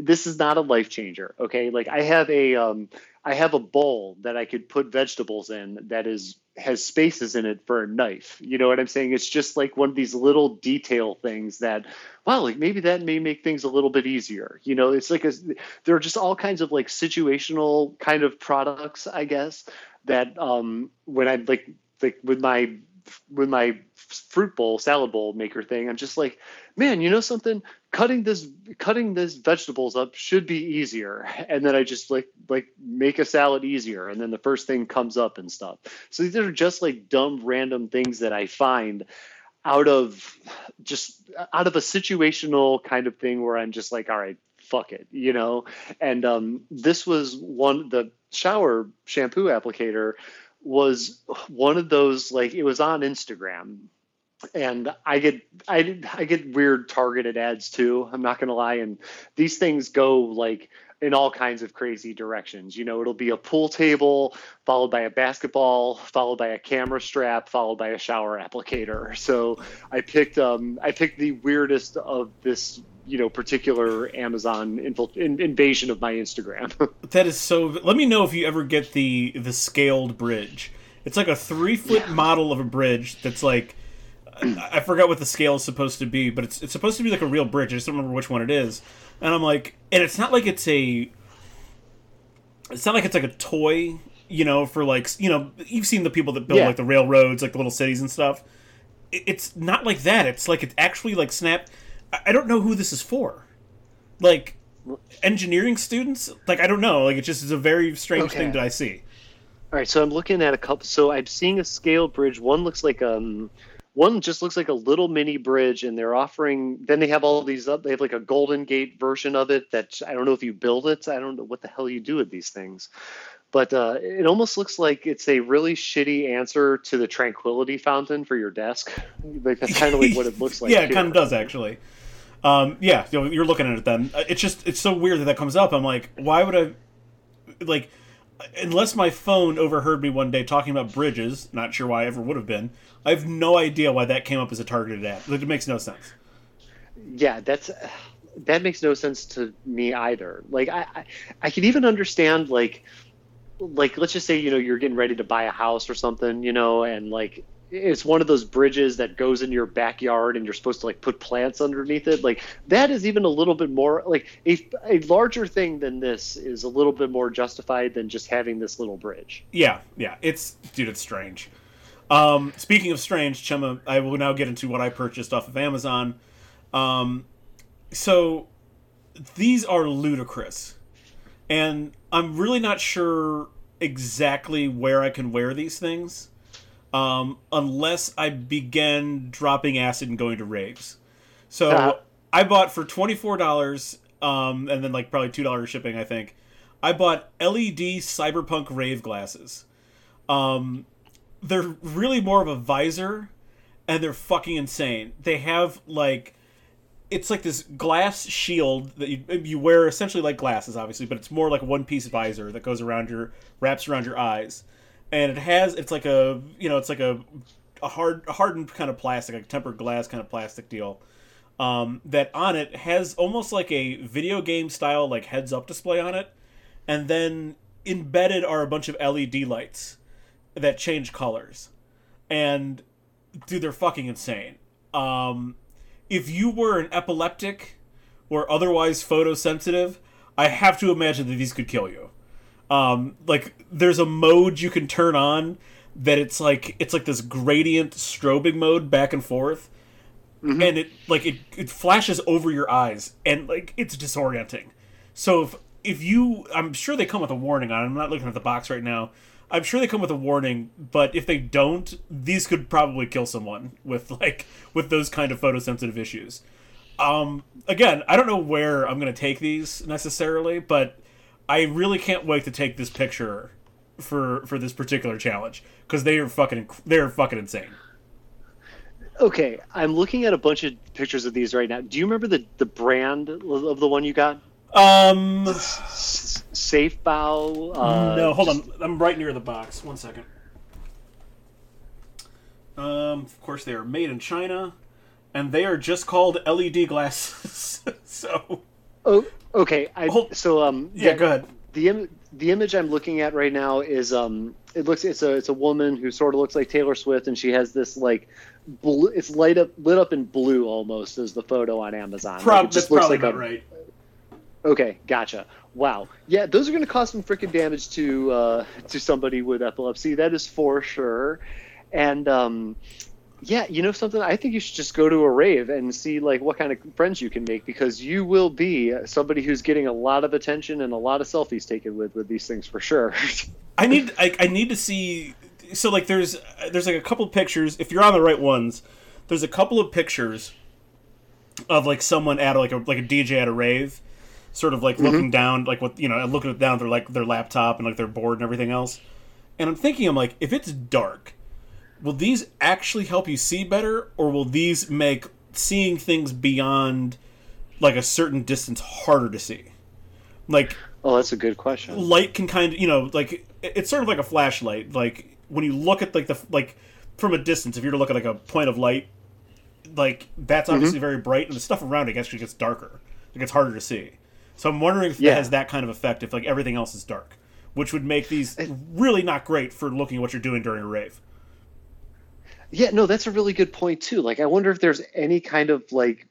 this is not a life changer. Okay, like I have a um, I have a bowl that I could put vegetables in that is has spaces in it for a knife. You know what I'm saying? It's just like one of these little detail things that, wow, like maybe that may make things a little bit easier. You know, it's like a, there are just all kinds of like situational kind of products, I guess, that um, when I'm like like with my with my fruit bowl salad bowl maker thing i'm just like man you know something? Cutting this cutting this vegetables up should be easier. And then i just like like make a salad easier and then the first thing comes up and stuff. So these are just like dumb random things that i find out of just out of a situational kind of thing where i'm just like all right fuck it you know? And um, this was one the shower shampoo applicator was one of those like it was on Instagram and I get I I get weird targeted ads too. I'm not gonna lie, and these things go like in all kinds of crazy directions. You know, it'll be a pool table followed by a basketball, followed by a camera strap, followed by a shower applicator. So I picked um I picked the weirdest of this you know particular Amazon infil- in, invasion of my Instagram. that is so. Let me know if you ever get the the scaled bridge. It's like a three foot yeah. model of a bridge that's like I forgot what the scale is supposed to be, but it's it's supposed to be like a real bridge. I just don't remember which one it is. And I'm like, and it's not like it's a. It's not like it's like a toy, you know, for like you know you've seen the people that build yeah. like the railroads, like the little cities and stuff. It's not like that. It's like it's actually like snap I don't know who this is for. Like engineering students? Like I don't know. Like it just is a very strange okay. thing that I see. All right, so I'm looking at a couple. So I'm seeing a scale bridge. One looks like um, one just looks like a little mini bridge, and they're offering. Then they have all these up. They have like a Golden Gate version of it. That I don't know if you build it. I don't know what the hell you do with these things but uh, it almost looks like it's a really shitty answer to the tranquility fountain for your desk. Like that's kind of like what it looks like. yeah, it kind of does actually. Um, yeah, you're looking at it then. Uh, it's just it's so weird that that comes up. I'm like, why would I like unless my phone overheard me one day talking about bridges, not sure why I ever would have been. I have no idea why that came up as a targeted ad. It makes no sense. Yeah, that's that makes no sense to me either. Like I, I, I can even understand like like let's just say you know you're getting ready to buy a house or something, you know, and like it's one of those bridges that goes in your backyard and you're supposed to like put plants underneath it. Like that is even a little bit more like a, a larger thing than this is a little bit more justified than just having this little bridge. Yeah yeah. It's dude it's strange. Um, speaking of strange chema i will now get into what i purchased off of amazon. Um, so these are ludicrous. And i'm really not sure exactly where i can wear these things um, unless I begin dropping acid and going to raves. So uh-huh. I bought for twenty four dollars, um, and then like probably two dollars shipping. I think I bought LED cyberpunk rave glasses. Um, they're really more of a visor, and they're fucking insane. They have like it's like this glass shield that you, you wear essentially like glasses obviously but it's more like one piece visor that goes around your wraps around your eyes and it has it's like a you know it's like a a hard hardened kind of plastic like tempered glass kind of plastic deal. Um, that on it has almost like a video game style like heads up display on it. And then embedded are a bunch of led lights that change colors. And dude they're fucking insane. Um, if you were an epileptic or otherwise photosensitive i have to imagine that these could kill you um, like there's a mode you can turn on that it's like it's like this gradient strobing mode back and forth. Mm-hmm. and it like it, it flashes over your eyes and like it's disorienting. So if if you i'm sure they come with a warning on i'm not looking at the box right now. I'm sure they come with a warning but if they don't these could probably kill someone with like with those kind of photosensitive issues. Um again i don't know where i'm going to take these necessarily but I really can't wait to take this picture for for this particular challenge because they are fucking they're fucking insane. Okay, I'm looking at a bunch of pictures of these right now. Do you remember the the brand of the one you got? Um, Safe Bow. Uh, no, hold on. I'm right near the box. One second. Um, of course, they are made in China, and they are just called LED glasses. so Oh, okay. I, Hold- so um, Yeah, the- go ahead. the Im- the image I'm looking at right now is um it looks it's a it's a woman who sort of looks like Taylor Swift and she has this like blue it's light up lit up in blue almost as the photo on Amazon. Like, Prob- it that's probably like a, right. Okay, gotcha. Wow. Yeah, those are going to cause some freaking damage to uh, to somebody with epilepsy. That is for sure. And um, yeah, you know something? I think you should just go to a rave and see like what kind of friends you can make because you will be somebody who's getting a lot of attention and a lot of selfies taken with with these things for sure. I need I, I need to see so like there's there's like a couple pictures if you're on the right ones there's a couple of pictures of like someone at like a like a DJ at a rave sort of like mm-hmm. looking down like what you know looking down their like their laptop and like their board and everything else and I'm thinking I'm like if it's dark will these actually help you see better or will these make seeing things beyond like a certain distance harder to see? Like oh, that's a good question. light can kind of you know like it's sort of like a flashlight. Like when you look at like the like from a distance if you're to look at like a point of light like that's mm-hmm. obviously very bright and the stuff around it actually gets darker. It gets harder to see. So i'm wondering if Yeah. that has that kind of effect if like everything else is dark which would make these really not great for looking at what you're doing during a rave Yeah, no, that's a really good point too. Like, I wonder if there's any kind of like,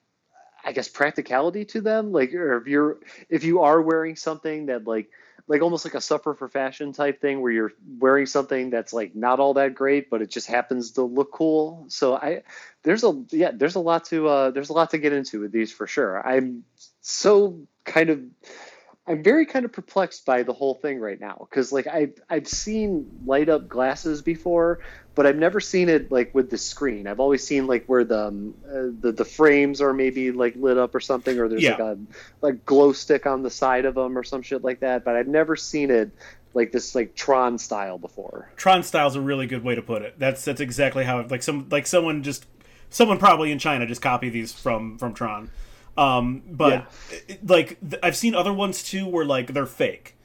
I guess practicality to them. Like, or if you're if you are wearing something that like like almost like a suffer for fashion type thing where you're wearing something that's like not all that great, but it just happens to look cool. So I there's a yeah there's a lot to uh, there's a lot to get into with these for sure. I'm so kind of I'm very kind of perplexed by the whole thing right now because like I I've seen light up glasses before, but I've never seen it like with the screen. I've always seen like where the um, uh, the the frames are maybe like lit up or something, or there's Yeah. like a like glow stick on the side of them or some shit like that. But I've never seen it like this like Tron style before. tron style's a really good way to put it that's that's exactly how like some like someone just someone probably in china just copied these from from tron um but Yeah. like th- i've seen other ones too where like they're fake.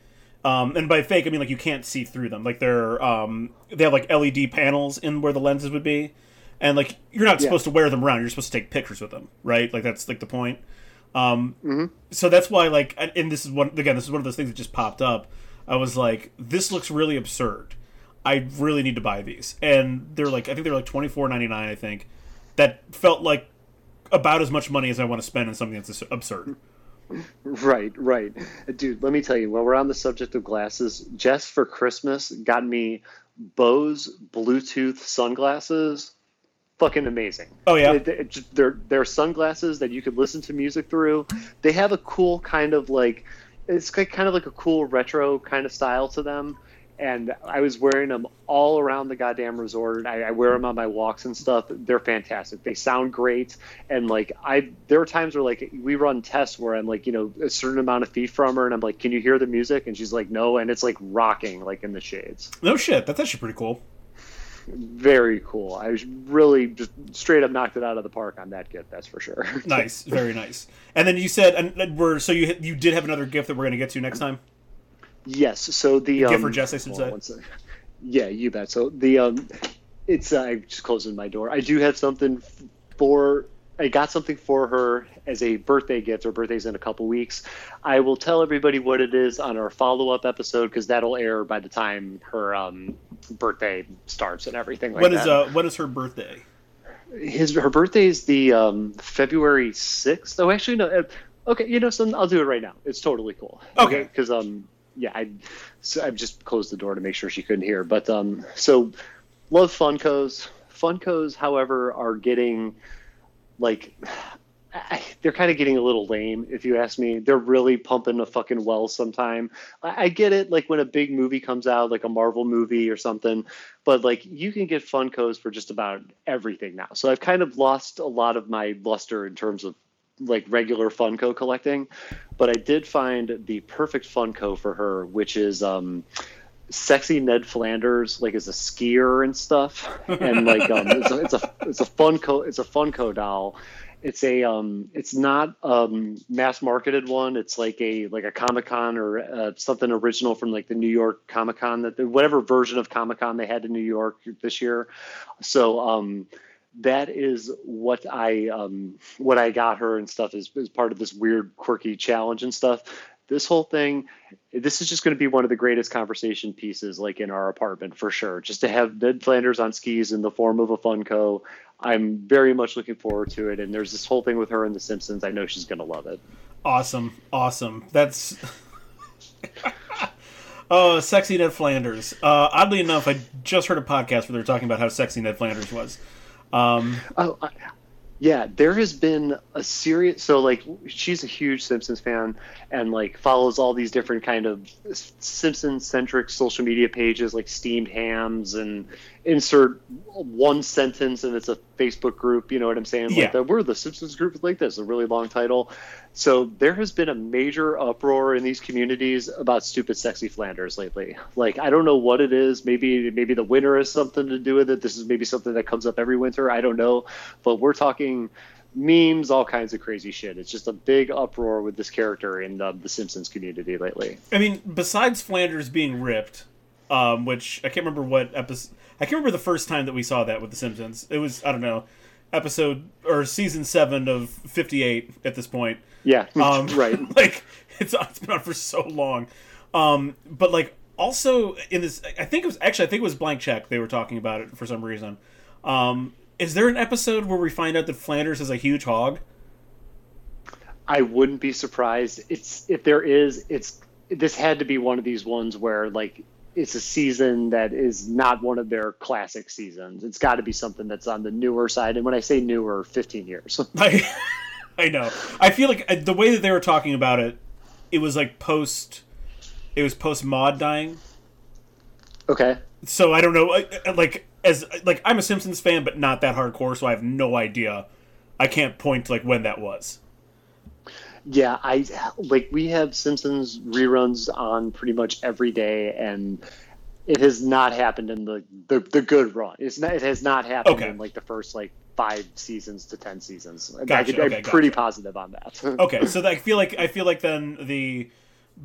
Um and by fake i mean like you can't see through them. Like they're um they have like led panels in where the lenses would be. And like you're not Yeah. supposed to wear them around. You're supposed to take pictures with them right? Like that's like the point. Um Mm-hmm. so that's why like and- and this is one again this is one of those things that just popped up. I was like this looks really absurd. I really need to buy these. And they're like i think they're like 24.99 i think. That felt like about as much money as i want to spend on something that's absurd Right, right. Dude, let me tell you, while we're on the subject of glasses, Jess for Christmas got me Bose Bluetooth sunglasses. Fucking amazing. Oh, yeah? They're they're sunglasses that you could listen to music through. They have a cool kind of like it's kind of like a cool retro kind of style to them. And I was wearing them all around the goddamn resort. I, I wear them on my walks and stuff. They're fantastic. They sound great. And like I, there were times where like we run tests where I'm like, you know, a certain amount of feet from her, and I'm like, "Can you hear the music?" And she's like, "No," and it's like rocking, like in the shades. no shit that's actually pretty cool Very cool. I was really just straight up knocked it out of the park on that gift. That's for sure. nice very nice and then you said and and we're so you you did have another gift that we're going to get to next time Yes. So the gift um, for Jess, I should say. Yeah, you bet. So the um, it's uh, I'm just closing my door. I do have something for. I got something for her as a birthday gift. Her birthday's in a couple weeks. I will tell everybody what it is on our follow up episode because that'll air by the time her um, birthday starts and everything like when that. is uh when is her birthday his her birthday is the um, February sixth. Oh, actually, no. uh, Okay, you know, so I'll do it right now. It's totally cool. Okay. because um, yeah, I so I've just closed the door to make sure she couldn't hear. But um, so love Funkos. Funkos, however, are getting like. I, they're kind of getting a little lame, if you ask me. They're really pumping a fucking well sometime. I, I get it, like when a big movie comes out, like a Marvel movie or something, but like you can get Funkos for just about everything now. So I've kind of lost a lot of my luster in terms of like regular Funko collecting, but I did find the perfect Funko for her, which is um, sexy Ned Flanders, like as a skier and stuff, and like um, it's a it's a it's a Funko it's a Funko doll. It's a um, it's not um, mass marketed one. It's like a like a Comic Con or uh, something original from like the New York Comic Con that whatever version of Comic Con they had in New York this year. So um, that is what I um, what I got her and stuff is, is part of this weird quirky challenge and stuff. This whole thing, this is just going to be one of the greatest conversation pieces like in our apartment for sure. Just to have Ned Flanders on skis in the form of a Funko, I'm very much looking forward to it. And there's this whole thing with her and The Simpsons. I know she's going to love it. Awesome, awesome. That's. Oh, sexy Ned Flanders. Uh, oddly enough, I just heard a podcast where they were talking about how sexy Ned Flanders was. Um, oh, I, yeah, there has been a serious. So, like, she's a huge Simpsons fan and like follows all these different kind of Simpsons centric social media pages, like steamed hams and insert one sentence and it's a Facebook group. You know what I'm saying? Like, Yeah. the, we're the Simpsons group like this, a really long title. So there has been a major uproar in these communities about stupid, sexy Flanders lately. Like I don't know what it is. Maybe maybe the winter has something to do with it. This is maybe something that comes up every winter. I don't know, but we're talking memes, all kinds of crazy shit. It's just a big uproar with this character in the, the Simpsons community lately. I mean, besides Flanders being ripped, um, which I can't remember what episode. I can't remember the first time that we saw that with The Simpsons. It was I don't know, episode or season seven of Fifty Eight at this point. Yeah, Um, right. Like it's it's been on for so long. Um, but like also in this, I think it was actually I think it was Blank Check. They were talking about it for some reason. Um, is there an episode where we find out that Flanders is a huge hog? I wouldn't be surprised. It's if there is, it's this had to be one of these ones where like it's a season that is not one of their classic seasons. It's got to be something that's on the newer side. And when I say newer, 15 years. I know. I feel like uh, the way that they were talking about it, it was like post. It was post Maude dying. okay. So I don't know. I- I- Like as uh, like I'm a Simpsons fan, but not that hardcore, so I have no idea. I can't point to like when that was. Yeah, I like we have Simpsons reruns on pretty much every day, and it has not happened in the the, the good run. It's not. It has not happened Okay. in like the first like five seasons to ten seasons. I Gotcha, could, I'm okay, pretty positive on that. Okay, so I feel like I feel like then the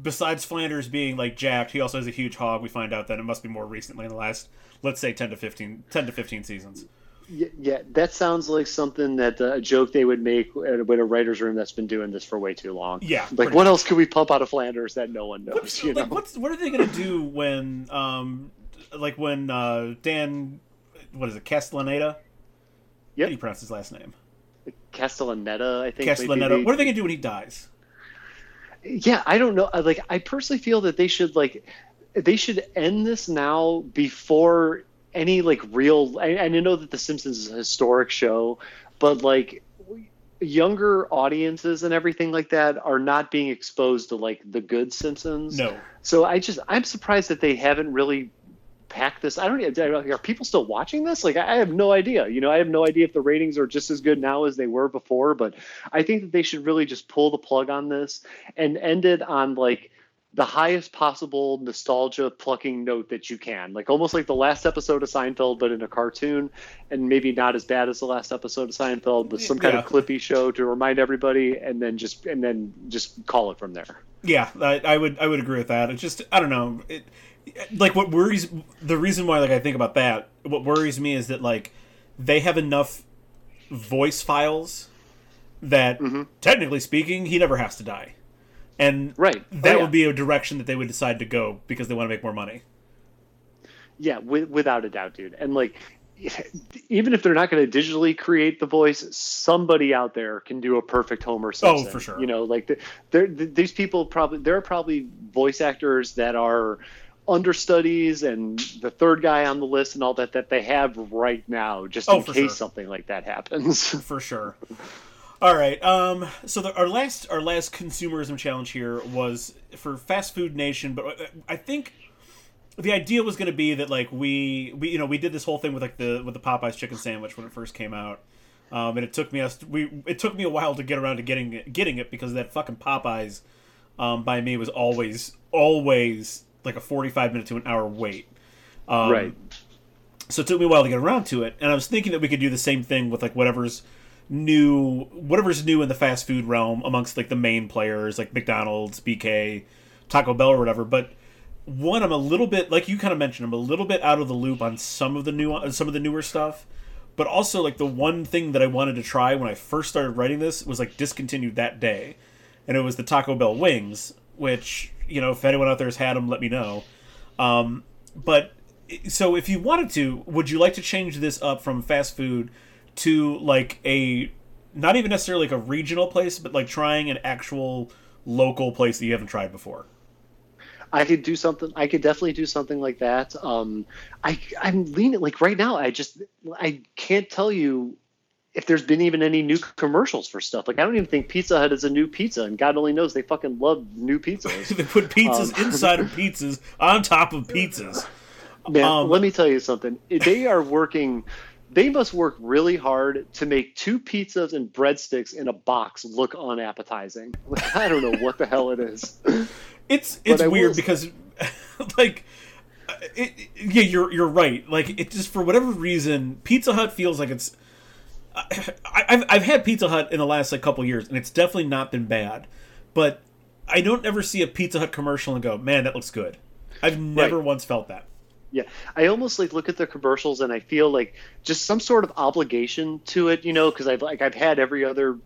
besides Flanders being like jacked, he also has a huge hog. We find out that it must be more recently in the last let's say 10 to 15 10 to 15 seasons. Yeah, yeah, that sounds like something that uh, a joke they would make at a, with a writer's room that's been doing this for way too long. Yeah, like what else could we pump out of Flanders that no one knows? What's, you know, what's what are they gonna do when um like when uh Dan what is it Castellaneta? How Yep. do you pronounce his last name? Castellaneta, I think. Castellaneta. they- What are they gonna do when he dies? yeah i don't know like i personally feel that they should like they should end this now before any like real I, and i know that the simpsons is a historic show but like younger audiences and everything like that are not being exposed to like the good simpsons. No. so i just i'm surprised that they haven't really packed this. I don't even are people still watching this? Like i have no idea. You know i have no idea if the ratings are just as good now as they were before but i think that they should really just pull the plug on this and end it on like the highest possible nostalgia plucking note that you can like almost like the last episode of seinfeld but in a cartoon and maybe not as bad as the last episode of seinfeld but some kind of clippy show to remind everybody and then just and then just call it from there Yeah, I, I would I would agree with that. It's just I don't know. It, like what worries the reason why like I think about that. What worries me is that like they have enough voice files that Mm-hmm. technically speaking he never has to die, and Right. that Oh, yeah. would be a direction that they would decide to go because they want to make more money. Yeah, with, without a doubt, dude. And like, even if they're not going to digitally create the voice, somebody out there can do a perfect Homer oh, Simpson. Oh, for sure. You know, like the, they're, th these people probably there are probably voice actors that are understudies and the third guy on the list and all that that they have right now just Oh, in case sure. something like that happens. for sure. All right. Um. So the, our last our last consumerism challenge here was for Fast Food Nation, but uh, I think the idea was going to be that like we we you know we did this whole thing with like the with the Popeyes chicken sandwich when it first came out. Um, and it took me us we it took me a while to get around to getting it, getting it because that fucking Popeyes um, by me was always always like a forty five minute to an hour wait. Um, right. so it took me a while to get around to it and i was thinking that we could do the same thing with like whatever's new whatever's new in the fast food realm amongst like the main players like mcdonald's bk taco bell or whatever but one i'm a little bit like you kind of mentioned i'm a little bit out of the loop on some of the new some of the newer stuff but also like the one thing that I wanted to try when I first started writing this was like discontinued that day, and it was the Taco Bell wings, which you know if anyone out there has had them, let me know. Um, but so if you wanted to, would you like to change this up from fast food to like a not even necessarily like a regional place, but like trying an actual local place that you haven't tried before? I could do something. I could definitely do something like that. Um, I I'm leaning like right now. I just I can't tell you if there's been even any new commercials for stuff. Like I don't even think Pizza Hut is a new pizza, and God only knows they fucking love new pizzas. they put pizzas um, inside of pizzas on top of pizzas. Man, um, let me tell you something. They are working. They must work really hard to make two pizzas and breadsticks in a box look unappetizing. I don't know what the hell it is. It's it's weird because, like, uh, it, yeah, you're you're right. Like, it just for whatever reason, Pizza Hut feels like it's. Uh, I, I've I've had Pizza Hut in the last like couple years, and it's definitely not been bad, but I don't ever see a Pizza Hut commercial and go, "Man, that looks good." I've never right. once felt that. Yeah, I almost like look at the commercials and I feel like just some sort of obligation to it, you know, because I've like I've had every other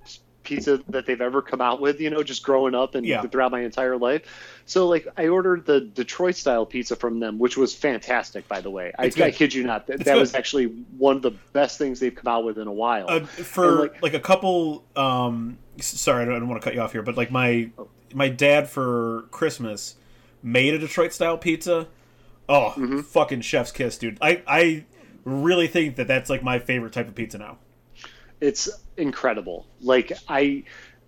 pizza that they've ever come out with, you know, just growing up and yeah. throughout my entire life. So like I ordered the Detroit style pizza from them, which was fantastic, by the way. I, I, kid you not, that, that was actually one of the best things they've come out with in a while. Uh, for like, like, a couple, um, sorry, I don't, I don't, want to cut you off here, but like my oh. my dad for Christmas made a Detroit style pizza. Oh, mm-hmm. fucking chef's kiss, dude! I I really think that that's like my favorite type of pizza now. It's incredible. Like I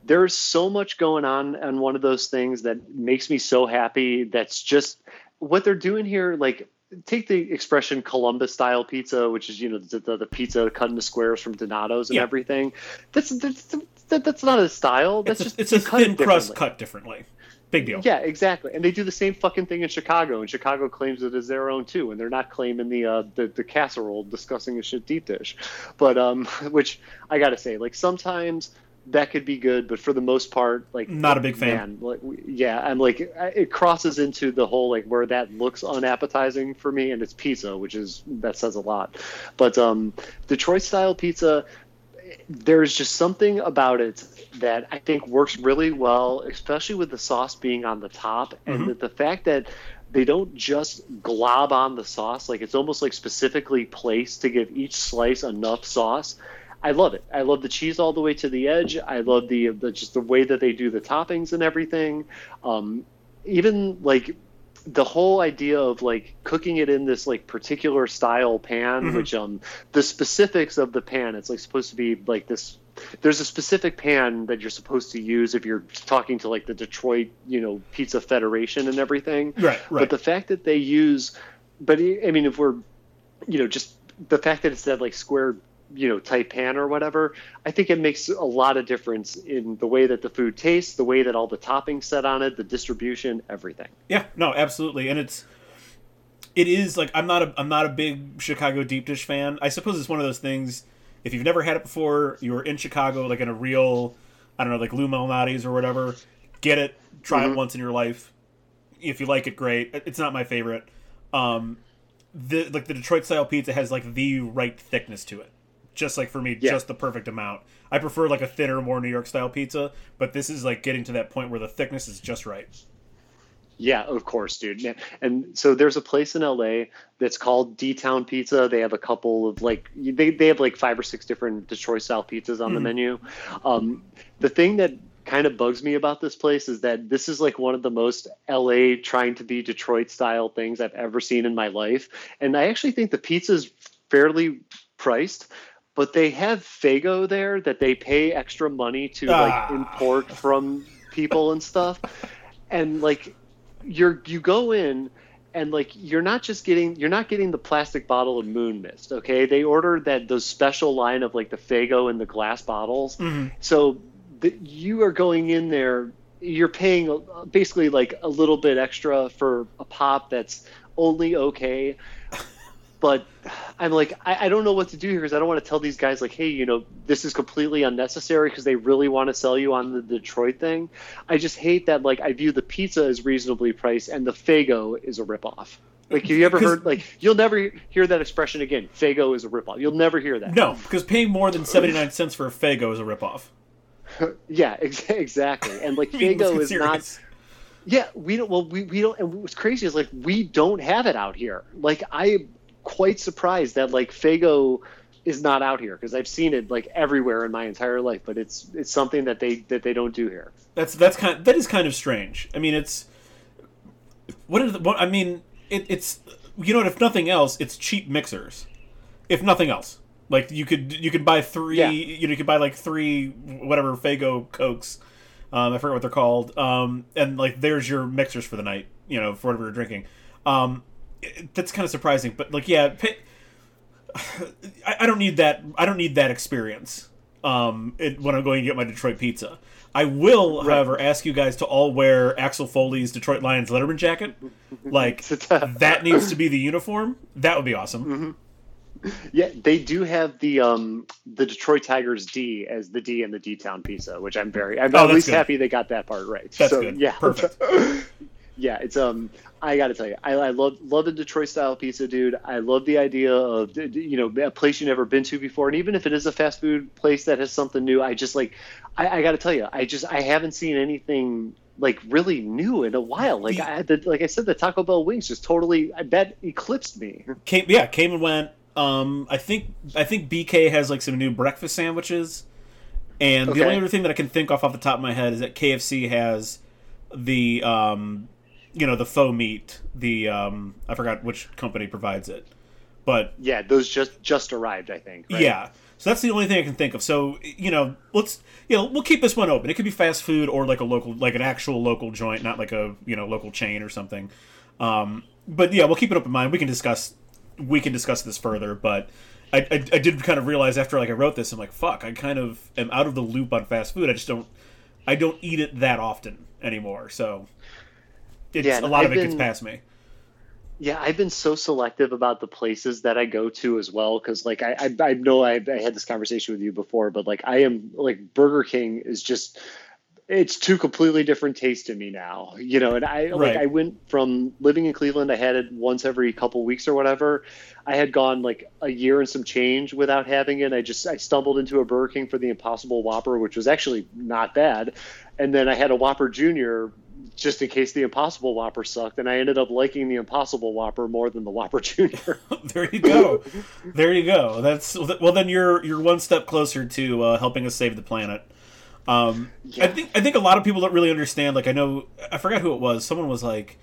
there's so much going on on one of those things that makes me so happy. That's just what they're doing here. Like take the expression Columbus style pizza, which is you know the, the, the pizza cut into squares from Donato's and yeah. everything. That's that's that's not a style. That's it's just it's a thin crust cut differently. Big deal. Yeah, exactly. And they do the same fucking thing in Chicago, and Chicago claims it as their own too, and they're not claiming the uh, the, the casserole discussing a shit deep dish, but um, which I gotta say, like sometimes that could be good, but for the most part, like not a big fan. Man, like, yeah, I'm like it crosses into the whole like where that looks unappetizing for me, and it's pizza, which is that says a lot. But um, Detroit style pizza, there's just something about it that I think works really well, especially with the sauce being on the top, and mm-hmm. the, the fact that they don't just glob on the sauce like it's almost like specifically placed to give each slice enough sauce. I love it. I love the cheese all the way to the edge. I love the, the just the way that they do the toppings and everything. Um, even like the whole idea of like cooking it in this like particular style pan mm-hmm. which um the specifics of the pan it's like supposed to be like this there's a specific pan that you're supposed to use if you're talking to like the Detroit, you know, Pizza Federation and everything. Right, right. But the fact that they use, but I mean, if we're, you know, just the fact that it's that like square, you know, type pan or whatever, I think it makes a lot of difference in the way that the food tastes, the way that all the toppings set on it, the distribution, everything. Yeah, no, absolutely, and it's. It is like I'm not a I'm not a big Chicago deep dish fan. I suppose it's one of those things if you've never had it before, you're in Chicago, like in a real, I don't know, like Lou Malnati's or whatever, get it, try mm-hmm. it once in your life. If you like it, great. It's not my favorite. Um, the like the Detroit style pizza has like the right thickness to it, just like for me, yeah. just the perfect amount. I prefer like a thinner, more New York style pizza, but this is like getting to that point where the thickness is just right. Yeah, of course, dude. And so there's a place in LA that's called D Town Pizza. They have a couple of like they, they have like five or six different Detroit style pizzas on mm. the menu. Um, the thing that kind of bugs me about this place is that this is like one of the most LA trying to be Detroit style things I've ever seen in my life. And I actually think the pizza is fairly priced, but they have Faygo there that they pay extra money to ah. like import from people and stuff. And like you're you go in and like you're not just getting you're not getting the plastic bottle of moon mist okay they ordered that those special line of like the Faygo and the glass bottles mm-hmm. so the, you are going in there you're paying basically like a little bit extra for a pop that's only okay but I'm like, I, I, don't know what to do here because I don't want to tell these guys like, hey, you know, this is completely unnecessary because they really want to sell you on the Detroit thing. I just hate that like I view the pizza as reasonably priced and the Faygo is a ripoff. Like, have you ever heard like you'll never hear that expression again? Faygo is a ripoff. You'll never hear that. No, because paying more than seventy nine cents for a Faygo is a ripoff. Yeah, ex- exactly. And like I mean, Faygo is not. Yeah, we don't. Well, we, we don't. And what's crazy is like we don't have it out here. Like I'm quite surprised that like Faygo is not out here because I've seen it like everywhere in my entire life. But it's it's something that they that they don't do here. That's that's kind that is kind of strange. I mean, it's what is what I mean. It, it's you know? If nothing else, it's cheap mixers. If nothing else, like you could you could buy three. Yeah. You know, you could buy like three whatever Faygo Cokes. Um, I forget what they're called. Um, and like there's your mixers for the night. You know, for whatever you're drinking. Um, that's kind of surprising, but like yeah, pay, I, I don't need that. I don't need that experience. Um, it, when I'm going to get my Detroit pizza, I will, however, ask you guys to all wear Axel Foley's Detroit Lions Letterman jacket. Like that needs to be the uniform. That would be awesome. Yeah, they do have the um the Detroit Tigers D as the D in the D Town pizza, which I'm very I'm Oh, at least good. happy they got that part right. That's so, good. Yeah, Perfect. yeah, it's um I got to tell you, I, I love love the Detroit style pizza, dude. I love the idea of you know a place you've never been to before, and even if it is a fast food place that has something new, I just like I, I got to tell you, I just I haven't seen anything like really new in a while. Like I the, like I said, the Taco Bell wings just totally that eclipsed me. Came, yeah, came and went. Um, I think I think BK has like some new breakfast sandwiches, and the only other thing that I can think off off the top of my head is that KFC has the um, you know, the faux meat. The um, I forgot which company provides it, but Yeah, those just just arrived, I think. right? Yeah. So that's the only thing I can think of. So you know, let's you know we'll keep this one open. It could be fast food or like a local, like an actual local joint, not like a you know local chain or something. Um, but yeah, we'll keep it open mind. We can discuss we can discuss this further. But I, I, I did kind of realize after like I wrote this, I'm like, fuck, I kind of am out of the loop on fast food. I just don't I don't eat it that often anymore. So it's Yeah, a lot of I've it gets past me. Yeah, I've been so selective about the places that I go to as well because, like, I, I I know I, I had this conversation with you before, but like, I am like Burger King is just it's two completely different tastes to me now, you know. And I Right. like I went from living in Cleveland, I had it once every couple weeks or whatever. I had gone like a year and some change without having it. I just I stumbled into a Burger King for the Impossible Whopper, which was actually not bad, and then I had a Whopper Junior just in case the Impossible Whopper sucked, and I ended up liking the Impossible Whopper more than the Whopper Junior. there you go. there you go. That's well. Then you're you're one step closer to uh, helping us save the planet. Um, I think I think a lot of people don't really understand. Like I know I forgot who it was. Someone was like,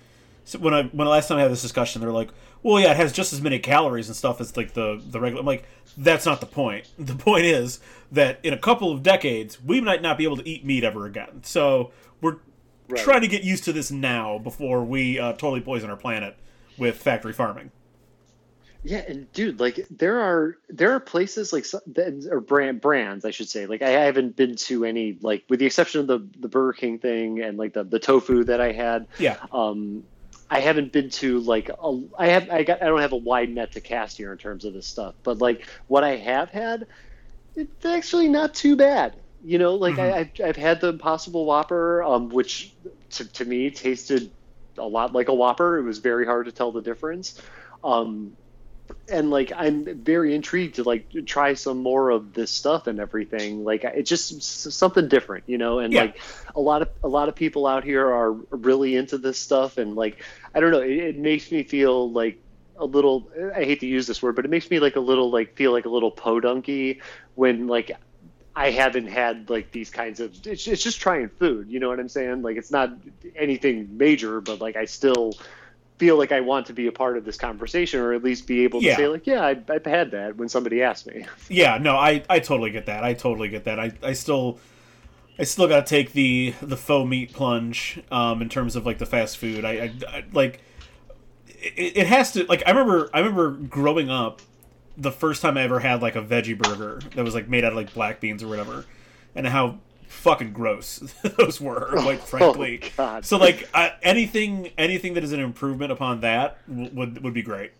so when I when the last time I had this discussion, they're like, well, yeah, it has just as many calories and stuff as like the the regular. I'm like, that's not the point. The point is that in a couple of decades, we might not be able to eat meat ever again. So we're Right. trying to get used to this now before we uh, totally poison our planet with factory farming. Yeah, and dude, like there are there are places like or brand brands, I should say. Like I haven't been to any like with the exception of the the Burger King thing and like the the tofu that I had. Yeah. Um, I haven't been to like a, I have I got I don't have a wide net to cast here in terms of this stuff, but like what I have had, it's actually not too bad. You know, like I, I've I've had the Impossible Whopper, um, which to to me tasted a lot like a Whopper. It was very hard to tell the difference. Um, and like I'm very intrigued to like try some more of this stuff and everything. Like it's just something different, you know. And Yeah. like a lot of a lot of people out here are really into this stuff, and like I don't know, it, it makes me feel like a little. I hate to use this word, but it makes me like a little like feel like a little podunky when like I haven't had like these kinds of. It's, it's just trying food, you know what I'm saying? Like it's not anything major, but like I still feel like I want to be a part of this conversation, or at least be able to Yeah. say like, yeah, I, I've had that when somebody asks me. Yeah, no, I, I totally get that. I totally get that. I, I still I still got to take the the faux meat plunge um, in terms of like the fast food. I, I, I like it, it has to like I remember I remember growing up the first time I ever had like a veggie burger that was like made out of like black beans or whatever, and how fucking gross those were, quite frankly. Oh, God. So like uh, anything anything that is an improvement upon that w- would would be great.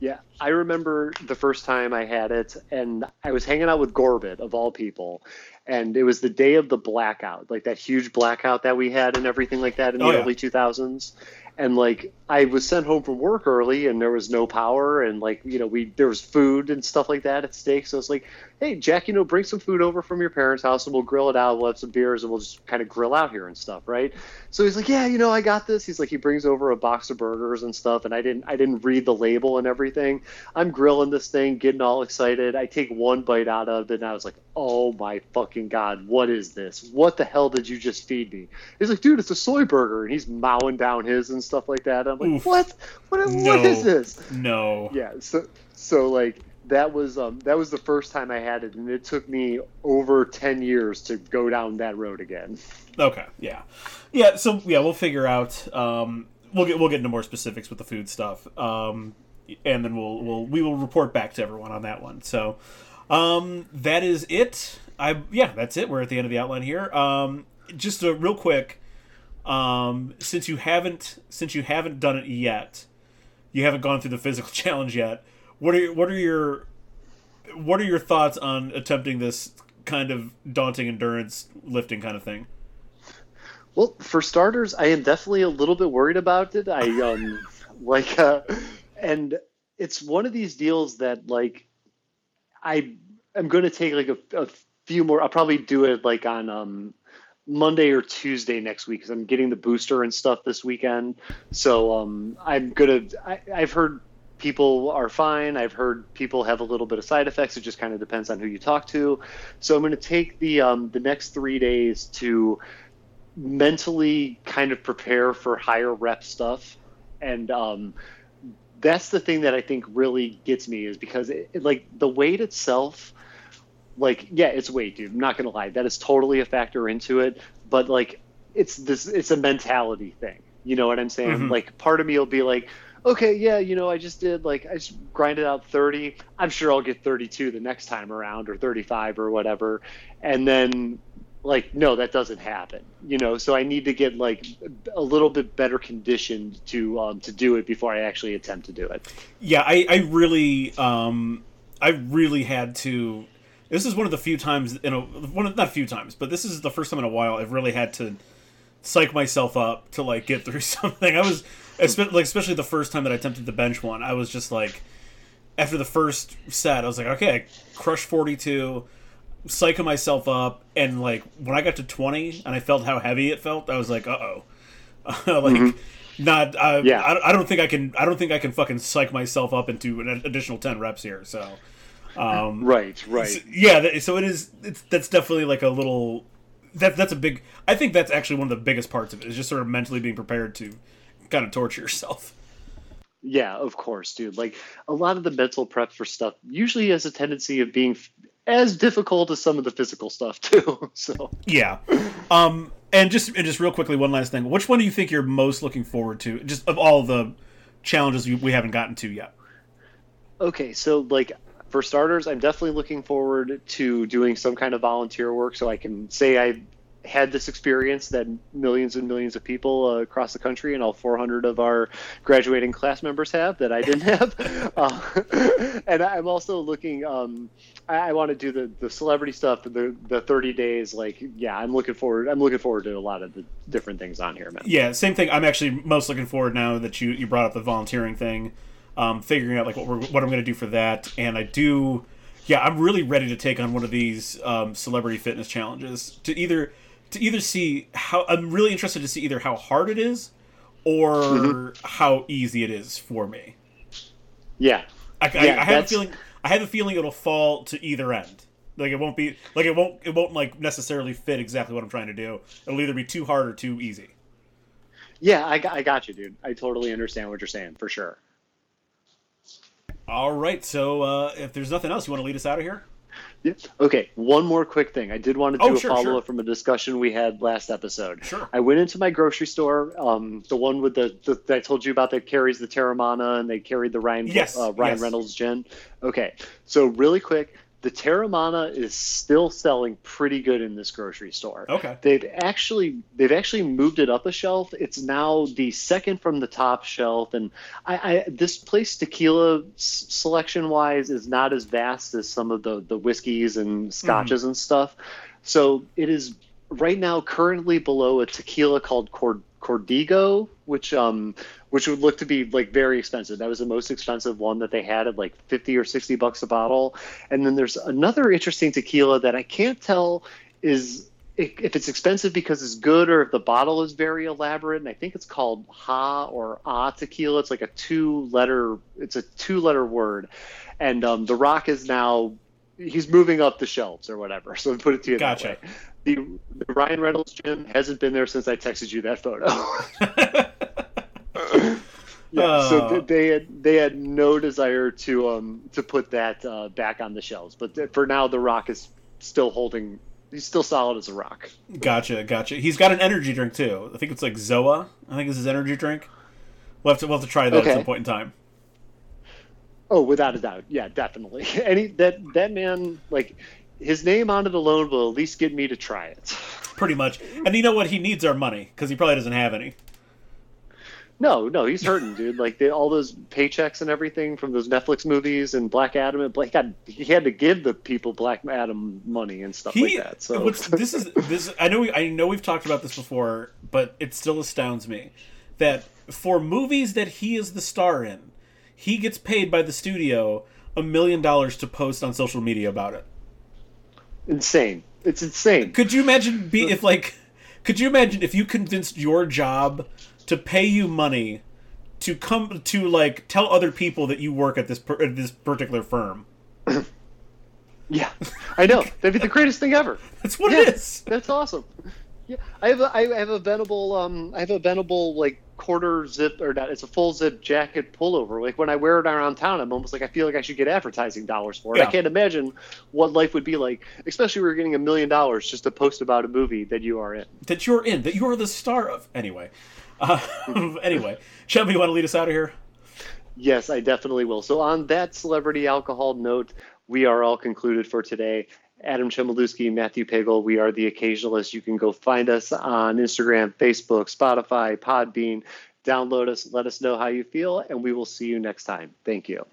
Yeah, I remember the first time I had it, and I was hanging out with Gorbit of all people, and it was the day of the blackout, like that huge blackout that we had and everything like that in the Oh, yeah. early 2000s. And like I was sent home from work early and there was no power and like you know we there was food and stuff like that at stake. So it's like hey Jack you know bring some food over from your parents house and we'll grill it out. We'll have some beers and we'll just kind of grill out here and stuff right? So he's like yeah you know I got this. He's like he brings over a box of burgers and stuff and I didn't I didn't read the label and everything. I'm grilling this thing getting all excited. I take one bite out of it and I was like oh my fucking god what is this? What the hell did you just feed me? He's like dude it's a soy burger and he's mowing down his and stuff like that. I'm like Oof. what? What, No. what is this? No. yeah so so like that was um that was the first time i had it and it took me over 10 years to go down that road again Okay. Yeah. Yeah. So yeah, we'll figure out. Um, we'll get we'll get into more specifics with the food stuff. Um, and then we'll we'll we will report back to everyone on that one. So, um, that is it. I yeah, that's it. We're at the end of the outline here. Um, just a real quick. Um, since you haven't since you haven't done it yet, you haven't gone through the physical challenge yet. What are your, what are your what are your thoughts on attempting this kind of daunting endurance lifting kind of thing? well for starters i am definitely a little bit worried about it i um like uh and it's one of these deals that like i am going to take like a, a few more i'll probably do it like on um Monday or Tuesday next week because I'm getting the booster and stuff this weekend. So um, I'm gonna. I, I've heard people are fine. I've heard people have a little bit of side effects. It just kind of depends on who you talk to. So I'm going to take the um, the next three days to mentally kind of prepare for higher rep stuff, and um, that's the thing that I think really gets me is because it, it, like the weight itself like yeah it's weight dude i'm not gonna lie that is totally a factor into it but like it's this it's a mentality thing you know what i'm saying Mhm. like part of me will be like okay yeah you know i just did like i just grinded out 30 i'm sure i'll get 32 the next time around or 35 or whatever and then like no that doesn't happen you know so i need to get like a little bit better conditioned to um, to do it before i actually attempt to do it Yeah, I, I really, um, I really had to. This is one of the few times in a one of not a few times, but this is the first time in a while I've really had to psych myself up to like get through something. I was, espe- like especially the first time that I attempted the bench one, I was just like, after the first set, I was like, okay, I crushed forty two, psyching myself up, and like when I got to twenty and I felt how heavy it felt, I was like, uh oh, like. Not, uh, Yeah. I, I don't think I can. I don't think I can fucking psych myself up into an additional ten reps here. So, um, right right so- yeah. So it is. It's that's definitely like a little. That that's a big. I think that's actually one of the biggest parts of it. Is just sort of mentally being prepared to kind of torture yourself. Yeah, of course, dude. Like a lot of the mental prep for stuff usually has a tendency of being as difficult as some of the physical stuff too. So, Yeah. Um. And just and just real quickly, one last thing. Which one do you think you're most looking forward to? Just of all the challenges we, we haven't gotten to yet. okay, so like for starters, I'm definitely looking forward to doing some kind of volunteer work so I can say I had this experience that millions and millions of people uh, across the country and all 400 of our graduating class members have that I didn't have. Uh, and I'm also looking. Um, I, I want to do the, the celebrity stuff, the the 30 days. Like, yeah, I'm looking forward. I'm looking forward to a lot of the different things on here, man. Yeah, same thing. I'm actually most looking forward now that you you brought up the volunteering thing, um, figuring out like what we're, what I'm going to do for that, and I do. Yeah, I'm really ready to take on one of these um, celebrity fitness challenges to either to either see how I'm really interested to see either how hard it is or how easy it is for me. Yeah, I, I, Yeah, I have a feeling I have a feeling it'll fall to either end. Like it won't be like it won't it won't like necessarily fit exactly what I'm trying to do. It'll either be too hard or too easy. yeah, I, got- I got you, dude. I totally understand what you're saying for sure. All right, so uh, if there's nothing else, you want to lead us out of here? Yeah. Okay, one more quick thing. I did want to do Oh, a sure, follow sure. up from a discussion we had last episode. Sure. I went into my grocery store, um, the one with the, the that I told you about that carries the Teremana and they carried the Ryan Yes, uh, Ryan yes. Reynolds gin. Okay, so really quick, the Teremana is still selling pretty good in this grocery store. Okay. They've actually they've actually moved it up a shelf. It's now the second from the top shelf, and I, I this place tequila s- selection wise is not as vast as some of the the whiskeys and scotches and stuff. So it is right now currently below a tequila called Cord- Cordigo, which um which would look to be like very expensive. That was the most expensive one that they had at like 50 or 60 bucks a bottle. And then there's another interesting tequila that I can't tell is if it's expensive because it's good or if the bottle is very elaborate and i think it's called ha or ah tequila it's like a two letter it's a two letter word and um, the rock is now he's moving up the shelves or whatever so put it to you gotcha. the, the ryan reynolds gym hasn't been there since i texted you that photo yeah so Oh. they had they had no desire to um to put that uh, back on the shelves but for now the rock is still holding he's still solid as a rock Gotcha, gotcha. He's got an energy drink too. I think it's like Zoa. I think is his energy drink. We'll have to we'll have to try that at some point in time. Oh, without a doubt, yeah, definitely. Any that that man, like his name on it alone, will at least get me to try it. Pretty much. And you know what? He needs our money because he probably doesn't have any. No, no, he's hurting, dude. Like they, all those paychecks and everything from those Netflix movies and Black Adam, and Black had he had to give the people Black Adam money and stuff He, like that. So this is this. I know we, I know we've talked about this before, but it still astounds me that for movies that he is the star in, he gets paid by the studio a million dollars to post on social media about it. insane. It's insane. Could you imagine be if like could you imagine if you convinced your job to pay you money to come to like tell other people that you work at this per, at this particular firm? Yeah, I know. That'd be the greatest thing ever. That's what Yeah, it is. That's awesome. Yeah, I have a, I have a Venable um I have a Venable like quarter zip or not it's a full zip jacket pullover. Like when I wear it around town, I'm almost like I feel like I should get advertising dollars for it. Yeah. I can't imagine what life would be like, especially if we are getting a million dollars just to post about a movie that you are in. That you're in. That you're the star of. Anyway, uh, anyway, Shelby, you want to lead us out of here? Yes, I definitely will. So on that celebrity alcohol note, we are all concluded for today. Adam Chmielewski, Matthew Pagel, we are the Occasionalists. You can go find us on Instagram, Facebook, Spotify, Podbean. Download us, let us know how you feel, and we will see you next time. Thank you.